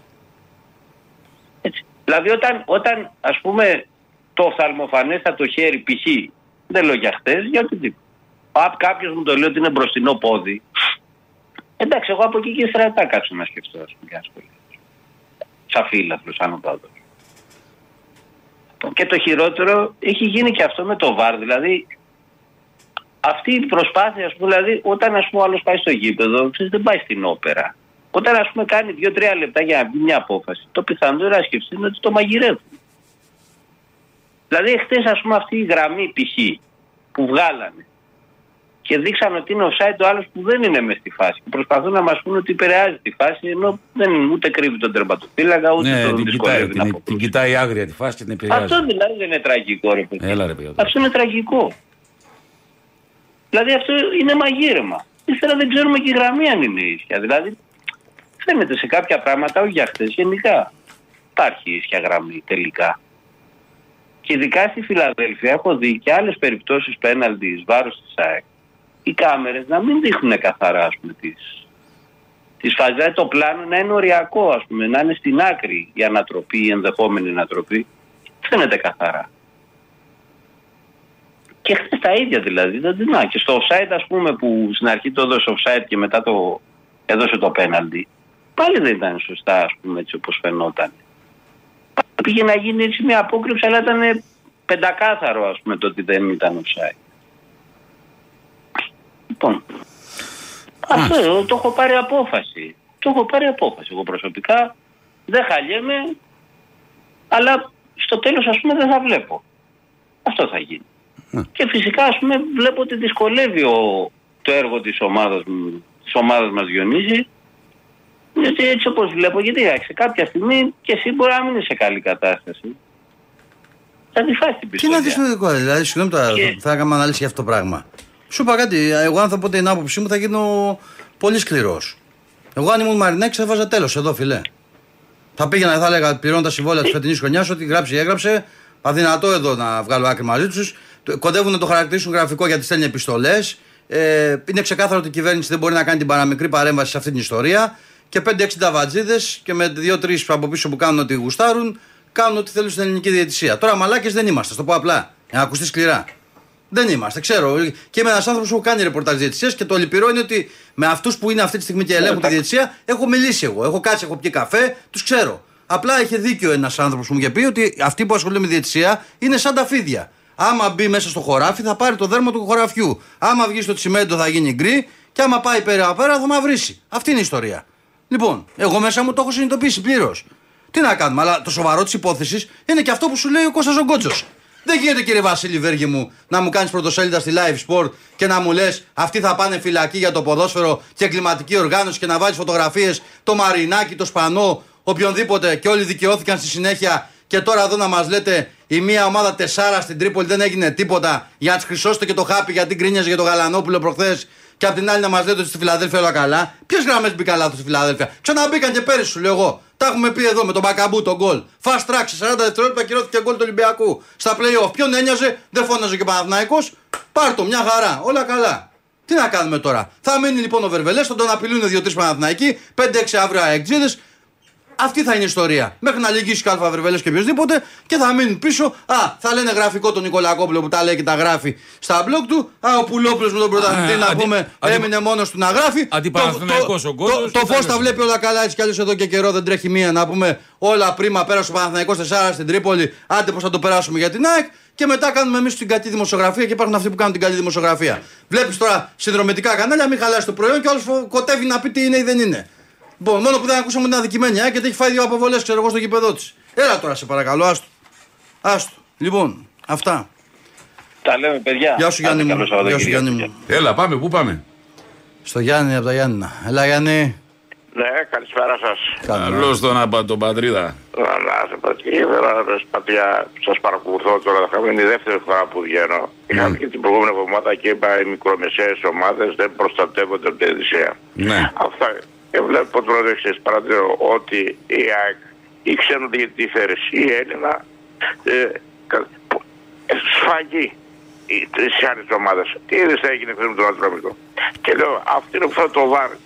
L: Έτσι. Δηλαδή όταν, όταν ας πούμε το οφθαλμοφανέστατο χέρι π.χ. δεν λέω για χτες, για οτιδήποτε. Αν κάποιος μου το λέει ότι είναι μπροστινό πόδι, εντάξει, εγώ από εκεί και ύστερα θα κάτσω να σκεφτώ, ας πούμε, και να ασχοληθώ. Σαν φίλαθλος, σαν οπαδός. Και το χειρότερο έχει γίνει και αυτό με το βάρ. Δηλαδή, αυτή η προσπάθεια, ας πούμε, δηλαδή, όταν ας πούμε, ο άλλος πάει στο γήπεδο, ξέρεις, δεν πάει στην όπερα. Όταν ας πούμε κάνει δύο-τρία λεπτά για να βγει μια απόφαση, το πιθανότερο να σκεφτεί είναι ότι το μαγειρεύουν. Δηλαδή, χθες, ας πούμε, αυτή η γραμμή π.χ. που βγάλανε και δείξαν ότι είναι offside ο άλλος που δεν είναι μες στη φάση. Και προσπαθούν να μας πούνε ότι επηρεάζει τη φάση, ενώ δεν είναι ούτε κρύβει τον τερματοφύλακα, ούτε
A: Ναι,
L: τον
A: την
L: δυσκολεύει
A: κοιτάει,
L: να
A: την, την κοιτάει άγρια τη φάση και την επηρεάζει.
L: Αυτό δηλαδή δεν είναι τραγικό, ρε παιδί.
A: Έλα ρε παιδιά.
L: Αυτό είναι τραγικό. Δηλαδή αυτό είναι μαγείρεμα. Ύστερα δεν ξέρουμε και η γραμμή αν είναι ίσια. Δηλαδή φαίνεται σε κάποια πράγματα, όχι για χτες, γενικά υπάρχει ίσια γραμμή τελικά. Και ειδικά στη Φιλαδέλφια έχω δει και άλλες περιπτώσεις πέναλτι εις βάρος της ΑΕΚ. Οι κάμερες να μην δείχνουν καθαρά ας πούμε τις, τις φάσεις. Δηλαδή το πλάνο να είναι οριακό ας πούμε, να είναι στην άκρη η ανατροπή, η ενδεχόμενη ανατροπή. Φαίνεται καθαρά. Και χθες τα ίδια δηλαδή. Δεν, να, και στο offside, ας πούμε, που στην αρχή το έδωσε offside και μετά το έδωσε το πέναλτι, πάλι δεν ήταν σωστά, ας πούμε, έτσι όπως φαινόταν. Πήγε να γίνει έτσι μια απόκρυψη, αλλά ήταν πεντακάθαρο, ας πούμε, το ότι δεν ήταν offside. Λοιπόν, αυτό εγώ το έχω πάρει απόφαση. Το έχω πάρει απόφαση. Εγώ προσωπικά δεν χαλιέμαι. Αλλά στο τέλος ας πούμε δεν θα βλέπω. Αυτό θα γίνει.
B: Ναι.
L: Και φυσικά ας πούμε βλέπω ότι δυσκολεύει ο, το έργο της ομάδας, μου- της ομάδας μας Διονύσης. Γιατί έτσι όπως βλέπω, γιατί σε κάποια στιγμή και εσύ μπορεί να μην είσαι σε καλή κατάσταση. Θα τη φας την
B: Τι να
L: πιστολιά.
B: δεις το δικό, δηλαδή, συγγνώμη τώρα,
L: Και-
B: θα έκανα ανάλυση για αυτό το πράγμα. Σου είπα κάτι, εγώ αν θα πω την άποψή μου θα γίνω πολύ σκληρός. Εγώ αν ήμουν Μαρινέκη θα έβαζα τέλος εδώ, φιλέ. Θα πήγαινα, θα έλεγα πληρώνω τα συμβόλαια της φετινής χρονιά, ότι γράψει έγραψε. Αδυνατό εδώ να βγάλω άκρη μαζί τους. Κοντεύουν να το χαρακτηρίσουν γραφικό γιατί στέλνει επιστολές. Ε, είναι ξεκάθαρο ότι η κυβέρνηση δεν μπορεί να κάνει την παραμικρή παρέμβαση σε αυτή την ιστορία. Και 5-6 βατζίδε και με 2-3 από πίσω που κάνουν ότι γουστάρουν, κάνουν ό,τι θέλουν στην ελληνική διαιτησία. Τώρα μαλάκες δεν είμαστε, στο πω απλά. Για να ακουστεί σκληρά. Δεν είμαστε, ξέρω. Και είμαι ένας άνθρωπος που έχω κάνει ρεπορτάζ διαιτησίας και το λυπηρό είναι ότι με αυτούς που είναι αυτή τη στιγμή και ελέγχουν τη διαιτησία έχω μιλήσει εγώ. Έχω κάτσει, έχω πιει καφέ, τους ξέρω. Απλά είχε δίκιο ένας άνθρωπος που μου είχε πει ότι αυτοί που ασχολούνται με διαιτησία είναι σαν τα φίδια. Άμα μπει μέσα στο χωράφι θα πάρει το δέρμα του χωραφιού. Άμα βγει στο τσιμέντο θα γίνει γκρι και άμα πάει πέρα πέρα θα μαυρίσει. Αυτή είναι η ιστορία. Λοιπόν, εγώ μέσα μου το έχω συνειδητοποιήσει πλήρως. Τι να κάνουμε, αλλά το σοβαρό της υπόθεσης είναι και αυτό που σου λέει ο Κώστας Ογκότσος. Δεν γίνεται κύριε Βασίλη Βέργη μου να μου κάνεις πρωτοσέλιδα στη live sport και να μου λες αυτοί θα πάνε φυλακή για το ποδόσφαιρο και εγκληματική οργάνωση και να βάλεις φωτογραφίες το Μαρινάκι, το Σπανό, οποιονδήποτε και όλοι δικαιώθηκαν στη συνέχεια και τώρα εδώ να μας λέτε η μία ομάδα τεσσάρα στην Τρίπολη δεν έγινε τίποτα για να τη χρυσώσετε και το χάπι γιατί γκρίνιαζε για το Γαλανόπουλο προχθές και απ' την άλλη να μας λέτε ότι στη Φιλαδέλφια όλα καλά. Ποιες γραμμές μπήκαν λάθος στη Φιλαδέλφια; Ξαναμπήκαν και πέρυσι, σου λέω εγώ. Τα έχουμε πει εδώ με τον Μπακαμπού τον γκολ. Fast track σε 40 δευτερόλεπτα κυρώθηκε γκολ του Ολυμπιακού. Στα playoff. Ποιον ένοιαζε, δεν φώναζε και Παναθναϊκό. Πάρ το, μια χαρά. Όλα καλά. Τι να κάνουμε τώρα; Θα μείνει λοιπόν ο Βερβελές, θα τον απειλούν 2-3 Παναθναϊκοί, 5-6 αύριο αεκτζίδε. Αυτή θα είναι η ιστορία. Μέχρι να λυγίσει και ο Αλφα Βερβελέ και οποιοδήποτε και θα μείνουν πίσω. Α, θα λένε γραφικό τον Νικολακόπουλο που τα λέει και τα γράφει στα blog του. Α, ο Πουλόπουλος με τον πρωταθλητή
A: Α,
B: να
A: αντι-
B: πούμε
A: αντι-
B: έμεινε μόνος του να γράφει.
A: Αντιπαναθηναϊκός
B: Το-
A: ο
B: το-
A: Γκόζος
B: Το,
A: και
B: το
A: τα
B: φως τα
A: λοιπά.
B: βλέπει όλα καλά έτσι κι αλλιώς εδώ και καιρό δεν τρέχει μία να πούμε όλα πρίμα πέρασε ο Παναθηναϊκός 4 στην Τρίπολη. Άντε πώς θα το περάσουμε για την ΑΕΚ. Και μετά κάνουμε εμείς την καλή δημοσιογραφία και υπάρχουν αυτοί που κάνουν την καλή δημοσιογραφία. Βλέπεις τώρα συνδρομητικά κανάλια, μην χαλάσει το προϊόν και όλο κοτεύει να πει τι είναι ή δεν είναι. Λοιπόν, μόνο που δεν ακούσαμε την αδικημένη ΑΕΚ γιατί έχει φάει δύο αποβολές, ξέρω εγώ, στο γήπεδο της. Έλα τώρα, σε παρακαλώ, άστο. Άστο. Λοιπόν, αυτά.
L: Τα λέμε παιδιά.
B: Γεια σου Γιάννη
L: Άντε,
B: μου.
L: καλό
B: Γεια σου
L: Σαββατοκύριακο.
B: Γιάννη μου.
A: Έλα, πάμε, πού πάμε;
B: Στο Γιάννη από τα Γιάννηνα. Έλα Γιάννη.
M: Ναι, καλησπέρα σας.
A: Καλώς τον, απα- τον πατρίδα.
M: Να σε πω, ήθελα να σα πατριά, σας παρακολουθώ τώρα. Θα είναι η δεύτερη φορά που βγαίνω. Είχα βγει την προηγούμενη εβδομάδα και είπα οι μικρομεσαίες ομάδες δεν προστατεύονται από την ειδησία.
A: Ναι.
M: Αυτά. Και βλέπω τώρα το εξή. Παρατηρώ ότι η ΑΕΚ, η ξένο διαιτητή φέρεση, η Έλληνα, ε, κα- που- ε, σφαγή οι τρεις άλλες ομάδες. Τι είδες τι έγινε χθες με τον Ατρόμητο; Και λέω, αυτή είναι που θα το βάρει.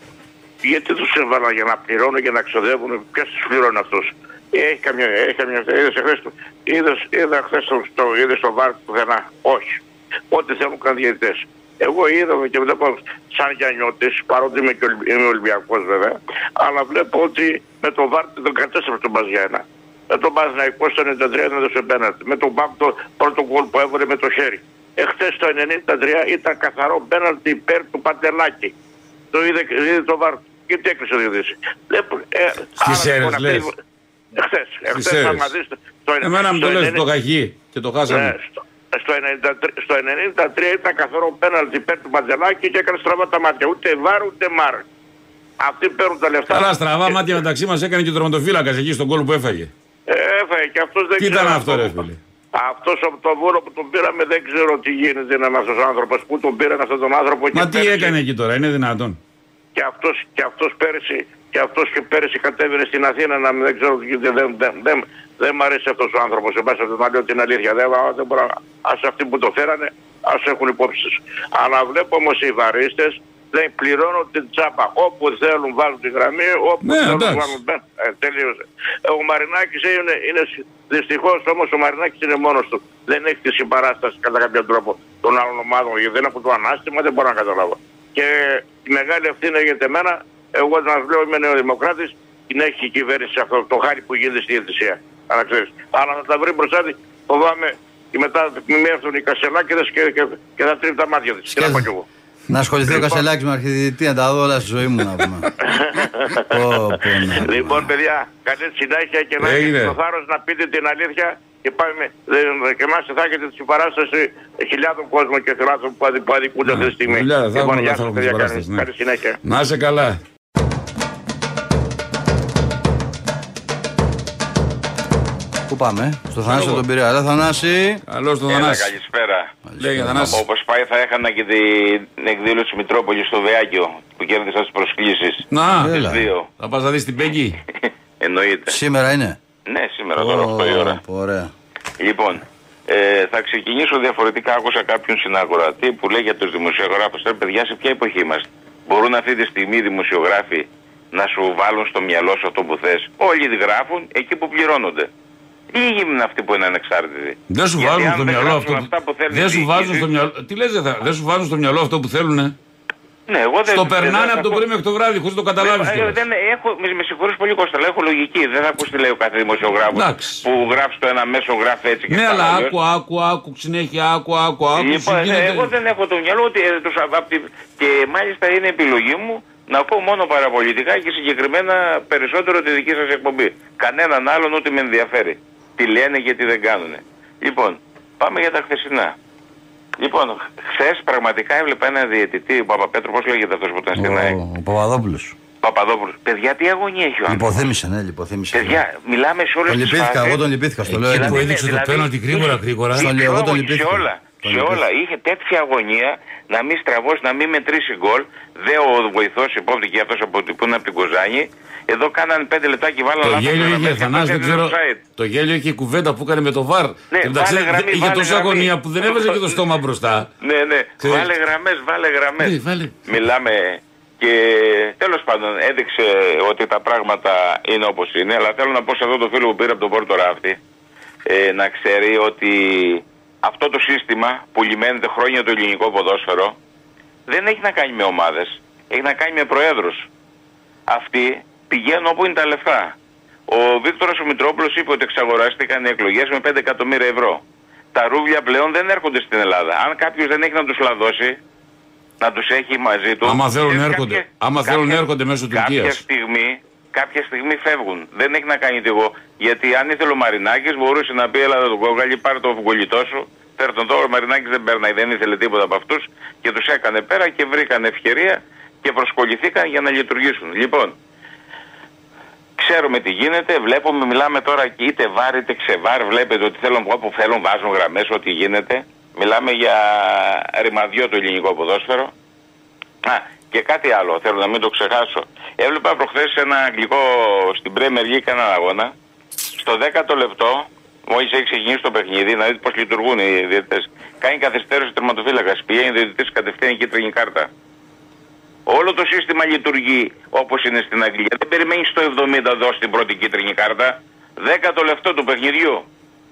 M: Γιατί τους έβαλα για να πληρώνουν και να ξοδεύουν, ποιος τους πληρώνει αυτούς; Έχει καμιά, έχει καμιά, είδες εχθές, το- είδες, είδα χθες το, το, είδες το βάρ πουθενά; Όχι. Ό,τι θέλουν κάνουν διαιτητές. Εγώ είδα και βλέπω σαν Γιαννιώτης, παρότι είμαι, και Ολυμπ- είμαι Ολυμπιακός βέβαια, αλλά βλέπω ότι με το βάρ τον κατέστρεψε τον Μπαζιάνα. Με τον Παναθηναϊκό στο 93 έδωσε πέναλτι. Με τον Μπακ το πρώτο γκολ που έβαλε με το χέρι. Εχθές το 93 ήταν καθαρό πέναλτι υπέρ του Παντελάκη. Το είδε, είδε το βάρ. Γιατί έκλεισε ο διαιτητής. Βλέπω, ε, άρα,
A: Σέρρες,
M: λοιπόν, αυτή-
A: λες.
M: Εχθές, εχθές
A: Σέρρες.
M: άμα δεις το- το
A: Εμένα μου
M: στο
A: το λες
M: 90
A: το καχύ και το
M: ναι,
A: χάσαμε.
M: στο, στο, 93, στο 93 ήταν καθαρό πέναλτι υπέρ του Παντελάκη και έκανε στραβά τα μάτια. Ούτε βάρ ούτε μάρ. Αυτοί παίρνουν τα λεφτά.
A: Καλά, στραβά μάτια μεταξύ μας έκανε και ο τερματοφύλακας εκεί στον κόλ που έφαγε.
M: Ε, έφαγε και αυτός δεν
A: Τι
M: ξέρω
A: ήταν
M: αν
A: αυτό,
M: το-
A: ρε φίλε;
M: Αυτός από το βόλο που τον πήραμε δεν ξέρω τι γίνεται είναι αυτός ο άνθρωπος. Πού τον πήραν αυτόν τον άνθρωπο και
A: Μα τι
M: πέρυσι-
A: έκανε εκεί τώρα, είναι δυνατόν.
M: Και αυτός, και αυτός πέρυσι και αυτός και πέρυσι κατέβαινε στην Αθήνα να μην- δεν ξέρω τι γίνεται. Δεν, δεν, δεν, δεν μ' αρέσει αυτός ο άνθρωπος. Εν πάση περιπτώσει, να λέω την αλήθεια. Δεν, δεν μπορώ, ας αυτοί που το φέρανε, ας έχουν υπόψη τους. Αλλά βλέπω όμως οι βαρίστες δεν πληρώνουν την τσάπα. Όπου θέλουν βάλουν τη γραμμή, όπου
A: Ναι,
M: θέλουν
A: εντάξει.
M: βάλουν. Ε, τελείωσε. Ε, ο Μαρινάκης είναι, είναι δυστυχώς όμως ο Μαρινάκης είναι μόνος του. Δεν έχει τη συμπαράσταση κατά κάποιο τρόπο των άλλων ομάδων. Γιατί δεν έχουν το ανάστημα, δεν μπορώ να καταλάβω. Και η μεγάλη ευθύνη γίνεται εμένα. Εγώ να σας λέω είμαι νεοδημοκράτης. Την έχει η κυβέρνηση αυτό το χάρη που γίνεται στη διαιτησία. Αλλά ξέρεις. Αλλά να τα βρει μπροστά της φοβάμαι και μετά μη έρθουν οι κασελάκηδες και, και, και θα τρίβει τα μάτια της. Τι να πω κι εγώ.
B: Να ασχοληθεί ο Κασελάκης με αρχιδητή, να τα δω όλα στη ζωή μου να πούμε. Πω, πω, ναι.
M: Λοιπόν, παιδιά, καλή συνέχεια και να
A: Έγινε.
M: έχετε το θάρρος να πείτε την αλήθεια. Και πάμε, δεν- και εμάς θα έχετε τη συμπαράσταση χιλιάδων κόσμων και θυμάτων που, αδει- που αδικούνται αυτή τη στιγμή.
A: Δουλειά, θα
M: Λοιπόν,
A: έχουμε,
M: γεια
A: θα
M: σας,
A: έχουμε
M: παιδιά,
A: συμπαράσταση,
M: καλή-
A: ναι.
M: καλή συνέχεια.
A: Να είσαι καλά.
B: Πού πάμε, στο Θανάσιο τον Πειραιά. Έλα, Θανάση.
A: Καλό τον
N: Έλα,
A: Θανάση.
N: καλησπέρα.
A: Λέγε, Θανάση.
N: Όπως πάει, θα έχανα και την εκδήλωση Μητρόπολης στο Βεάκιο που κέρδισα τις προσκλήσεις.
A: Να,
B: Έλα.
N: δύο.
A: θα πας να δεις την Πέγγι.
N: Εννοείται.
B: Σήμερα είναι;
N: Ναι, σήμερα τώρα 8 η ώρα.
B: Ω, Ωραία.
N: Λοιπόν, ε, θα ξεκινήσω διαφορετικά. Άκουσα κάποιον συναγορατή που λέει για τους δημοσιογράφους. Τώρα, παιδιά, σε ποια εποχή είμαστε; Μπορούν αυτή τη στιγμή οι δημοσιογράφοι να σου βάλουν στο μυαλό σου αυτό που θες; Όλοι γράφουν εκεί που πληρώνονται. Λίγοι είναι αυτοί που είναι ανεξάρτητοι.
A: Δεν σου
N: Γιατί
A: βάζουν
N: αν
A: στο
N: δεν
A: μυαλό
N: γράψουν
A: αυτό. που-
N: αυτά που θέλουν
A: Δεν
N: οι
A: σου βάζουν
N: διοικητές-
A: στο μυαλό. Τι λες, δεν θα- δεν σου βάζουν στο μυαλό αυτό που θέλουνε;
N: Ναι, εγώ δεν
A: Στο
N: δεν-
A: περνάνε
N: δεν
A: από το
N: θα
A: πρωί μέχρι το βράδυ, χωρίς να το καταλάβεις.
N: Ε,
A: κιόλας.
N: δεν έχω, με, με συγχωρείς πολύ Κώστα, αλλά έχω λογική. Δεν θα ακούς τι λέει ο κάθε δημοσιογράφος
A: Εντάξει.
N: που γράφει το ένα μέσο, γράφει έτσι και
A: Ναι,
N: στα
A: αλλά
N: αλλιώς.
A: άκου, άκου, άκου, συνέχεια άκου, άκου, άκου.
N: Λοιπόν,
A: σου
N: ε,
A: γίνεται-
N: εγώ δεν έχω το μυαλό ότι ε, τους, απ' τη- και μάλιστα είναι επιλογή μου να πω μόνο παραπολιτικά και συγκεκριμένα περισσότερο τη δική σας εκπομπή. Κανέναν άλλον ούτε με ενδιαφέρει. Τι λένε και τι δεν κάνουν. Λοιπόν, πάμε για τα χθεσινά. Λοιπόν, χθες πραγματικά έβλεπα ένα διαιτητή, ο Παπαπέτρο, πώς λέγεται αυτός που ήταν στην ΑΕΚ.
B: Ο, ο Παπαδόπουλος.
N: Παπαδόπουλος. Παιδιά, τι αγωνία έχει ο άνθρωπος.
B: Λιποθύμησε, ναι, λιποθύμησε.
N: Παιδιά, μιλάμε σε όλες
B: Τον
N: τις
B: λυπήθηκα, εγώ τον λυπήθηκα, στο λέω
A: Εκεί
B: έτσι.
A: που έδειξε το πέναλτι γρήγορα, γρήγορα.
B: Στον λέω, εγώ τον
N: σε
B: λυπήθηκα.
N: όλα.
B: Τον
N: Σε
B: λυπήθηκα.
N: όλα. Είχε τέτοια αγωνία να μην στραβώσει, να μην μετρήσει γκολ. Δε ο βοηθός υπόπτη και αυτός από που είναι από την Κοζάνη. Εδώ κάνανε πέντε λεπτά και βάλανε
A: Το
N: λάθος
A: γέλιο
N: γραμμές
A: είχε,
N: και
A: Θανάση, δεν
N: αυτός
A: ξέρω.
N: έδινε offside.
A: Το γέλιο είχε η κουβέντα που έκανε με το βαρ.
N: Ναι,
A: Και μεταξύ,
N: βάλε γραμμή,
A: είχε
N: βάλε
A: τόση
N: γραμμή.
A: αγωνία που δεν έβαζε και το στόμα μπροστά.
N: Ναι, ναι.
A: Ξέρεις.
N: Βάλε γραμμές, βάλε γραμμές.
A: Ναι, βάλε.
N: Μιλάμε και τέλος πάντων έδειξε ότι τα πράγματα είναι όπως είναι. Αλλά θέλω να πω σε αυτό το φίλο που πήρε από τον Πόρτο Ράφτη ε, να ξέρει ότι αυτό το σύστημα που λιμένεται χρόνια το ελληνικό ποδόσφαιρο δεν έχει να κάνει με ομάδες. Έχει να κάνει με προέδρους. Αυτοί πηγαίνουν όπου είναι τα λεφτά. Ο Βίκτορας ο Μητρόπουλος είπε ότι εξαγοράστηκαν οι εκλογές με 5 εκατομμύρια ευρώ. Τα ρούβλια πλέον δεν έρχονται στην Ελλάδα. Αν κάποιος δεν έχει να τους λαδώσει, να τους έχει μαζί του.
A: Άμα θέλουν
N: ε,
A: έρχονται.
N: κάποια-
A: Άμα θέλουν
N: κάποια-
A: έρχονται μέσω
N: Κάποια
A: Τουρκίας.
N: στιγμή, κάποια στιγμή φεύγουν. Δεν έχει να κάνει εγώ. Γιατί αν ήθελε ο Μαρινάκης μπορούσε να πει έλα τον κόγκαλι, πάρε το φουγκολιτό σου. Φέρ τον τώρα, ο Μαρινάκης δεν παίρνει, δεν ήθελε τίποτα από αυτούς και τους έκανε πέρα και βρήκαν ευκαιρία και προσκοληθήκαν για να λειτουργήσουν. Λοιπόν, ξέρουμε τι γίνεται, βλέπουμε, μιλάμε τώρα και είτε βάρ είτε ξεβάρ, βλέπετε ότι θέλουν όπου θέλουν βάζουν γραμμές, ό,τι γίνεται. Μιλάμε για ρημαδιό το ελληνικό ποδόσφαιρο. Α, και κάτι άλλο, θέλω να μην το ξεχάσω. Έβλεπα προχθές ένα αγγλικό στην Premier League έναν αγώνα. Στο 10ο λεπτό, μόλις έχει ξεκινήσει το παιχνίδι, να δείτε πώς λειτουργούν οι διαιτητές. Κάνει καθυστέρηση ο τερματοφύλακας, πηγαίνει ο διαιτητής κατευθείαν κίτρινη κάρτα. Όλο το σύστημα λειτουργεί όπως είναι στην Αγγλία. Δεν περιμένεις στο 70 δώσει την πρώτη κίτρινη κάρτα. 10ο λεπτό του παιχνιδιού.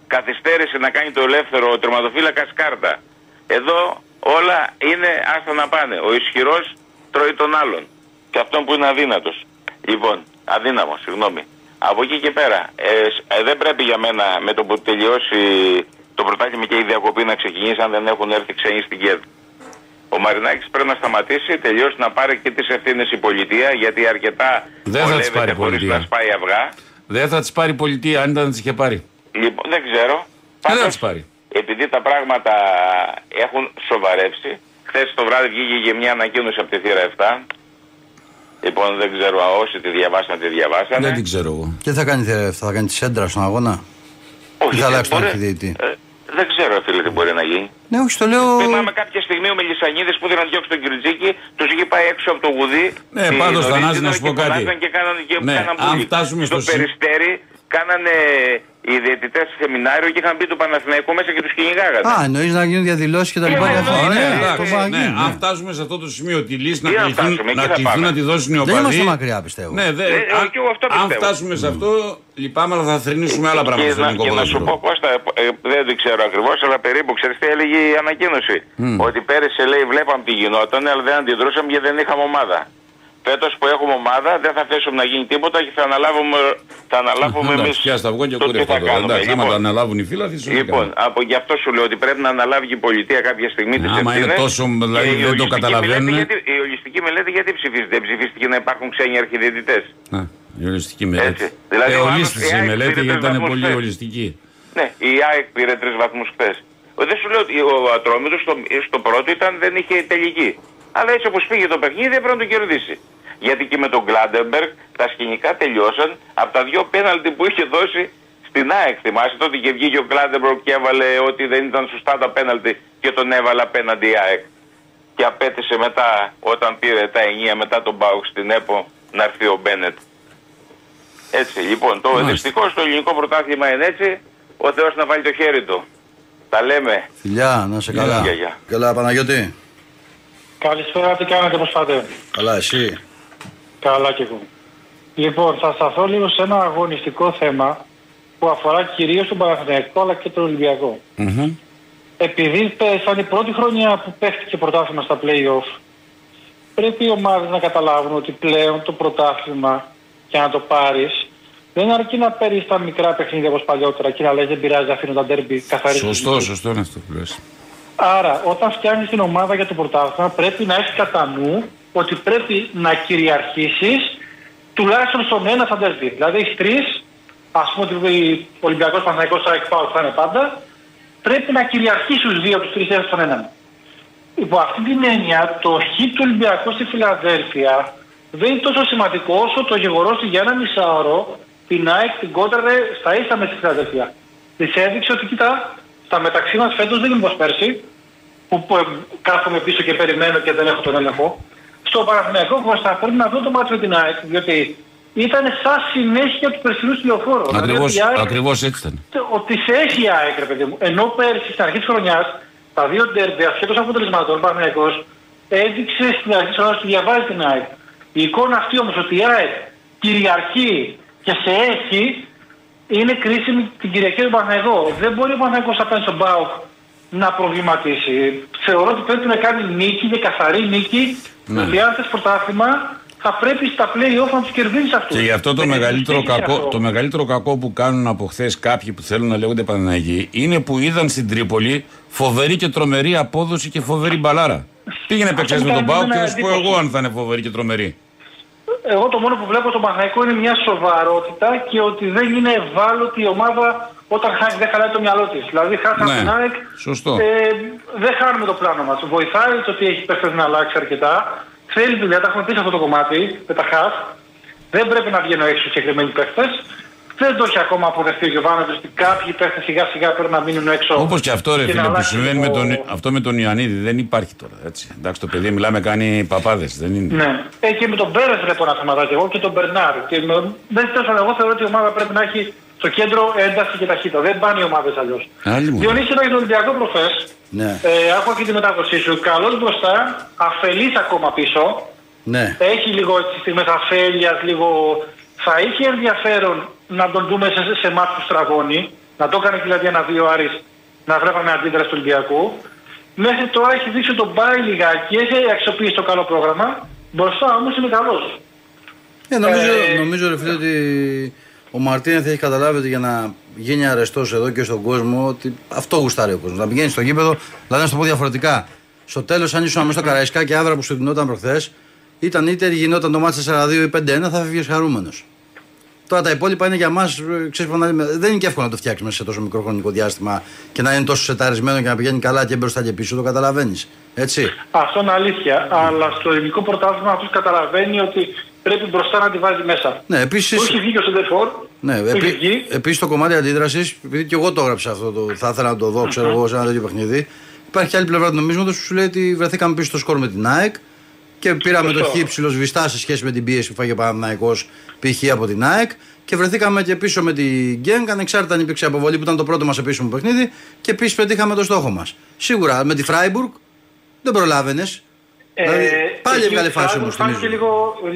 N: Καθυστέρησε να κάνει το ελεύθερο ο τερματοφύλακας κάρτα. Εδώ όλα είναι άστα να πάνε. Ο ισχυρός τρώει τον άλλον. Και αυτόν που είναι αδύνατος. Λοιπόν, αδύναμος, συγγνώμη. Από εκεί και πέρα, ε, σ- ε, δεν πρέπει για μένα με το που τελειώσει το πρωτάθλημα και η διακοπή να ξεκινήσει αν δεν έχουν έρθει ξένοι στην ΚΕΔ. Ο Μαρινάκης πρέπει να σταματήσει, τελειώσει να πάρει και τις ευθύνες η πολιτεία, γιατί αρκετά
A: Δεν θα τις
N: βολεύεται
A: πάρει η
N: χωρίς
A: πολιτεία.
N: να σπάει αυγά.
A: Δεν θα τη πάρει η πολιτεία αν ήταν να τη είχε πάρει.
N: Λοιπόν, δεν ξέρω.
A: Δεν θα
N: Πάντως,
A: τη πάρει.
N: Επειδή τα πράγματα έχουν σοβαρεύσει, χθες το βράδυ βγήκε και μια ανακοίνωση από τη θύρα 7. Λοιπόν, δεν ξέρω όσοι τη διαβάσαν, τη διαβάσανε.
A: Δεν την ξέρω εγώ.
B: Και τι θα κάνει, θα, θα κάνει τη σέντρα στον αγώνα;
N: Όχι,
B: Ή θα αλλάξει τον
N: μπορεί-
B: αρχιδιετή.
N: ε, δεν ξέρω, φίλε, τι μπορεί να γίνει.
B: Ναι, όχι, το λέω.
N: Θυμάμαι κάποια στιγμή ο Μελισανίδης που ήθελε να διώξει τον Κυριτζίκη, τους είχε πάει έξω από το γουδί.
A: Ναι,
N: τη
A: πάντως,
N: νωρίτερα
A: Θανάση, να σου πω
N: και
A: κάτι.
N: φωνάζαν Και κάνανε, και
A: Ναι,
N: κάναν
A: αν
N: bullying.
A: φτάσουμε
N: στο
A: στο συ-
N: περιστέρι, κάνανε οι διαιτητές σεμινάριο και είχαν μπει του Παναθηναϊκού μέσα και τους κυνηγάγανε.
B: Α, εννοείς να γίνουν διαδηλώσεις και τα λοιπά.
N: Ναι,
B: και αυτά.
N: ναι,
B: Ναι,
N: ναι,
B: αυτό
A: εντάξει,
B: πάει να
A: ναι,
B: γίνει,
A: αν
B: ναι.
A: φτάσουμε σε αυτό το σημείο τη λύση να
N: Τι να
A: κληθούν
N: φτάσουμε, εκεί
A: να,
N: θα
A: κληθούν
N: πάμε.
A: να τη δώσουν οι
B: Δεν
A: οπαδοί.
B: είμαστε μακριά, πιστεύω.
A: Ναι, δε,
N: Ε,
A: αν,
N: και εγώ αυτό
A: αν
N: πιστεύω.
A: φτάσουμε σε αυτό, λυπάμαι, αλλά θα θρυνήσουμε άλλα πράγματα
N: και,
A: στο
N: να,
A: ελληνικό
N: και να σου πω
A: ποδόσφαιρο.
N: Κώστα, ε, δεν το ξέρω ακριβώς, αλλά περίπου ξέρεις τι έλεγε η ανακοίνωση; Ότι πέρυσι λέει βλέπαμε τι γινόταν, αλλά δεν αντιδρούσαμε γιατί δεν είχαμε ομάδα. Φέτος που έχουμε ομάδα δεν θα θέσουμε να γίνει τίποτα και θα αναλάβουμε, θα αναλάβουμε εμεί.
A: Εντάξει, πια στα βγω και
N: το τι
A: κούρευα
N: θα
A: τώρα.
N: κάνουμε.
A: Εντάξει, άμα
N: Λοιπόν,
A: τα αναλάβουν οι φίλοι, θα
N: Λοιπόν, από γι' αυτό σου λέω ότι πρέπει να αναλάβει και η πολιτεία κάποια στιγμή τις
A: Άμα είναι τόσο, δηλαδή, δεν το καταλαβαίνουν.
N: Η ολιστική μελέτη γιατί ψηφίζεται, δεν ψηφίστηκε να υπάρχουν ξένοι αρχιδιαιτητέ.
A: Η ολιστική μελέτη.
N: Έτσι. Δηλαδή,
A: ε,
N: ο άλλος,
A: ολίστησε
N: η
A: η
N: ΑΕΚ
A: μελέτη
N: πήρε
A: γιατί
N: τρεις
A: ήταν
N: βαθμούς
A: πολύ
N: χθες.
A: ολιστική.
N: Ναι, η ΑΕΚ πήρε τρεις βαθμούς χθες. Δεν σου λέω ότι ο Ατρόμητος στο, στο πρώτο ήταν, δεν είχε τελική. Αλλά έτσι όπως πήγε το παιχνίδι έπρεπε να το κερδίσει. Γιατί και με τον Κλάτενμπεργκ τα σκηνικά τελειώσαν από τα δύο πέναλτι που είχε δώσει στην ΑΕΚ. Θυμάσαι τότε και βγήκε ο Κλάτενμπεργκ και έβαλε ότι δεν ήταν σωστά τα πέναλτι και τον έβαλε απέναντι η ΑΕΚ. Και απαίτησε μετά, όταν πήρε τα ηνία μετά τον Μπάουξ στην ΕΠΟ, να έρθει ο Μπένετ. Έτσι, λοιπόν, το
A: Μάλιστα.
N: δυστυχώς το ελληνικό πρωτάθλημα είναι έτσι. Ο Θεός να βάλει το χέρι του. Τα λέμε.
B: Φιλιά, να σε καλά.
N: Γεια, γεια.
B: Καλά, Παναγιώτη.
O: Καλησπέρα, τι κάνετε, πώς πάτε;
B: Καλά, εσύ;
O: Καλά κι εγώ. Λοιπόν, θα σταθώ λίγο σε ένα αγωνιστικό θέμα που αφορά κυρίως τον Παναθηναϊκό αλλά και τον Ολυμπιακό. Επειδή πε- σαν η πρώτη χρονιά που παίχτηκε πρωτάθλημα στα play-off, πρέπει οι ομάδες να καταλάβουν ότι πλέον το πρωτάθλημα για να το πάρεις δεν αρκεί να παίρνεις τα μικρά παιχνίδια όπως παλιότερα και να λες δεν πειράζει, αφήνω τα ντέρμπι καθαρή.
A: Σωστό, σωστό είναι αυτό που λες.
O: Άρα, όταν φτιάχνεις την ομάδα για το πρωτάθλημα, πρέπει να έχεις κατά νου ότι πρέπει να κυριαρχήσεις τουλάχιστον στον ένα στα ντέρμπι. Δηλαδή, έχεις τρεις, ας πούμε ότι ο Ολυμπιακός Παναγικό Σάικ Πάου θα είναι πάντα, πρέπει να κυριαρχήσει του δύο από τους τρεις στον έναν. Υπό αυτή την έννοια, το χ του Ολυμπιακού στη Φιλαδέλφια δεν είναι τόσο σημαντικό όσο το γεγονός ότι για ένα μισάωρο την ΑΕΚ την κόντραρε στα ίσα με τη Φιλαδέλφια. Της έδειξε ότι κοίτα, στα μεταξύ μας φέτος δεν είναι όπως πέρσι, που, που ε, κάθομαι πίσω και περιμένω και δεν έχω τον έλεγχο. Στο Παναθηναϊκό Κώστα πρέπει να δω το μάτι με την ΑΕΚ, διότι ήταν σαν συνέχεια του περσινού τηλεοφόρου. Δηλαδή
A: Ακριβώς,
O: ότι η ΑΕΚ-
A: ακριβώς έτσι ήταν.
O: ότι σε έχει η ΑΕΚ, ρε παιδί μου. Ενώ πέρσι στην αρχή της χρονιάς, τα δύο ντέρμπι ασχέτως αποτελεσμάτων, ο Παναγιακό έδειξε στην αρχή της χρονιάς ότι διαβάζει την ΑΕΚ. Η εικόνα αυτή όμως ότι η ΑΕΚ κυριαρχεί και σε έχει είναι κρίσιμη την Κυριακή του Παναγιακό. Δεν μπορεί ο Παναγιακό απέναντι στον Μπάουκ να προβληματίσει. Θεωρώ ότι πρέπει να κάνει νίκη και καθαρή νίκη.
A: Ναι.
O: Γιατί αν θες πρωτάθλημα, θα πρέπει στα play-off να τους κερδίσει αυτούς.
A: Και γι' αυτό το μεγαλύτερο, κακό, το μεγαλύτερο κακό που κάνουν από χθες κάποιοι που θέλουν να λέγονται Παναναγοί είναι που είδαν στην Τρίπολη φοβερή και τρομερή απόδοση και φοβερή μπαλάρα. Πήγαινε παίξες με τον Πάο και θα σου πω εγώ αν θα είναι φοβερή και τρομερή.
O: Εγώ το μόνο που βλέπω στο Παναθηναϊκό είναι μια σοβαρότητα και ότι δεν είναι ευάλωτη η ομάδα όταν χάνει, δεν χαλάει το μυαλό της. Δηλαδή, χάσαμε
A: Ναι,
O: την ΑΕΚ.
A: σωστό.
O: Ε, δεν χάνουμε το πλάνο μας. Βοηθάει το ότι έχει παίχτε να αλλάξει αρκετά. Θέλει δουλειά, τα έχουμε πει σε αυτό το κομμάτι με τα χαφ. Δεν πρέπει να βγαίνουν έξω συγκεκριμένοι παίχτε. Δεν το έχει ακόμα αποδεχτεί ο Γιωβάνοβιτς ότι κάποιοι παίχτες σιγά σιγά πρέπει να μείνουν έξω.
A: Όπως και αυτό ρε
O: και να
A: φίλε που
O: αλλάξει
A: συμβαίνει με
O: το-
A: τον, αυτό με τον Ιωαννίδη δεν υπάρχει τώρα. Έτσι. Εντάξει, το παιδί μιλάμε κάνει παπάδες. Δεν είναι.
O: Ναι. Ε, και με τον Πέρες βλέπω ένα θεματάκι εγώ και τον Μπερνάρ. Και με... Δεν τέλο πάντων, εγώ θεωρώ ότι η ομάδα πρέπει να έχει στο κέντρο ένταση και ταχύτητα. Δεν πάνε οι ομάδες αλλιώς.
A: Άλλη μου.
O: Διονύση για τον Ολυμπιακό προχθές.
B: Ναι.
O: Ε, άκουγα και τη μετάδοσή σου. Καλός μπροστά, αφελής ακόμα πίσω.
B: Ναι.
O: Έχει λίγο έτσι στιγμές αφέλειας, λίγο... Θα είχε ενδιαφέρον να τον δούμε σε, σε μάτς που στραβώνει. Να το έκανε δηλαδή ένα-δύο Άρης να βλέπαμε αντίδραση του Ολυμπιακού. Μέχρι τώρα έχει δείξει ότι τον πάει λιγάκι, έχει αξιοποιήσει το καλό πρόγραμμα. Μπροστά όμως είναι καλός.
B: Ε, νομίζω,
O: Ε,
B: νομίζω ρε φίλε ότι ο Μαρτίνεθ έχει καταλάβει ότι για να γίνει αρεστός εδώ και στον κόσμο, ότι αυτό γουστάρει ο κόσμος. Να πηγαίνει στο γήπεδο, δηλαδή να σου το πω διαφορετικά. Στο τέλος, αν ήσουν μέσα στο Καραϊσκάκι άδρα που σου δινόταν προχθές, ήταν είτε γινόταν το μάτι 4-2 ή 5-1, θα φύγει χαρούμενος. Τώρα τα υπόλοιπα είναι για μας, δεν είναι και εύκολο να το φτιάξεις μέσα σε τόσο μικρό χρονικό διάστημα και να είναι τόσο σεταρισμένο και να πηγαίνει καλά και μπροστά και πίσω, το καταλαβαίνεις. Έτσι.
O: Αυτό είναι αλήθεια. Αλλά στο ελληνικό πρωτάθλημα αυτός καταλαβαίνει ότι πρέπει μπροστά να τη βάζει μέσα.
B: Ναι, επίσης-
O: Που έχει βγει και ο Σεντερφόρ.
B: Ναι,
O: που έχει
B: επί,
O: βγει.
B: επίσης το κομμάτι αντίδρασης, επειδή και εγώ το έγραψα αυτό, το, θα ήθελα να το δω, ξέρω εγώ, σε ένα τέτοιο παιχνίδι. Υπάρχει και άλλη πλευρά του νομίσματος που σου λέει ότι βρεθήκαμε πίσω στο σκορ με την ΑΕΚ και πήραμε το
O: Σωστό.
B: Χ ψιλοσβηστά σε σχέση με την πίεση που φάγε ο Παναθηναϊκός π.χ. από την ΑΕΚ και βρεθήκαμε και πίσω με την Γκενκ, ανεξάρτητα αν υπήρξε αποβολή που ήταν το πρώτο μας επίσημο παιχνίδι και επίσης πετύχαμε το στόχο μας. Σίγουρα με τη Φράιμπουργκ δεν προλάβαινες. Δηλαδή, πάλι
O: εκεί
B: έβγαλε φάση
O: φάνηκε
B: όμως, θυμίζω.
O: λίγο,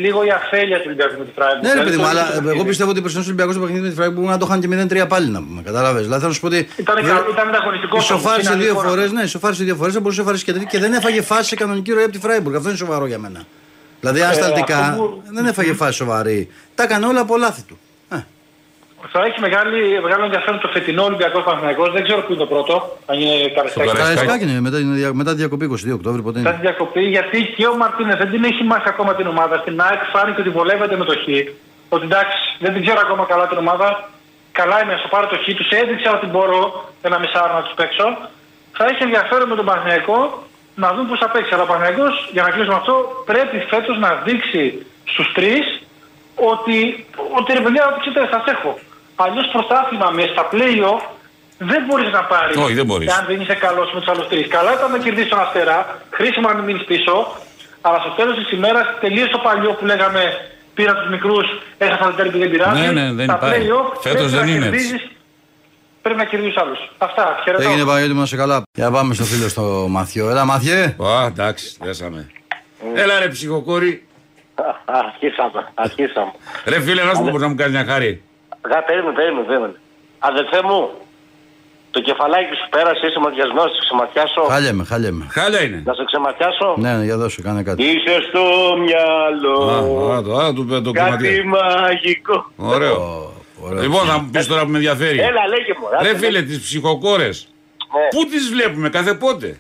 O: λίγο η αφέλεια του Ολυμπιακού με τη Φράιμπουργκ.
B: Ναι, ρε παιδί
O: Δηλαδή,
B: μου,
O: το
B: αλλά
O: ίδιο το
B: εγώ
O: παιχνίδι.
B: πιστεύω ότι ο περσινό Ολυμπιακό στο παιχνίδι με τη Φράιμπουργκ μπορεί να το είχαν και 0-3 πάλι να πούμε. Κατάλαβες. Δηλαδή θέλω να σου πω ότι.
O: Ήταν, κα- ήταν ανταγωνιστικός όμως,
B: Ισοφάρισε
O: είναι
B: δύο
O: αλήθεια.
B: φορές, ναι, ισοφάρισε δύο φορές, θα μπορούσε να ισοφάρισε και τρίτη και δεν έφαγε φάση σε κανονική ροή από τη Φράιμπουργκ. Αυτό είναι σοβαρό για μένα. Δηλαδή,
O: Ε,
B: ασταλτικά
O: αυτό που-
B: δεν έφαγε φάση σοβαρή. Τα έκανε όλα από λάθη του.
O: Θα έχει μεγάλη, μεγάλο ενδιαφέρον το φετινό Ολυμπιακό Παναθηναϊκός. Δεν ξέρω πού είναι το πρώτο. Αν είναι Καραϊσκάκη.
B: Καραϊσκάκη είναι μετά, την δια- μετά τη διακοπή 22 Οκτώβρη. Πότε
O: Μετά
B: είναι.
O: τη διακοπή, γιατί και ο Μαρτίνες δεν την έχει μάθει ακόμα την ομάδα. Στην ΑΕΚ φάνηκε ότι βολεύεται με το χ. Ότι εντάξει, δεν την ξέρω ακόμα καλά την ομάδα. Καλά είμαι, να σου πάρω το χ. Τους έδειξα ότι μπορώ ένα μισάωρο να τους παίξω. Θα έχει ενδιαφέρον με τον Παναθηναϊκό να δουν πώς θα παίξει. Αλλά ο Παναθηναϊκός, για να κλείσουμε αυτό, πρέπει φέτος να δείξει στους τρεις ότι, ότι ρε παιδιά, ότι ξέρετε, σας έχω. Αλλιώς πρωτάθλημα μέσα στα play-off δεν μπορείς να πάρεις.
A: Όχι, δεν μπορείς.
O: Αν δεν είσαι καλός με τους άλλους τρεις. Καλά ήταν να κερδίσεις τον Αστέρα, χρήσιμο να μην μείνεις πίσω. Αλλά στο τέλος της ημέρας τελείωσε το παλιό που λέγαμε πήρα τους μικρούς, έχασα τα τέρμπι, δεν πειράζει.
A: Ναι, ναι, δεν
O: Στα
A: πάει.
O: play-off
A: Φέτος
O: πρέπει
A: δεν
O: να
A: είναι
O: κερδίζεις, Πρέπει να κερδίσει άλλους. Αυτά. Χαιρετώ.
B: Έγινε Παναγιώτη μας σε καλά. Για πάμε στο φίλο στο Μαθιό. Έλα Μαθιέ.
A: Α, εντάξει, δέσαμε. Έλα ρε ψυχοκόρη.
H: Αρχίσαμε, αρχίσαμε.
A: Ρε φίλε, να σου πω πώς να μου κάνεις μια χάρη.
H: Γα, περίμενε, περίμενε, περίμενε. Αδελφέ μου, το κεφαλάκι σου πέρασε, είσαι ματιασμένος, σε ξεματιάσω.
B: Χάλιαμε, χάλιαμε.
A: Χάλια είναι.
H: Να σε ξεματιάσω.
B: Ναι, ναι, για δώσε, κάνε κάτι.
H: Είσαι στο μυαλό.
A: Α, α, το, α, το, το
H: Κάτι
A: κομματιέ.
H: μαγικό.
A: Ωραίο. Λοιπόν, θα μου πεις τώρα που με ενδιαφέρει.
H: Έλα, λέγε μου.
A: Ρε
H: άντε,
A: φίλε,
H: λέγε.
A: τις ψυχοκόρες.
H: Ναι.
A: Πού τις βλέπουμε, κάθε πότε;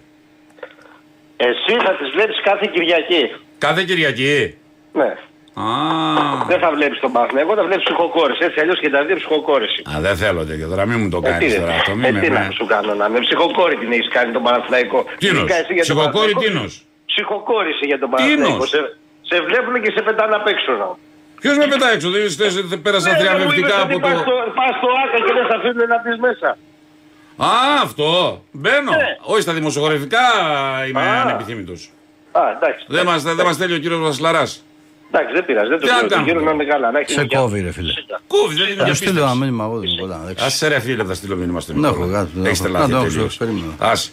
H: Εσύ θα τις βλέπεις κάθε Κυριακή.
A: Κάθε Κυριακή.
H: Ναι.
A: Α,
H: Δεν θα βλέπεις τον Παναθηναϊκό, θα βλέπεις ψυχοκόρες. Έτσι αλλιώς και τα δύο ψυχοκόρες.
A: α, δεν θέλω τέτοιο τώρα, μην μου το
H: Ε, τι
A: κάνεις
H: ρε,
A: τώρα αυτό.
H: ε,
A: Μην με,
H: τι να
A: με.
H: σου κάνω να με ψυχοκόρη την έχεις κάνει τον Παναθηναϊκό.
A: Τίνος,
H: Ειδικά εσύ για τον
A: ψυχοκόρη
H: Παναθηναϊκό.
A: τίνος.
H: Ψυχοκόρη είσαι για τον
A: Τίνος.
H: Παναθηναϊκό. Σε, σε βλέπουν και σε πετάνε απ' έξω. να.
A: Ποιος με πετάει έξω, δεν είστε- δεν πέρασα
H: Ναι, ρε, μου
A: θριαμβευτικά
H: είπες
A: από
H: ότι
A: το...
H: Πας στο, πας στο άκα και δεν θα αφήνουν να μπεις μέσα.
A: Α, αυτό. Μπαίνω.
H: Ναι.
A: Όχι, στα δημοσιογραφικά είμαι
H: Α.
A: ανεπιθύμητος.
H: Α, εντάξει.
A: Δεν μας, δεν μας θέλει ο κύριος Βασιλαράς.
H: Εντάξει, δεν πειράζει. Δεν το
A: Τι να
H: ξέρω. Το
A: κάνουμε;
H: γύρω να είναι καλά. Να έχει
B: Σε
H: δουλειά.
B: κόβει ρε φίλε.
A: Κόβει, δεν είναι
B: Θα
A: για
B: στείλω
A: πίστευση.
B: ένα μήνυμα εγώ δεν μπορώ να δέξω.
A: Άσε ρε φίλε, θα στείλω μήνυμα στον
B: Ναι,
A: Νικόλα.
B: έχω κάτι,
A: Έχεις
B: έχω.
A: τρελαθεί
B: Να το
A: τελείως.
B: ξέρω, περίμενα.
A: Άσε.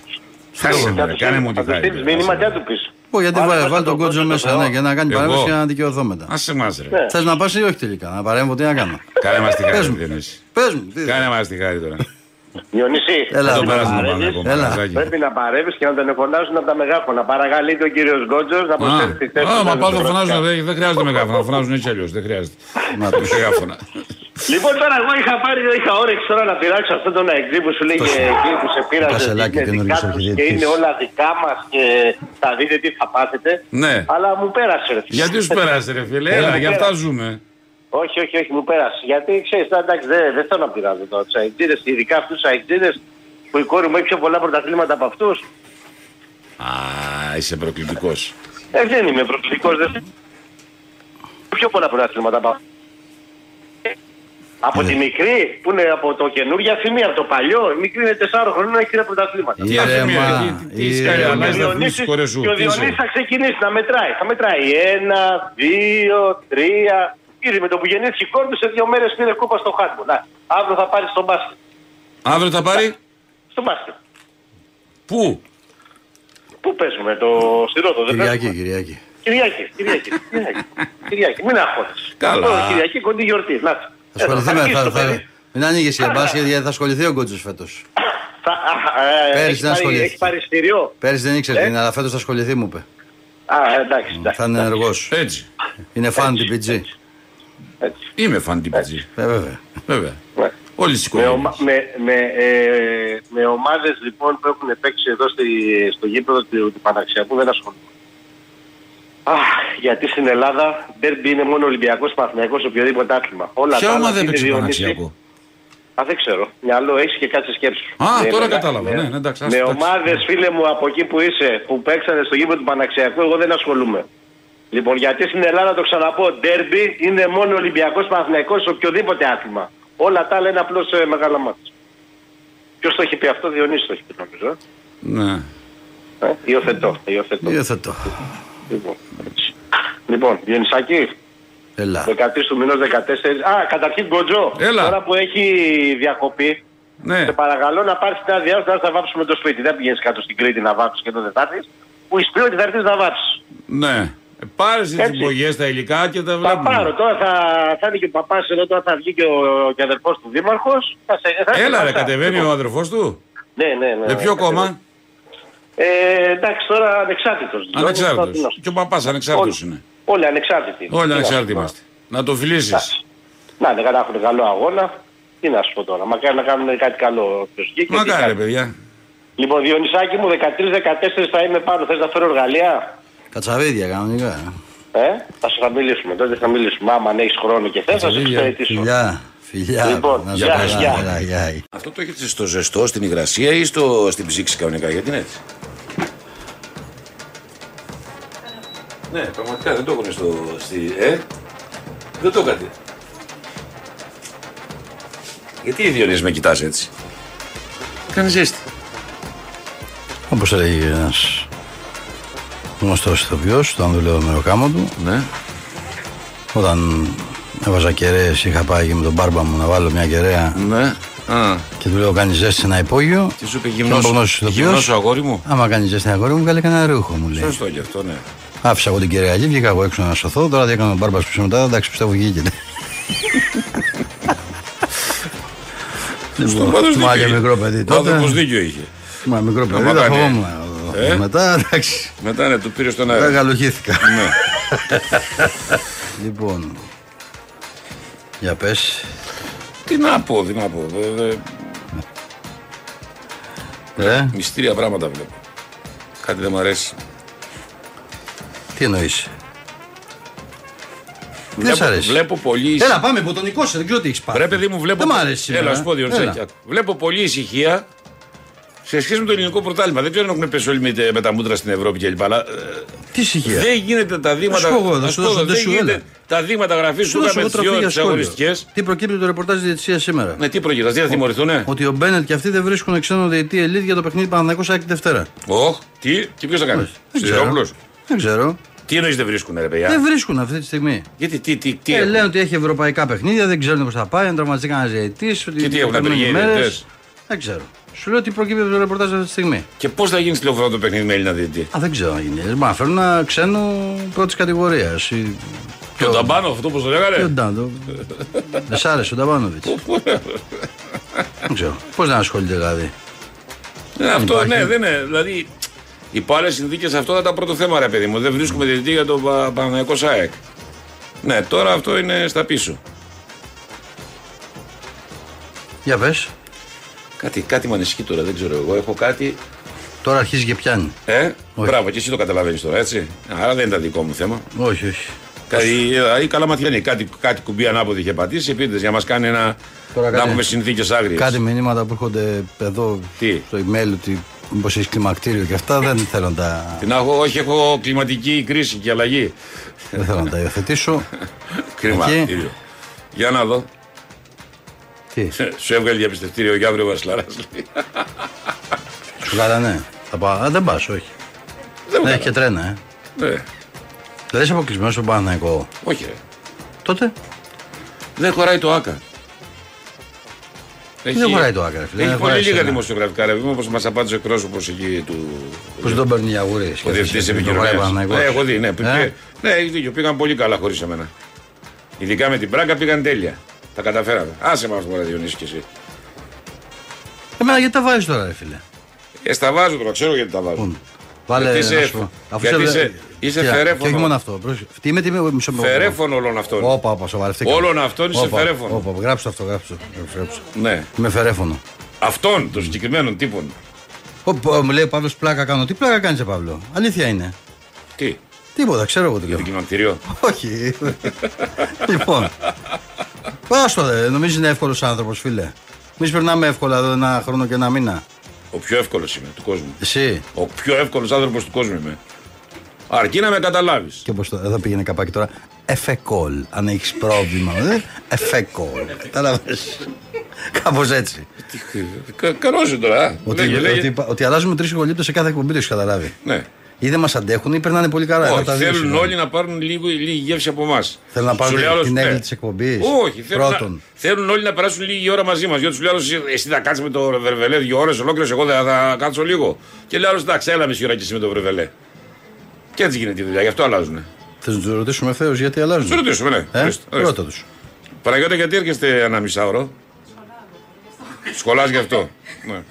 A: Άσε,
H: Θα
A: ρε,
H: του
A: κάνε μου
H: στείλεις-
A: τη
H: θα του
A: χάρη.
H: στείλεις μήνυμα και θα του πεις.
B: Πω γιατί
H: Άρα,
B: βάλε
H: θα
B: βάλε
H: το
B: τον κότσο
H: κότσο
B: μέσα
H: το
B: ναι,
H: Θεό.
B: για να κάνει
A: Εγώ.
B: παρέμβαση και να δικαιωθώ μετά.
A: Άσε μας ρε.
H: Ναι.
B: Θες να πας ή όχι τελικά, να παρέμβω, τι να κάνω.
A: Κάνε μας τη
B: Πες
A: χάρη.
B: μου.
A: τι εννοείς.
B: Πες μου. τι-
A: Κάνε μας τη χάρη τώρα.
H: Διονύση,
B: Έλα,
A: Δεν το
B: ρε,
A: πέρασμα
B: παρέμβεις.
A: πάνω ακόμα.
B: Έλα.
A: Μαραζάκι.
H: πρέπει να παρεύεις και να τον εφωνάζουν από τα μεγάφωνα. Παρακαλείται ο κύριος Γκότζος να προσφέρει τη θέση
A: Α,
H: του
A: μα
H: Γιάννη
A: πάω το
H: Σοβρασιά.
A: φωνάζουν, δεν δεν χρειάζεται μεγάφωνα, φωνάζουν έτσι αλλιώς, δεν χρειάζεται.
B: Να
A: Το
B: τους.
A: μεγάφωνα.
H: Λοιπόν, τώρα εγώ είχα πάρει, είχα όρεξη τώρα να πειράξω αυτόν τον αεξή που σου λέγε εκεί που σε πήραζε.
B: Κασελάκι,
H: ότι είναι
B: καινούργιος
H: δικά τους Και
B: αρχιδιετής.
H: είναι όλα δικά μας και θα δείτε τι θα πάθετε.
A: Ναι.
H: Αλλά μου πέρασε ρε. φίλε.
A: Γιατί σου πέρασε ρε φίλε,
H: Ε,
A: έλα,
H: μου
A: γι' αυτά
H: πέρασε.
A: ζούμε.
H: Όχι, όχι, όχι, μου πέρασε. Γιατί ξέρεις, εντάξει, δεν, δεν θέλω να πειράζω τώρα τους αιτζίδε, ειδικά αυτούς τους αιτζίδε που η κόρη μου έχει πιο πολλά πρωταθλήματα από αυτούς.
A: Α, είσαι προκλητικός.
H: Ε, δεν είμαι προκλητικός. Δεν... Πιο πολλά πρωταθλήματα από αυτούς. Από τη μικρή που είναι από το καινούργια θυμή, από το παλιό. Η μικρή είναι 4 χρονών, έχει τρία πρωταθλήματα. Και ο Διονύσης θα ξεκινήσει να μετράει. Θα μετράει 1, 2, 3, Ήδη με το που γεννήθηκε η κόρη του σε δύο μέρες πήρε κούπα στο χάτμπο. Να, αύριο θα πάρει στο μπάσκετ.
A: Αύριο θα πάρει;
H: Στο μπάσκετ.
A: Πού;
H: Πού παίζουμε το σιρότο, δεν
B: Κυριακή, Κυριακή.
H: Κυριακή, Κυριακή. Κυριακή, μην αγχώνεσαι.
A: Καλά.
H: Τώρα, Κυριακή κοντή γιορτή. Να. Ασχοληθούμε,
B: θα, θα,
H: θα,
B: μην ανοίγεις για μπάσκετ γιατί θα ασχοληθεί ο Κότσος φέτος.
H: Ε,
B: Πέρυσι δεν ασχοληθεί.
H: Έχει πάρει στήριο.
B: Πέρυσι δεν ήξερε
H: ε?
B: αλλά φέτος θα ασχοληθεί μου είπε.
H: Α, εντάξει.
B: Θα είναι ενεργός.
A: Έτσι.
B: Είναι φαν την PG
H: έτσι.
A: Είμαι φαν τυπιτζή.
B: Ε, βέβαια.
A: Βέβαια.
H: Ναι.
A: Όλες τις
H: Με,
A: οικογένειες.
H: ομα, με, με, ε, με ομάδες λοιπόν που έχουν παίξει εδώ στη, στο γήπεδο του, του Παναξιακού δεν ασχολούμαι. Αχ, γιατί στην Ελλάδα ντέρμπι είναι μόνο Ολυμπιακός, Παναθηναϊκός, οποιοδήποτε άθλημα. Όλα
A: Ποια
H: τα άλλα
A: ομάδα
H: είναι
A: έπαιξε
H: Διονύσης.
A: Παναξιακό;
H: Α, δεν ξέρω. Μυαλό έχεις και κάτσε σκέψου.
A: Α,
H: Ναι,
A: τώρα
H: με-
A: κατάλαβα.
H: με-
A: Ναι, ναι, εντάξει. ας,
H: Με
A: εντάξει.
H: ομάδες, φίλε μου, από εκεί που είσαι, που παίξανε στο γήπεδο του Παναξιακού, εγώ δεν ασχολούμαι. Λοιπόν, γιατί στην Ελλάδα το ξαναπώ, ντέρμπι είναι μόνο Ολυμπιακός Παναθηναϊκός σε οποιοδήποτε άθλημα. Όλα τα άλλα είναι απλώς ε, μεγάλα μάτια. Ποιος το έχει πει αυτό, Διονύσης το έχει πει νομίζω. ε.
A: Ναι.
H: Ε, υιοθετώ, υιοθετώ.
B: Υιοθετώ.
H: Λοιπόν, έτσι. λοιπόν, Διονυσάκη,
B: Έλα.
H: 13 του μηνός 14. Α, καταρχήν Γκοτζό.
A: Έλα.
H: Τώρα που έχει διακοπή,
A: Ναι.
H: σε παρακαλώ να πάρεις την άδειά σου, να θα βάψουμε το σπίτι. Δεν πηγαίνεις κάτω στην Κρήτη να βάψεις και τότε θα έρθεις. Που είσαι πει ότι θα έρθεις να βάψεις.
A: Ναι. Ε, Πάρε τις
H: Έτσι.
A: υπογειές τα υλικά και τα
H: Θα
A: βλέπουμε.
H: πάρω τώρα, θα, θα είναι και ο παπάς εδώ, τώρα θα βγει και ο, και αδερφός του δήμαρχος.
A: Έλα ρε, κατεβαίνει ο αδερφός του;
H: Ναι, ναι, ναι.
A: Με ποιο κόμμα;
H: Ε, εντάξει, τώρα ανεξάρτητος.
A: Ανεξάρτητος. Και ο παπάς ανεξάρτητος είναι.
H: Όλοι ανεξάρτητοι.
A: Όλοι
H: Τι να
A: ανεξάρτητοι
H: σου πω.
A: είμαστε. Να το φιλήσεις.
H: Να, δεν να έχουν καλό αγώνα. Τι να σου πω τώρα. Μακάρι να κάνουν κάτι καλό προς εκεί. και τι
A: Μακάρι, ρε
H: κάνουν.
A: παιδιά.
H: Λοιπόν, Διονυσάκη μου, 13-14 θα είμαι πάνω. Θες να φέρω εργαλεία;
B: Κατσαβίδια κανονικά.
H: Ε, θα σου θα μιλήσουμε. Τότε θα μιλήσουμε. Άμα αν έχεις χρόνο και θες, θα σου
B: Κατσαβίδια.
H: εξαιρετήσω.
B: Φιλιά. Φιλιά.
H: Λοιπόν,
B: Να σε
H: γεια,
B: καλά.
H: γεια.
B: Έλα, γεια.
A: Αυτό το έχετε στο ζεστό, στην υγρασία ή στο, στην ψήξη κανονικά, γιατί είναι έτσι; Ναι, πραγματικά δεν το έχουν στο. Στη, ε, δεν το έκατε. Γιατί οι Διονύση με κοιτάς έτσι; Κάνει ζέστη.
B: Όπως έλεγε ένας γνωστός ηθοποιός, όταν δούλευα με ροκάμο του,
A: Ναι.
B: όταν έβαζα κεραίες, είχα πάει και με τον μπάρμπα μου να βάλω μια κεραία
A: Ναι. Α,
B: και του λέω κάνεις ζέστη σε ένα υπόγειο.
A: τι σου είπε
B: Και
A: γυμνός,
B: ο γνωστός ηθοποιός,
A: γυμνός σου αγόρι μου.
B: Άμα κάνεις ζέστη ένα αγόρι μου, βγάλε κανένα ρούχο μου λέει.
A: Σωστό και αυτό, ναι.
B: Άφησα εγώ την κεραία εκεί, βγήκα εγώ έξω να σωθώ. Τώρα τι έκανε ο μπάρμπας πίσω μετά, εντάξει πιστεύω βγήκε.
A: Στον πάντως
B: Μα
A: δίκιο
B: και
A: είχε.
B: μικρό παιδί
A: Ο
B: τότε.
A: άνθρωπος δίκιο είχε.
B: Μα μικρό παιδί,
A: Άμα
B: τα
A: κάνει-
B: φοβόμουν.
A: Ε;
B: Μετά εντάξει.
A: Μετά ναι, του πήρε στον αέρα.
B: Δεν γαλουχήθηκα.
A: Ναι.
B: Λοιπόν. Για πες.
A: Τι να πω, τι να πω. ε, ε,
B: Ε,
A: Μυστήρια πράγματα βλέπω. Κάτι δεν μου αρέσει.
B: τι εννοείς; Δεν
A: Βλέπω-
B: σ' αρέσει;
A: Βλέπω πολύ.
B: Έλα πάμε ποτονικό σε, δεν ξέρω τι έχεις πάρει.
A: Ρε παιδί μου, βλέπω.
B: Δεν μ' αρέσει σήμερα.
A: Έλα, σου πω Διονυσάκη,
B: Έλα.
A: άκου. Βλέπω πολλή ησυχία σε σχέση με το ελληνικό πρωτάθλημα. Δεν ξέρω αν έχουν πέσει όλοι με, με τα μούτρα στην Ευρώπη κλπ. Αλλά ε,
B: Τι ησυχία.
A: δεν γίνεται τα δήματα.
B: σου πω εγώ, θα
A: να
B: σου
A: πω
B: δώσω,
A: εδώ,
B: δεν
A: δεν
B: σου
A: γίνεται
B: έλα.
A: τα δήματα γραφής
B: Σου
A: σου
B: δώσω
A: με
B: εγώ
A: τι
B: τροφή για
A: ώρε
B: σχόλιο.
A: αγωνιστικές.
B: Τι προκύπτει το ρεπορτάζ της διετησίας σήμερα;
A: Ναι, τι προγειτά, δεν θα τιμωρηθούν.
B: Ότι ο Μπένετ και αυτοί δεν βρίσκουν ξένο διετή ελίτ για το παιχνίδι Παναθηναϊκός Άκη Δευτέρα.
A: Ωχ, τι, και ποιος θα κάνει;
B: Δεν ξέρω.
A: Σιδηρόπουλο.
B: Δεν ξέρω.
A: Τι εννοείς δεν βρίσκουν, ρε παιδιά;
B: Δεν βρίσκουν αυτή τη στιγμή.
A: Γιατί, τι, τι, τι.
B: Ε,
A: έχουν;
B: λένε ότι έχει ευρωπαϊκά παιχνίδια, δεν ξέρουν πώς θα πάει, αν τραυματιστεί κανένας διαιτή.
A: Και τι έχουν απεργία οι διαιτητές;
B: Δεν ξέρω. Σου λέω ότι προκύπτει από το ρεπορτάζ αυτή τη στιγμή.
A: Και πώς θα γίνεις τηλεοφωνό το παιχνίδι με Έλληνα διαιτητή;
B: Α, δεν ξέρω αν γίνει. Μα φέρουν ένα ξένο πρώτης κατηγορίας.
A: Και ο Ταμπάνο, αυτό πώ το λέγανε;
B: Ποιο ήταν το. Δεν σ' άρεσε ο Ταμπάνοβιτ. Δεν ξέρω. Πώς να ασχολείται δηλαδή;
A: Ναι, αυτό
B: υπάρχει.
A: ναι, δεν είναι. Δηλαδή, υπό άλλε συνθήκες αυτό θα ήταν πρώτο θέμα, ρε παιδί μου. Δεν βρίσκουμε διαιτητή για το Πα- Παναθηναϊκό ΣΑΕΚ. Ναι, τώρα αυτό είναι στα πίσω.
B: Για πες.
A: Κάτι, κάτι με ανησυχεί τώρα, δεν ξέρω εγώ. Έχω κάτι.
B: Τώρα αρχίζει και πιάνει.
A: Ε, μπράβο, και εσύ το καταλαβαίνεις τώρα, έτσι. Άρα δεν ήταν δικό μου θέμα.
B: Όχι, όχι.
A: Κάτι, δηλαδή, καλά μαθιανή. Κάτι, κάτι κουμπί ανάποδη είχε πατήσει. Επίτηδες για να μας κάνει ένα.
B: Τώρα
A: να
B: κάτι-
A: έχουμε συνθήκες άγριες.
B: Κάτι μηνύματα που έρχονται εδώ
A: Τι;
B: στο email ότι μήπως έχεις κλιμακτήριο και αυτά δεν θέλω να τα,
A: Την έχω, όχι, έχω κλιματική κρίση και αλλαγή.
B: δεν θέλω να τα υιοθετήσω.
A: Κρίμα.
B: Εκεί.
A: ίδιο. Για να δω.
B: Τι,
A: Σου έβγαλε διαπιστευτήριο για αύριο Βασιλαράς.
B: σου ναι. Θα πάω. Α, δεν πας, όχι.
A: Δεν
B: Δεν
A: μου
B: έχει και τρένα, ε.
A: Ναι.
B: Δεν είσαι αποκλεισμένος στον Παναθηναϊκό.
A: Όχι, ρε.
B: Τότε;
A: Δεν χωράει το ΑΚΑ.
B: δεν χωράει το άκρα. φίλε.
A: Έχει
B: Δεν
A: πολύ
B: χωράει
A: λίγα
B: σένα.
A: δημοσιογραφικά ρεύμα όπως μας απάντησε ο εκπρόσωπος εκεί του.
B: Πώς δεν τον παίρνει η αγούρη.
A: Ο διευθυντή επικοινωνίας. Ναι, έχω δει, ναι.
B: Ε;
A: πήγε- Ναι, έχει δίκιο. Πήγαν πολύ καλά χωρίς εμένα. Ειδικά με την Πράγκα πήγαν τέλεια. Τα καταφέραμε. Άσε μας μπορεί Διονύση κι εσύ.
B: Εμένα γιατί τα βάζεις τώρα, ρε φίλε;
A: Ε, στα βάζω τώρα, ξέρω γιατί τα βάζω.
B: Βάλε.
A: Γιατί είσαι-
B: να σου πω. Αφού
A: γιατί
B: σε-
A: είσαι- είσαι
B: Κοίτα,
A: φερέφωνο.
B: Και όχι μόνο αυτό. πρόσεχε. Τι είμαι, τι είμαι, μισό με-
A: Φερέφωνο όλων αυτών.
B: Όπα, όπα, σοβαρευτήκαμε.
A: Όλων αυτών είσαι
B: Όπα,
A: φερέφωνο.
B: Όπα, γράψτε αυτό, γράψτε. το, γράψτε το.
A: Ναι.
B: Είμαι φερέφωνο.
A: Αυτών των συγκεκριμένων τύπων.
B: Ω, Μου λέει ο Παύλος πλάκα κάνω. Τι πλάκα κάνεις, Παύλο; Αλήθεια είναι.
A: Τι,
B: Τίποτα, ξέρω εγώ τι
A: για
B: λέω.
A: το κλιμακτήριο.
B: Όχι. λοιπόν. Πάσο δε, νομίζεις είναι εύκολος άνθρωπος, φίλε. Εμείς περνάμε εύκολα εδώ ένα χρόνο και ένα μήνα.
A: Ο πιο εύκολος είμαι του κόσμου.
B: Εσύ.
A: Ο πιο εύκολος άνθρωπος του κόσμου είμαι. Αρκεί να με καταλάβεις.
B: Και πώς το. Εδώ πήγαινε καπάκι τώρα. Εφεκόλ. Αν έχεις πρόβλημα. ε, Εφεκόλ. Κατάλαβε. Κάπως έτσι.
A: Καλό είναι τώρα. α.
B: Ότι,
A: Λέγε, λέγε.
B: ότι, ότι αλλάζουμε τρεις ηχολήπτε σε κάθε εκπομπή, το έχεις καταλάβει.
A: Ναι.
B: Ή δεν μας αντέχουν ή περνάνε πολύ καλά.
A: Όχι,
B: Ένα τα δύο
A: θέλουν
B: συμβαίνουν.
A: όλοι να πάρουν λίγο, λίγη γεύση από εμάς.
B: Θέλουν να πάρουν την έγκλη της εκπομπής.
A: Όχι, θέλουν,
B: Πρώτον.
A: να, θέλουν όλοι να περάσουν λίγη ώρα μαζί μας. Γιατί τους λέω, εσύ, εσύ θα κάτσεις με το Βρεβελέ δύο ώρες ολόκληρες, εγώ δεν θα κάτσω λίγο. Και λέω άλλος, εντάξει, έλα μισή ώρα και εσύ με το Βρεβελέ. Και έτσι γίνεται η δουλειά, γι' αυτό αλλάζουν.
B: Θα τους ρωτήσουμε ευθέως γιατί αλλάζουν.
A: Τους ρωτήσουμε, ναι.
B: Ε,
A: Ορίστε, ορίστε.
B: ρώτα τους.
A: Παναγιώτα, γιατί έρχεστε ένα μισάωρο; Σχολάς γι' αυτό. Ναι.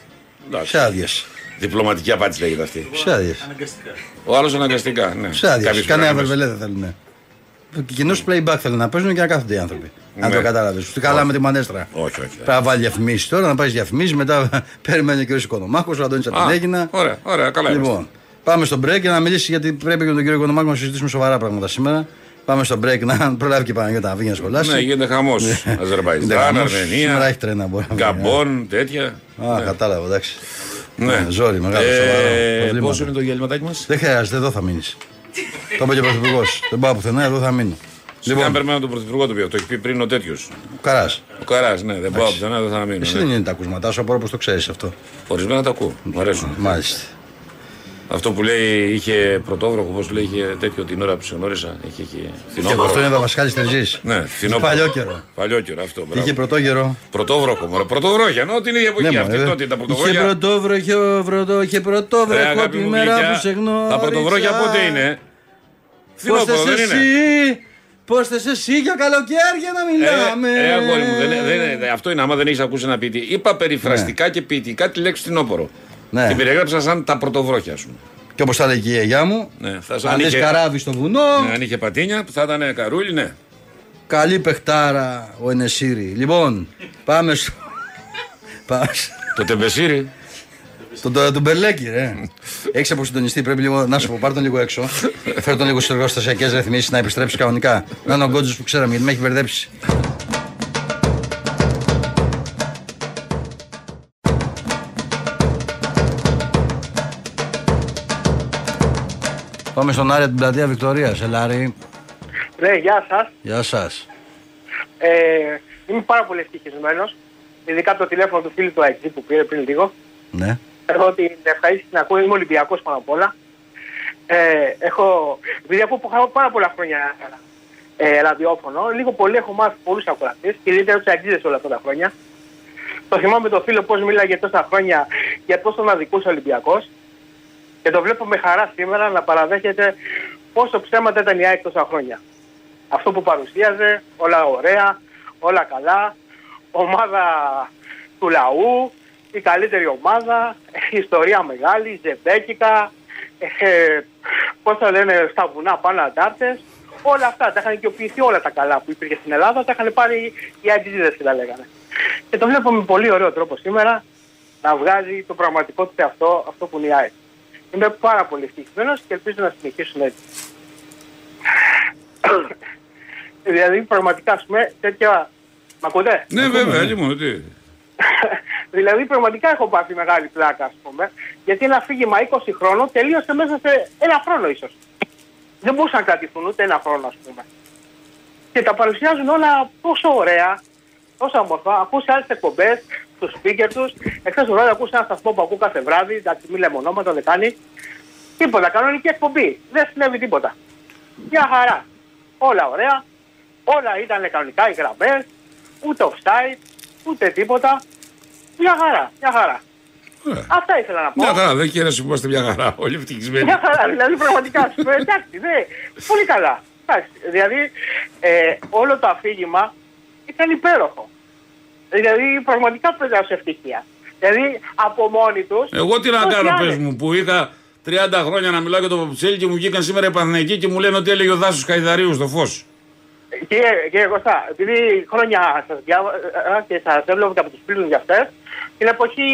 A: Εντάξει.
B: Σε άδειες.
A: Διπλωματική απάντηση λέγεται αυτή.
B: Σε άδειε.
A: Ο άλλος αναγκαστικά. Ναι.
B: Σε άδειε.
A: Κάποιες
B: Κανένα
A: φορές.
B: βερβελέ δεν θέλουν. Κοινού playback θέλουν να παίζουν και να κάθονται οι άνθρωποι. Αν
A: Ναι.
B: το κατάλαβε. Του καλά με τη μανέστρα.
A: Όχι, όχι.
B: Πρέπει να βάλει διαφημίσεις τώρα, να πάει διαφημίσεις. Μετά περιμένει και ο Οικονομάκος, ο Αντώνης
A: Α,
B: Αττινέγινα.
A: Ωραία, ωραία, καλά.
B: Λοιπόν,
A: είμαστε.
B: πάμε στο break για να μιλήσει γιατί πρέπει και με τον κύριο Οικονομάκο να συζητήσουμε σοβαρά πράγματα σήμερα. Πάμε στο break να προλάβει και η Παναγιώτα να βγει να σχολάσει.
A: Ναι, γίνεται χαμός.
B: Γίνεται
A: Αζερβαϊτζάν,
B: χαμός. Σήμερα
A: Αρμενία,
B: έχει τρένα μπορεί να βγει.
A: Γκαμπόν, τέτοια.
B: Α, κατάλαβα, εντάξει.
A: Ναι.
B: Ναι, Ζόρι, μεγάλο, σοβαρό. προβλήματα.
A: Πόσο είναι το γελματάκι μας;
B: Δεν χρειάζεται, εδώ θα μείνεις. το είπε και ο Πρωθυπουργός. Δεν πάω πουθενά, εδώ θα μείνω.
A: Λοιπόν, αν περιμένω τον Πρωθυπουργό το πει, το έχει πει πριν ο τέτοιος.
B: Ο Καράς.
A: Ο Καράς, ναι, δεν πάω πουθενά, δεν θα μείνω.
B: Εσύ
A: ναι.
B: δεν είναι τα ακούσματά σου, απορώ πώς το ξέρεις αυτό.
A: Ορισμένα τα ακούω. Μου αρέσουν.
B: Μάλιστα.
A: Αυτό που λέει είχε πρωτόβροχο, πώ λέει, είχε τέτοιο την ώρα που σε γνώρισα. Είχε, είχε
B: Και
A: φθινόπωρο.
B: αυτό είναι Δαμασκάλη Τερζής.
A: Ναι, φθινόπωρο.
B: Παλιό καιρό.
A: Παλιό καιρό αυτό. μπράβο.
B: Είχε πρωτόγερο.
A: Πρωτόβροχο, μωρέ. Πρωτοβρόχια, ενώ την ίδια εποχή
B: Ναι,
A: αυτή.
B: μωρέ.
A: Τότε τα
B: Είχε
A: πρωτοβρόχια.
B: πρωτόβροχο, βροντό, είχε
A: Ρε,
B: πρωτόβροχο
A: αγάπη
B: τη
A: μου,
B: μέρα
A: γλυκιά,
B: που σε γνώρισα.
A: Τα πρωτοβρόχια πότε είναι;
B: Πώς
A: Φθινόπωρο
B: θες
A: δεν είναι;
B: εσύ, πώς θες εσύ για καλοκαίρια να μιλάμε;
A: Ε, ε, αγόρι μου, δεν, δεν, δεν- αυτό είναι άμα δεν έχεις ακούσει ένα ποιητή. Είπα περιφραστικά και ποιητικά τη λέξη φθινόπωρο.
B: Ναι.
A: Την περιέγραψα σαν τα πρωτοβρόχια, α πούμε.
B: Και όπως τα λέγει η γιαγιά μου,
A: Ναι, θα
B: αν δεις καράβι στο βουνό,
A: Ναι, αν είχε πατίνια, θα ήταν καρούλι, ναι.
B: καλή παιχτάρα ο Ενεσύρη. Λοιπόν, πάμε στο... πάμε στο-
A: Το τεμπεσίρι.
B: Το, το, τον Μπερλέκη, ρε. Έχεις αποσυντονιστεί, πρέπει λίγο να σου πω, πάρ τον λίγο έξω. Φέρ τον λίγο στις εργοστασιακέ ρυθμίσει να επιστρέψεις κανονικά. Να είναι ο Γκότζο που ξέραμε, γιατί με έχει μπερδέψει. Πάμε στον Άρη από την πλατεία Βικτωρίας. Ελάρη,
P: Ναι, γεια σας.
B: γεια σας.
P: Ε, είμαι πάρα πολύ ευτυχισμένος. Ειδικά από το τηλέφωνο του φίλου του ΑΕΚΖ που πήρε πριν λίγο.
B: Ναι.
P: Έχω την ευχαρίστηση να ακούω, είμαι Ολυμπιακός πάνω απ' όλα. Ε, έχω, επειδή ακούω πάρα πολλά χρόνια ε, ραδιόφωνο, λίγο πολύ έχω μάθει πολλούς ακροατές, και ιδιαίτερα τους αεξίδες όλα αυτά τα χρόνια. Το θυμάμαι το φίλο πώς μίλαγε τόσα χρόνια για πώς τον αδικούσε ο Ολυμπιακός. Και το βλέπω με χαρά σήμερα να παραδέχεται πόσο ψέματα ήταν η ΑΕΚ τόσα χρόνια. Αυτό που παρουσίαζε, όλα ωραία, όλα καλά, ομάδα του λαού, η καλύτερη ομάδα, ιστορία μεγάλη, ζεμπέκικα, ε, πώς θα λένε, στα βουνά πάνω αντάρτες. Όλα αυτά τα είχαν οικειοποιηθεί όλα τα καλά που υπήρχε στην Ελλάδα, τα είχαν πάρει οι αγγλίδες και τα λέγανε. Και το βλέπω με πολύ ωραίο τρόπο σήμερα να βγάζει το πραγματικό του αυτό, αυτό που είναι η ΑΕΚ. Είμαι πάρα πολύ ευτυχισμένος και ελπίζω να συνεχίσουν έτσι. δηλαδή πραγματικά, ας πούμε, τέτοια... Μ' ακούτε;
A: Ναι, βέβαια, λοιπόν, τι.
P: Δηλαδή πραγματικά έχω πάθει μεγάλη πλάκα, ας πούμε, γιατί ένα φύγημα 20 χρόνων τελείωσε μέσα σε ένα χρόνο ίσως. Δεν μπορούσαν να κρατηθούν ούτε ένα χρόνο, ας πούμε. Και τα παρουσιάζουν όλα τόσο ωραία, τόσο όμορφα. Ακούς άλλες εκπομπές, στους speaker τους. Εχθές το βράδυ ακούς ένα σταθμό που ακούω κάθε βράδυ, εντάξει μη λέμε ονόματα, δεν κάνει. Τίποτα, κανονική εκπομπή. Δεν συνέβη τίποτα. Μια χαρά. Όλα ωραία. Όλα ήταν κανονικά οι γραμμές, ούτε offside, ούτε τίποτα. Μια χαρά, μια χαρά. Αυτά ήθελα να πω.
A: Μια χαρά, δεν χαίρεσαι που είμαστε μια χαρά. Όλοι ευτυχισμένοι.
P: Μια χαρά, δηλαδή πραγματικά σου πω, εντάξει, ναι, πολύ καλά. Εντάξει, δηλαδή ε, όλο το αφήγημα ήταν υπέροχο. Δηλαδή πραγματικά πρέπει να σου ευτυχία. Δηλαδή από μόνοι τους.
A: Εγώ τι να κάνω, πες μου, που είχα 30 χρόνια να μιλάω για το Παπουτσέλη και μου βγήκαν σήμερα οι Παναθηναϊκοί και μου λένε ότι έλεγε ο Δάσος Καϊδαρίου στο φως.
P: Κύριε, κύριε Κωστά, επειδή χρόνια σας διάβασα και σας έβλεπα και από τους φίλους για αυτές, την εποχή,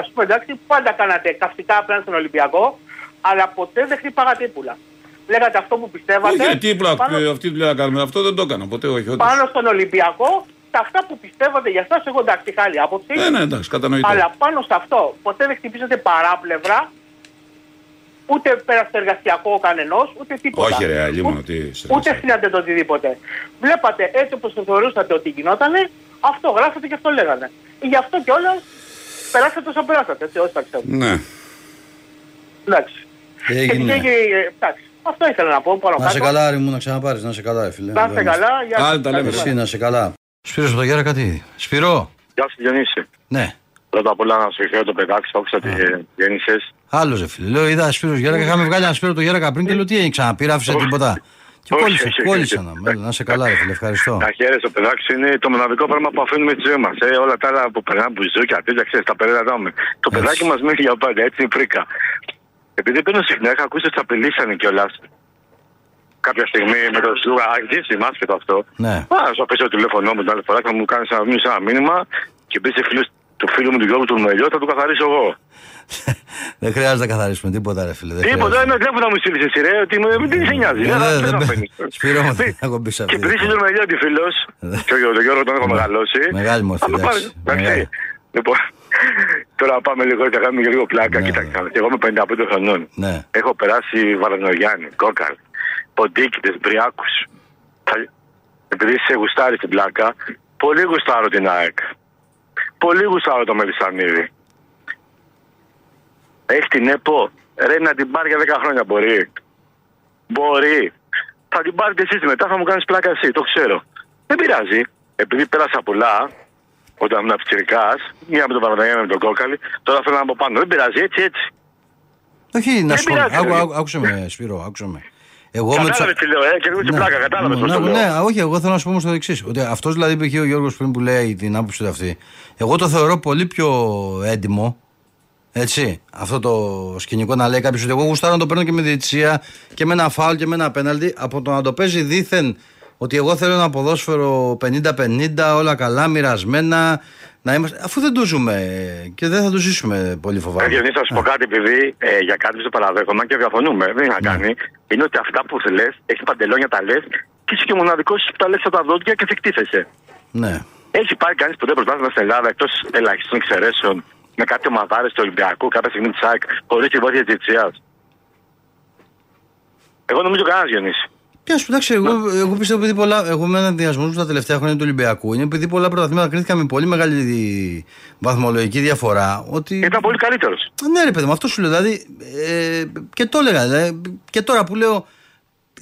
P: ας πούμε εντάξει, πάντα κάνατε καυστικά απέναντι στον Ολυμπιακό, αλλά ποτέ δεν χτύπαγατε ύπουλα. Λέγατε αυτό που πιστεύατε.
A: Όχι, γιατί ύπουλα
P: πάνω,
A: αυτή τη δουλειά να κάνουμε. Αυτό δεν το έκανα ποτέ, όχι. όντως.
P: πάνω στον Ολυμπιακό, τα αυτά που πιστεύατε για εσάς, εγώ εντάξει, είχα άλλη άποψη.
A: Ναι, ναι, εντάξει, κατανοητό.
P: Αλλά πάνω σε αυτό, ποτέ δεν χτυπήσατε παράπλευρα, ούτε πέρα στο εργασιακό κανενός, ούτε τίποτα.
A: Όχι, ρε, αλλήμον, τι
P: Ούτε στείλατε το οτιδήποτε. Βλέπατε έτσι όπως το θεωρούσατε ότι γινότανε, αυτό γράφατε και αυτό λέγανε. Γι' αυτό κιόλας περάσατε όσο περάσατε. Έτσι, όσοι τα ξέρουν.
A: Ναι.
P: Εντάξει.
B: Έγινε.
P: Και, και, και, εντάξει. Αυτό ήθελα να πω πάνω
B: Να σε
P: κάτω.
B: καλά, Άρη μου, να ξαναπάρεις, να σε καλά, ρε φίλε.
P: Να είστε καλά. Γεια σας.
B: Άλλη τα λέμε. Εσύ να σε καλά. Σπύρος από το Γέρα κάτι; Σπύρο.
Q: Γεια σου Διονύση.
B: Ναι.
Q: Πρώτα απ' όλα να σου ευχαριστώ το παιδάκι σου, άκουσα ότι γέννησες.
B: Άλλος ρε φίλε. Λέω, είδα Σπύρο Γέρα και είχαμε βγάλει ένα Σπύρο το Γέρα πριν και λέω τι έγινε, ξαναπήρα, άφησε τίποτα. Και
Q: Όχι,
B: κόλλησα,
Q: όχι, όχι,
B: κόλλησα
Q: όχι.
B: να με. Να σε καλά, ρε φίλε, ευχαριστώ.
Q: Να χαίρεσαι, το παιδάκι σου είναι το μοναδικό πράγμα που αφήνουμε στη ζωή μας. Ε, όλα τα άλλα που περνάμε, που ζωή και τέτοια, ξέρεις, τα περνάμε. Το παιδάκι μας μένει για πάντα, έτσι είναι φρίκα. Επειδή παίρνω συχνά, είχα ακούσει ότι σε απειλήσανε κιόλας. Κάποια στιγμή με το Σλούγα, αρχίσει άσχετο αυτό.
B: Ναι.
Q: Α, σου αφήσω το τηλέφωνό μου την άλλη φορά και θα μου κάνεις ένα, μήνυμα, ένα μήνυμα και πεις σε φίλους του φίλου μου του Γιώργου του Μελιό, θα του καθαρίσω εγώ.
B: Δεν χρειάζεται να καθαρίσουμε τίποτα, ρε φίλε. δεν
Q: Τίποτα,
B: χρειάζεται.
Q: ένα τηλέφωνο μου στείλεις εσύ, ρε, ότι μου δεν σε νοιάζει.
B: Ε,
Q: Δεν
B: δεν-
Q: δεν
B: δεν-
Q: αφήνεις.
B: Σπύρο μου, δεν έχω μπει σε
Q: Και
B: αυτή.
Q: επειδή είσαι του Μελιώτη φίλος, και ο Γιώργο- τον Γιώργος τον έχω μεγαλώσει.
B: Ναι. Μεγάλη μορφή,
Q: θα το πάρει.
B: εντάξει.
Q: Εντάξει.
B: Μεγάλη.
Q: Λοιπόν, τώρα πάμε λίγο, θα κάνουμε και λίγο πλάκα. Κοίταξε, και εγώ είμαι 55 χρονών.
B: Ναι.
Q: Έχω περάσει Βαρανογιάννη, Κόκαλ, Ποντίκητες, Μπριάκους. Επειδή σε γουστάρει την πλάκα, πολύ γουστάρω την ΑΕΚ. Πολύ γουστάρω το Μελισανίδη. Έχει την ΕΠΟ. Ρε να την πάρει για 10 χρόνια μπορεί. Μπορεί. Θα την πάρετε εσείς μετά, θα μου κάνεις πλάκα εσύ, το ξέρω. Δεν πειράζει. Επειδή πέρασα πολλά, όταν ήμουν αυστηρικά, μία με τον Παναγιώνα, με τον Κόκαλη, τώρα θέλω να από πάνω. Δεν πειράζει, έτσι, έτσι.
B: Όχι, να σου πω.
Q: πειράζει,
B: άκου-
Q: ρε.
B: άκου- Άκουσε με, Σπύρο, άκουσε με. Εγώ με
Q: Κατάλαβε τι λέω, ε, και εγώ την πλάκα, κατάλαβε πώ
B: ναι,
Q: το λέω.
B: ναι, όχι, εγώ θέλω να σου πω όμως το εξής. Ότι αυτός δηλαδή που είχε ο Γιώργος πριν που λέει την άποψη του αυτή, εγώ το θεωρώ πολύ πιο έντιμο. Έτσι, αυτό το σκηνικό να λέει κάποιος ότι εγώ γουστάρω να το παίρνω και με διετησία και με ένα φάουλ και με ένα πέναλτι από το να το παίζει δήθεν ότι εγώ θέλω ένα ποδόσφαιρο 50-50, όλα καλά, μοιρασμένα. Να είμαστε, αφού δεν το ζούμε και δεν θα το ζήσουμε πολύ
Q: Ε,
B: φοβάμαι.
Q: Διονύση, θα σου πω κάτι, επειδή ε, για κάτι που το παραδέχομαι και διαφωνούμε, δεν έχει να κάνει, είναι ότι αυτά που λε, έχει παντελόνια τα λες και είσαι και μοναδικός που τα λες από τα δόντια και εφικτήθεσαι.
B: Ναι.
Q: Έχει πάρει κανείς ποτέ πρωτάθλημα στην Ελλάδα εκτός ελαχίστων εξαιρέσεων με κάτι ομαδάρες του Ολυμπιακού κάποια στιγμή της ΑΕΚ χωρίς τη βοήθεια της Ιτσιά. Εγώ νομίζω κανένας Διονύση.
B: Και α πούμε, εντάξει, εγώ, εγώ πιστεύω επειδή πολλά. Εγώ με έναν διασμό μου στα τελευταία χρόνια του Ολυμπιακού είναι επειδή πολλά πρωταθλήματα κρίθηκαν με πολύ μεγάλη βαθμολογική διαφορά. Ότι...
Q: Ήταν πολύ καλύτερος.
B: Ναι, ρε παιδί μου, αυτό σου λέω. Δηλαδή, ε, και το έλεγα. Δηλαδή, και τώρα που λέω.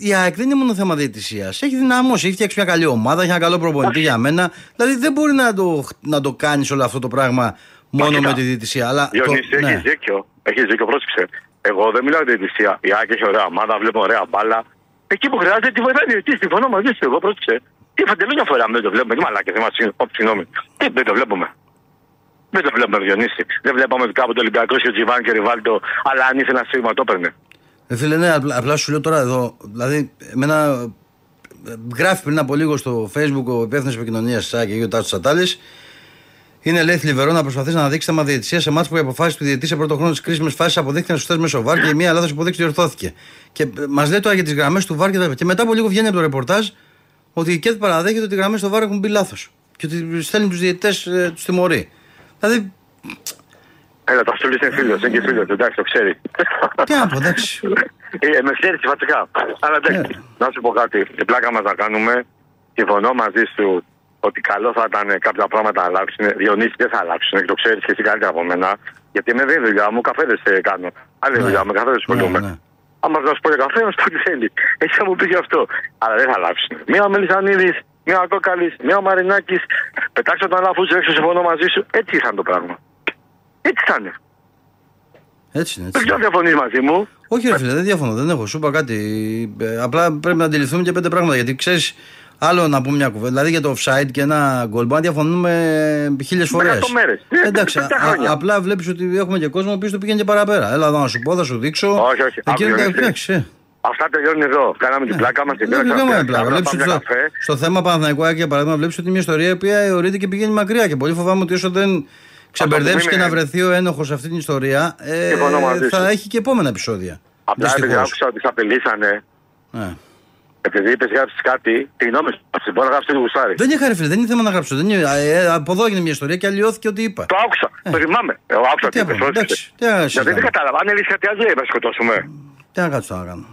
B: Η ΑΕΚ δεν είναι μόνο θέμα διαιτησίας. Έχει δυναμώσει, έχει φτιάξει μια καλή ομάδα, έχει ένα καλό προπονητή για μένα. Δηλαδή δεν μπορεί να το, να το κάνεις όλο αυτό το πράγμα μόνο
Q: κοίτα.
B: με τη διαιτησία. Αλλά το,
Q: Διονύση,
B: ναι.
Q: έχει δίκιο. Έχεις δίκιο, πρόσεξε. Εγώ δεν μιλάω για την διαιτησία. Η ΑΕΚ έχει ωραία ομάδα, βλέπω ωραία μπάλα. Εκεί που χρειάζεται τη βοηθάει η διαιτησία. Συμφωνώ μαζί σου. Εγώ πρόσεξε. Τι φαντελόνια φοράμε, δεν το βλέπουμε. Τι μαλάκια, δεν μα συγγνώμη. Τι δεν το βλέπουμε. Δεν το βλέπουμε, Διονύση. Δεν βλέπαμε ότι κάποτε ο Ολυμπιακό και ο Τζιβάν και ο Ριβάλτο, αλλά αν ήθελε ένα σίγμα το έπαιρνε.
B: Ε, φίλε, ναι, απλά, απλά σου λέω τώρα εδώ. Δηλαδή, εμένα ε, γράφει πριν από λίγο στο facebook ο υπεύθυνος επικοινωνίας τη ΣΑΚ και ο Τάτσο Σατάλης. Είναι λέει θλιβερό να προσπαθείς να δείξεις θέμα διαιτησίας σε μάτς που οι αποφάσεις του διαιτητή σε πρώτο χρόνο τη κρίσιμη φάση αποδείχθηκαν σωστέ μέσω βάρ και η μία λάθος υποδείξη διορθώθηκε. Και μας λέει τώρα για τις γραμμές του βάρ και, τα... και μετά από λίγο βγαίνει από το ρεπορτάζ ότι η ΚΕΤ παραδέχεται ότι οι γραμμές του βάρ έχουν μπει λάθος. Και ότι στέλνει τους διαιτητές, ε, τους τιμωρεί. Δηλαδή,
Q: Έλα, το Αυτούλη είναι φίλος, είναι και φίλος, εντάξει, το ξέρει.
B: τι να πω, εντάξει.
Q: Ε, με ξέρει φατικά. Αλλά εντάξει, να σου πω κάτι. Την πλάκα μας να κάνουμε. Συμφωνώ μαζί σου ότι καλό θα ήταν κάποια πράγματα να αλλάξουν. Διονύσει δεν θα αλλάξουν και το ξέρεις και εσύ καλύτερα από μένα. Γιατί με δεν δουλειά μου, καφέδες κάνω. Άλλη
B: Ναι.
Q: δουλειά με καφέδες ασχολούμαι. Άμα να σου πω για καφέ, να σου πω τι θέλει. Εσύ θα μου πει γι' αυτό. Αλλά δεν θα αλλάξουν. Μία Μελισανίδης, μία Κόκαλης, μία Μαρινάκης. Πετάξω τον Αλαφούς έξω, συμφωνώ μαζί σου. Έτσι ήταν το πράγμα. Έτσι θα είναι.
B: Έτσι είναι.
Q: Δεν
B: Έτσι.
Q: ξέρω διαφωνείς μαζί μου.
B: Όχι, ρε φίλε, δεν διαφωνώ, δεν έχω. Σου είπα κάτι. Ε, απλά πρέπει να αντιληφθούμε και πέντε πράγματα. Γιατί ξέρεις, άλλο να πούμε μια κουβέντα. Δηλαδή για το offside και ένα goal μπορεί να διαφωνούμε χίλιες φορές.
Q: εκατομμύρες. Ε,
B: Εντάξει,
Q: πέντε
B: α-
Q: χρόνια.
B: απλά βλέπεις ότι έχουμε και κόσμο που το πήγαινε και παραπέρα. Έλα εδώ να σου πω, θα σου δείξω.
Q: Όχι, όχι.
B: Εκεί
Q: άκου,
B: είναι
Q: Διονύση.
B: εντάξει. ε.
Q: Αυτά τελειώνουν εδώ. Κάναμε την πλάκα μας.
B: Δεν δεν κάνουμε πλάκα. Βλέπεις ότι στο, στο θέμα Παναθηναϊκού Άκη, για παράδειγμα, βλέπεις ότι είναι μια ιστορία η οποία αιωρείται και πηγαίνει μακριά. Και πολύ φοβάμαι ότι όσο δεν ξεμπερδέψει και
Q: είναι-
B: να βρεθεί ο ένοχος σε αυτή την ιστορία, ε,
Q: Συμφωνώ μαζί
B: θα
Q: σου.
B: έχει και επόμενα επεισόδια.
Q: Απλά επειδή
B: Δυστυχώς.
Q: άκουσα ότι σε απειλήσανε.
B: Ναι.
Q: Επειδή είπες γράψεις κάτι, τη γνώμη σου. Αυτή μπορεί να γράψεις το γουσάρι.
B: Δεν είχα ρε φίλε, δεν είναι θέμα να γράψω. Δεν είναι, ε, από εδώ έγινε μια ιστορία και αλλοιώθηκε ότι είπα.
Q: Το άκουσα. Το θυμάμαι. Εγώ άκουσα
B: τι
Q: τι είπες.
B: να πω, εντάξει, τι να
Q: Γιατί
B: συζητάμε.
Q: δεν κατάλαβα. Αν έλεγε κάτι άλλο, είπα σκοτώσουμε.
B: Τι να κάτσω να κάνω.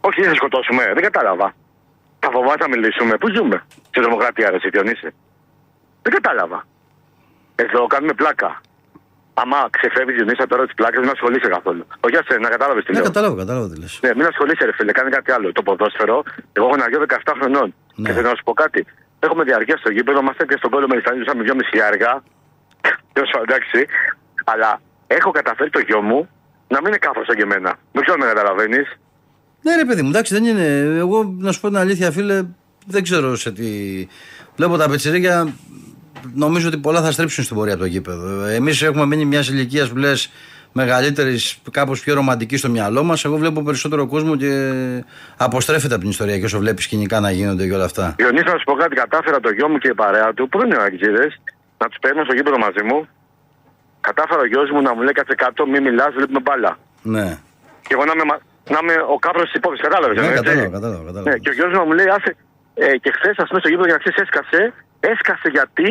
Q: Όχι, δεν θα σκοτώσουμε. Δεν κατάλαβα. Θα φοβάσαι να μιλήσουμε. Πού ζούμε; Στη δημοκρατία, ρε, Διονύση. Δεν κατάλαβα. Εδώ κάνουμε πλάκα. Άμα ξεφεύγεις Διονύση τώρα τις πλάκες, δεν ασχολείσαι καθόλου. Όχι, ας, να κατάλαβες τι
B: Ναι,
Q: λέω.
B: κατάλαβα, κατάλαβα τι λες.
Q: Ναι, μην ασχολείσαι, ρε φίλε, κάνει κάτι άλλο. Το ποδόσφαιρο, εγώ έχω ένα γιο 17 χρονών.
B: Ναι.
Q: Και θέλω να σου πω κάτι. Έχουμε διαρκεία στο γήπεδο, μα έπιασε στον κόλλο με λισάνι, δυο μισή άργα. Τέλο πάντων, εντάξει. Αλλά έχω καταφέρει το γιο μου να μην είναι κάφρο σαν και εμένα. Δεν ξέρω αν με καταλαβαίνεις;
B: Ναι, ρε παιδί μου, εντάξει, δεν είναι. Εγώ να σου πω την αλήθεια, φίλε, δεν ξέρω σε τι. Βλέπω τα πετσερίκια, νομίζω ότι πολλά θα στρέψουν στην πορεία από το γήπεδο. Εμείς έχουμε μείνει μιας ηλικίας που λες μεγαλύτερης, κάπως πιο ρομαντική στο μυαλό μας. Εγώ βλέπω περισσότερο κόσμο και αποστρέφεται από την ιστορία και όσο βλέπεις σκηνικά να γίνονται και όλα αυτά.
Q: Διονύση, να σου πω κάτι. Κατάφερα το γιο μου και η παρέα του, που είναι αγγλίδε, να τους παίρνω στο γήπεδο μαζί μου. Κατάφερα ο γιος μου να μου λέει κάτσε κάτω, μη μιλάς, βλέπουμε μπάλα.
B: Ναι.
Q: Και εγώ να είμαι, μα- να είμαι ο κάπρος της υπόθεση, κατάλαβες.
B: Ναι, κατάλαβα, κατάλαβα. κατάλαβα.
Q: Ναι, και ο γιος μου να μου λέει, άσε, ε, και χθες, ας πούμε, στο γήπεδο για να ξέρεις, έσκασε. Έσκασε γιατί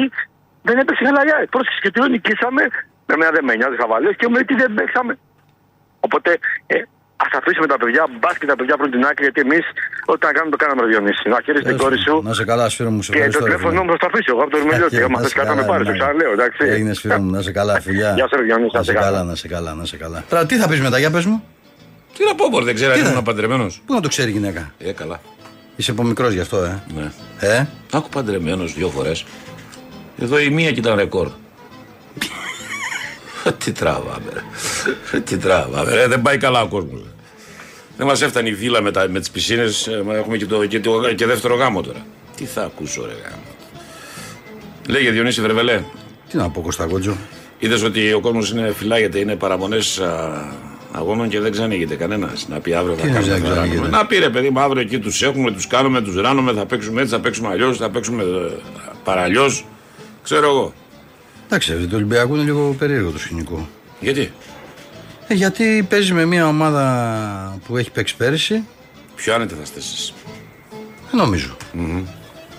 Q: δεν έπαιξε καλά η ΑΕΚ. Πρόσεξε και του νικήσαμε. Με μένα δεν με νοιάζει χαβαλές και μου λέει τι δεν παίξαμε. Οπότε ε, ας αφήσουμε τα παιδιά, μπας και τα παιδιά βρουν την άκρη γιατί εμείς όταν κάνουμε το κάναμε Διονύση. Να χαίρεσαι την κόρη σου.
B: Να σε καλά, Σφύρο μου, σε
Q: Και το
B: ευχαριστώ. ρε
Q: τηλέφωνο
B: φίλε.
Q: μου θα το αφήσω εγώ από το Ερμελιώτη.
B: Ε,
Q: Άμα
B: να
Q: θες
B: σε
Q: κάτι να με
B: καλά,
Q: πάρεις, το
B: ναι.
Q: ξαναλέω, εντάξει.
B: Έγινε Σφύρο μου, να σε καλά, φιλιά.
Q: Γεια σου, ρε Διονύση,
B: να σε καλά, να σε καλά, να σε καλά. Τώρα τι θα πεις μετά, για πες μου.
A: Τι να πω, μπορεί, δεν ξέρω
B: Τι
A: αν
B: θα-
A: ήμουν παντρεμένος.
B: Πού να το ξέρει η γυναίκα;
A: Ε, καλά.
B: Είσαι από μικρός γι' αυτό, ε.
A: Ναι.
B: Ε,
A: Άκου παντρεμένος δύο φορές. Εδώ η μία ήταν ρεκόρ. Τι τράβαμε, ρε. Τι τράβαμε, ρε. Δεν πάει καλά ο κόσμος. Δεν μας έφτανε η βίλα με, τα, με τις πισίνες. Έχουμε και, το, και, το, και δεύτερο γάμο τώρα. Τι θα ακούσω, ρε γάμο. Λέγε Διονύση Βερβελέ.
B: τι να πω, Κωστακότζο.
A: Είδες ότι ο κόσμος είναι φυλάγεται, είναι παραμονές αγώνων και δεν ξανοίγεται κανένας. Να πει αύριο θα
B: Τι εννοείς
A: κάνουμε.
B: δεν
A: θα
B: ξανοίγεται;
A: ράνουμε. Να πει ρε παιδί μου, αύριο εκεί τους έχουμε, τους κάνουμε, τους ράνουμε, θα παίξουμε έτσι, θα παίξουμε αλλιώς, θα παίξουμε ε, παραλλιώς. Ξέρω εγώ.
B: Εντάξει, το Ολυμπιακό είναι λίγο περίεργο το σκηνικό.
A: Γιατί,
B: Ε, γιατί παίζει με μια ομάδα που έχει παίξει πέρυσι,
A: πιο άνετα θα στέσεις.
B: δεν νομίζω.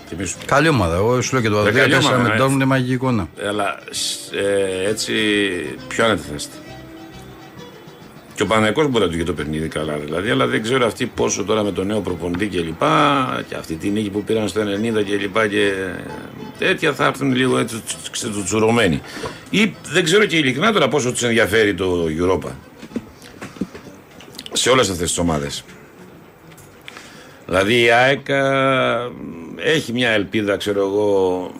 A: Θυμήσου.
B: Καλή ομάδα. Εγώ σου λέω και το
A: Ρε,
B: Αδρία
A: καλή
B: 4
A: ομάδα,
B: με
A: ναι.
B: τον είναι μαγική εικόνα.
A: Αλλά σ- ε, έτσι πιο άνετα θα είστε. Και ο Παναγικός μπορεί να του γίνει το παιχνίδι καλά, δηλαδή, αλλά δεν ξέρω αυτοί πόσο τώρα με τον νέο προπονητή και λοιπά, και αυτή τη νίκη που πήραν στο 90 και λοιπά και τέτοια θα έρθουν λίγο έτσι ξετουτσουρωμένοι. Ή δεν ξέρω και ειλικρινά τώρα πόσο τους ενδιαφέρει το Europa. Σε όλες αυτές τις ομάδες. Δηλαδή η ΑΕΚ α, έχει μια ελπίδα, ξέρω εγώ.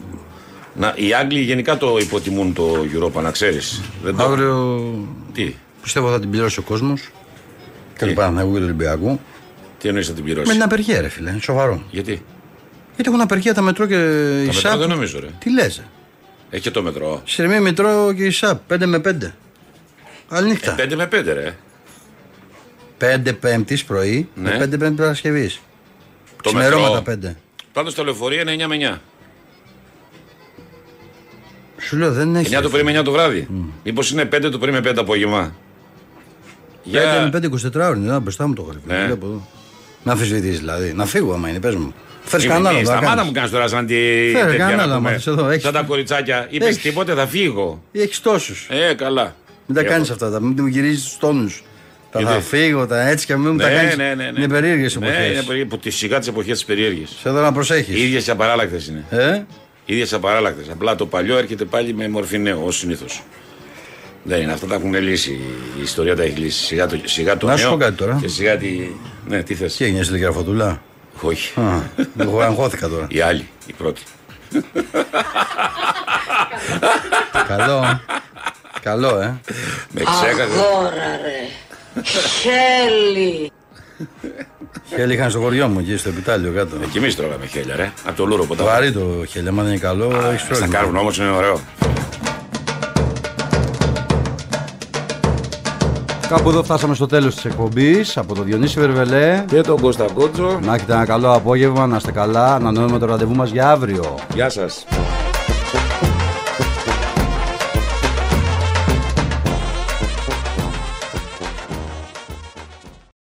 A: Να, οι Άγγλοι γενικά το υποτιμούν το Europa, να ξέρεις. Δεν το...
B: Αύριο
A: Τι,
B: πιστεύω θα την πληρώσει ο κόσμος. Και του Παναγού και του Ολυμπιακού.
A: τι εννοείς θα την πληρώσει;
B: Με την απεργία, ρε φίλε. είναι Σοβαρό.
A: Γιατί,
B: Γιατί έχουν απεργία τα μετρό και η
A: τα μετρό
B: ΣΑΠ.
A: δεν νομίζω ρε.
B: Τι λες.
A: Έχει και το μετρό.
B: Σειρμή μετρό και η ΣΑΠ. 5 με 5. Καλή νύχτα.
A: 5 με 5 ρε.
B: 5 Πέμπτης πρωί
A: Ναι.
B: με 5 Πέμπτης Παρασκευής.
A: Το
B: Ξημερώματα
A: μετρό.
B: 5.
A: Πάντως τα λεωφορεία είναι 9 με 9.
B: Σου λέω δεν έχει.
A: 9 το πρωί με 9 το βράδυ. Μήπως είναι 5 το πρωί με 5 το απόγευμα.
B: 5
A: Για...
B: με 5 24 ώρε. Είναι μπροστά μου το γραφείο.
A: Ναι.
B: Βλέπω εδώ. Να αμφισβητήσεις δηλαδή. Να φύγω άμα είναι, πες μου. Φέρεις
A: Είμαι-
B: κανένα
A: μη,
B: άλλο. να
A: Σταμάτα
B: κάνεις.
A: μου κάνεις τώρα σαν τη...
B: Φέρε
A: τέτοια
B: κανένα
A: να
B: άλλο,
A: πούμε.
B: μάθεις εδώ, έχεις-
A: Σαν τα κοριτσάκια. Είπες
B: Έχεις-
A: τίποτε θα φύγω.
B: Έχεις τόσους.
A: Ε, καλά.
B: Μην τα
A: Έχω.
B: κάνεις αυτά. τα- Μην μου γυρίζεις τους τόνους. Τα
A: Γιατί;
B: θα φύγω, τα έτσι και μην μου τα
A: Ναι,
B: κάνεις.
A: ναι, ναι, ναι.
B: Είναι περίεργες
A: Ναι, είναι
B: εποχέ.
A: περίεργες, που τις σιγά τις εποχές τη περίεργη.
B: Σε εδώ να προσέχεις.
A: Οι ίδιε απαράλλακτες είναι.
B: Ε;
A: Οι ίδιε απαράλλακτες. Απλά το παλιό έρχεται πάλι με μορφή νέο, ως συνήθως. Δεν είναι. Αυτά τα έχουν λύσει. Η ιστορία τα έχει λύσει. Σιγά το, σιγά το
B: Να σου
A: νέο
B: πω κάτι τώρα.
A: Και σιγά τη. Ναι, τι θες;
B: Τι έγινε στη τηλεγραφωτούλα.
A: Όχι.
B: Α, Εγώ αγχώθηκα τώρα.
A: Η άλλη, η πρώτη.
B: Καλό. Καλό, ε.
A: Με ξέχασε.
R: Αγόρα ρε. Χέλη.
B: Χέλη είχαν στο χωριό μου εκεί στο επιτάλιο κάτω.
A: Και εμείς τρώγαμε χέλια, ρε. Από το λούρο ποτέ.
B: Βαρύ το χέλι, άμα δεν είναι καλό, έχεις
A: Στα
B: πρόβλημα.
A: κάρβουν όμως είναι ωραίο.
B: Κάπου εδώ φτάσαμε στο τέλος της εκπομπής από τον Διονύση Βερβελέ
A: και τον Κώστα Κότσο.
B: Να έχετε ένα καλό απόγευμα, να είστε καλά, να ανανεώνουμε το ραντεβού μας για αύριο.
A: Γεια σας.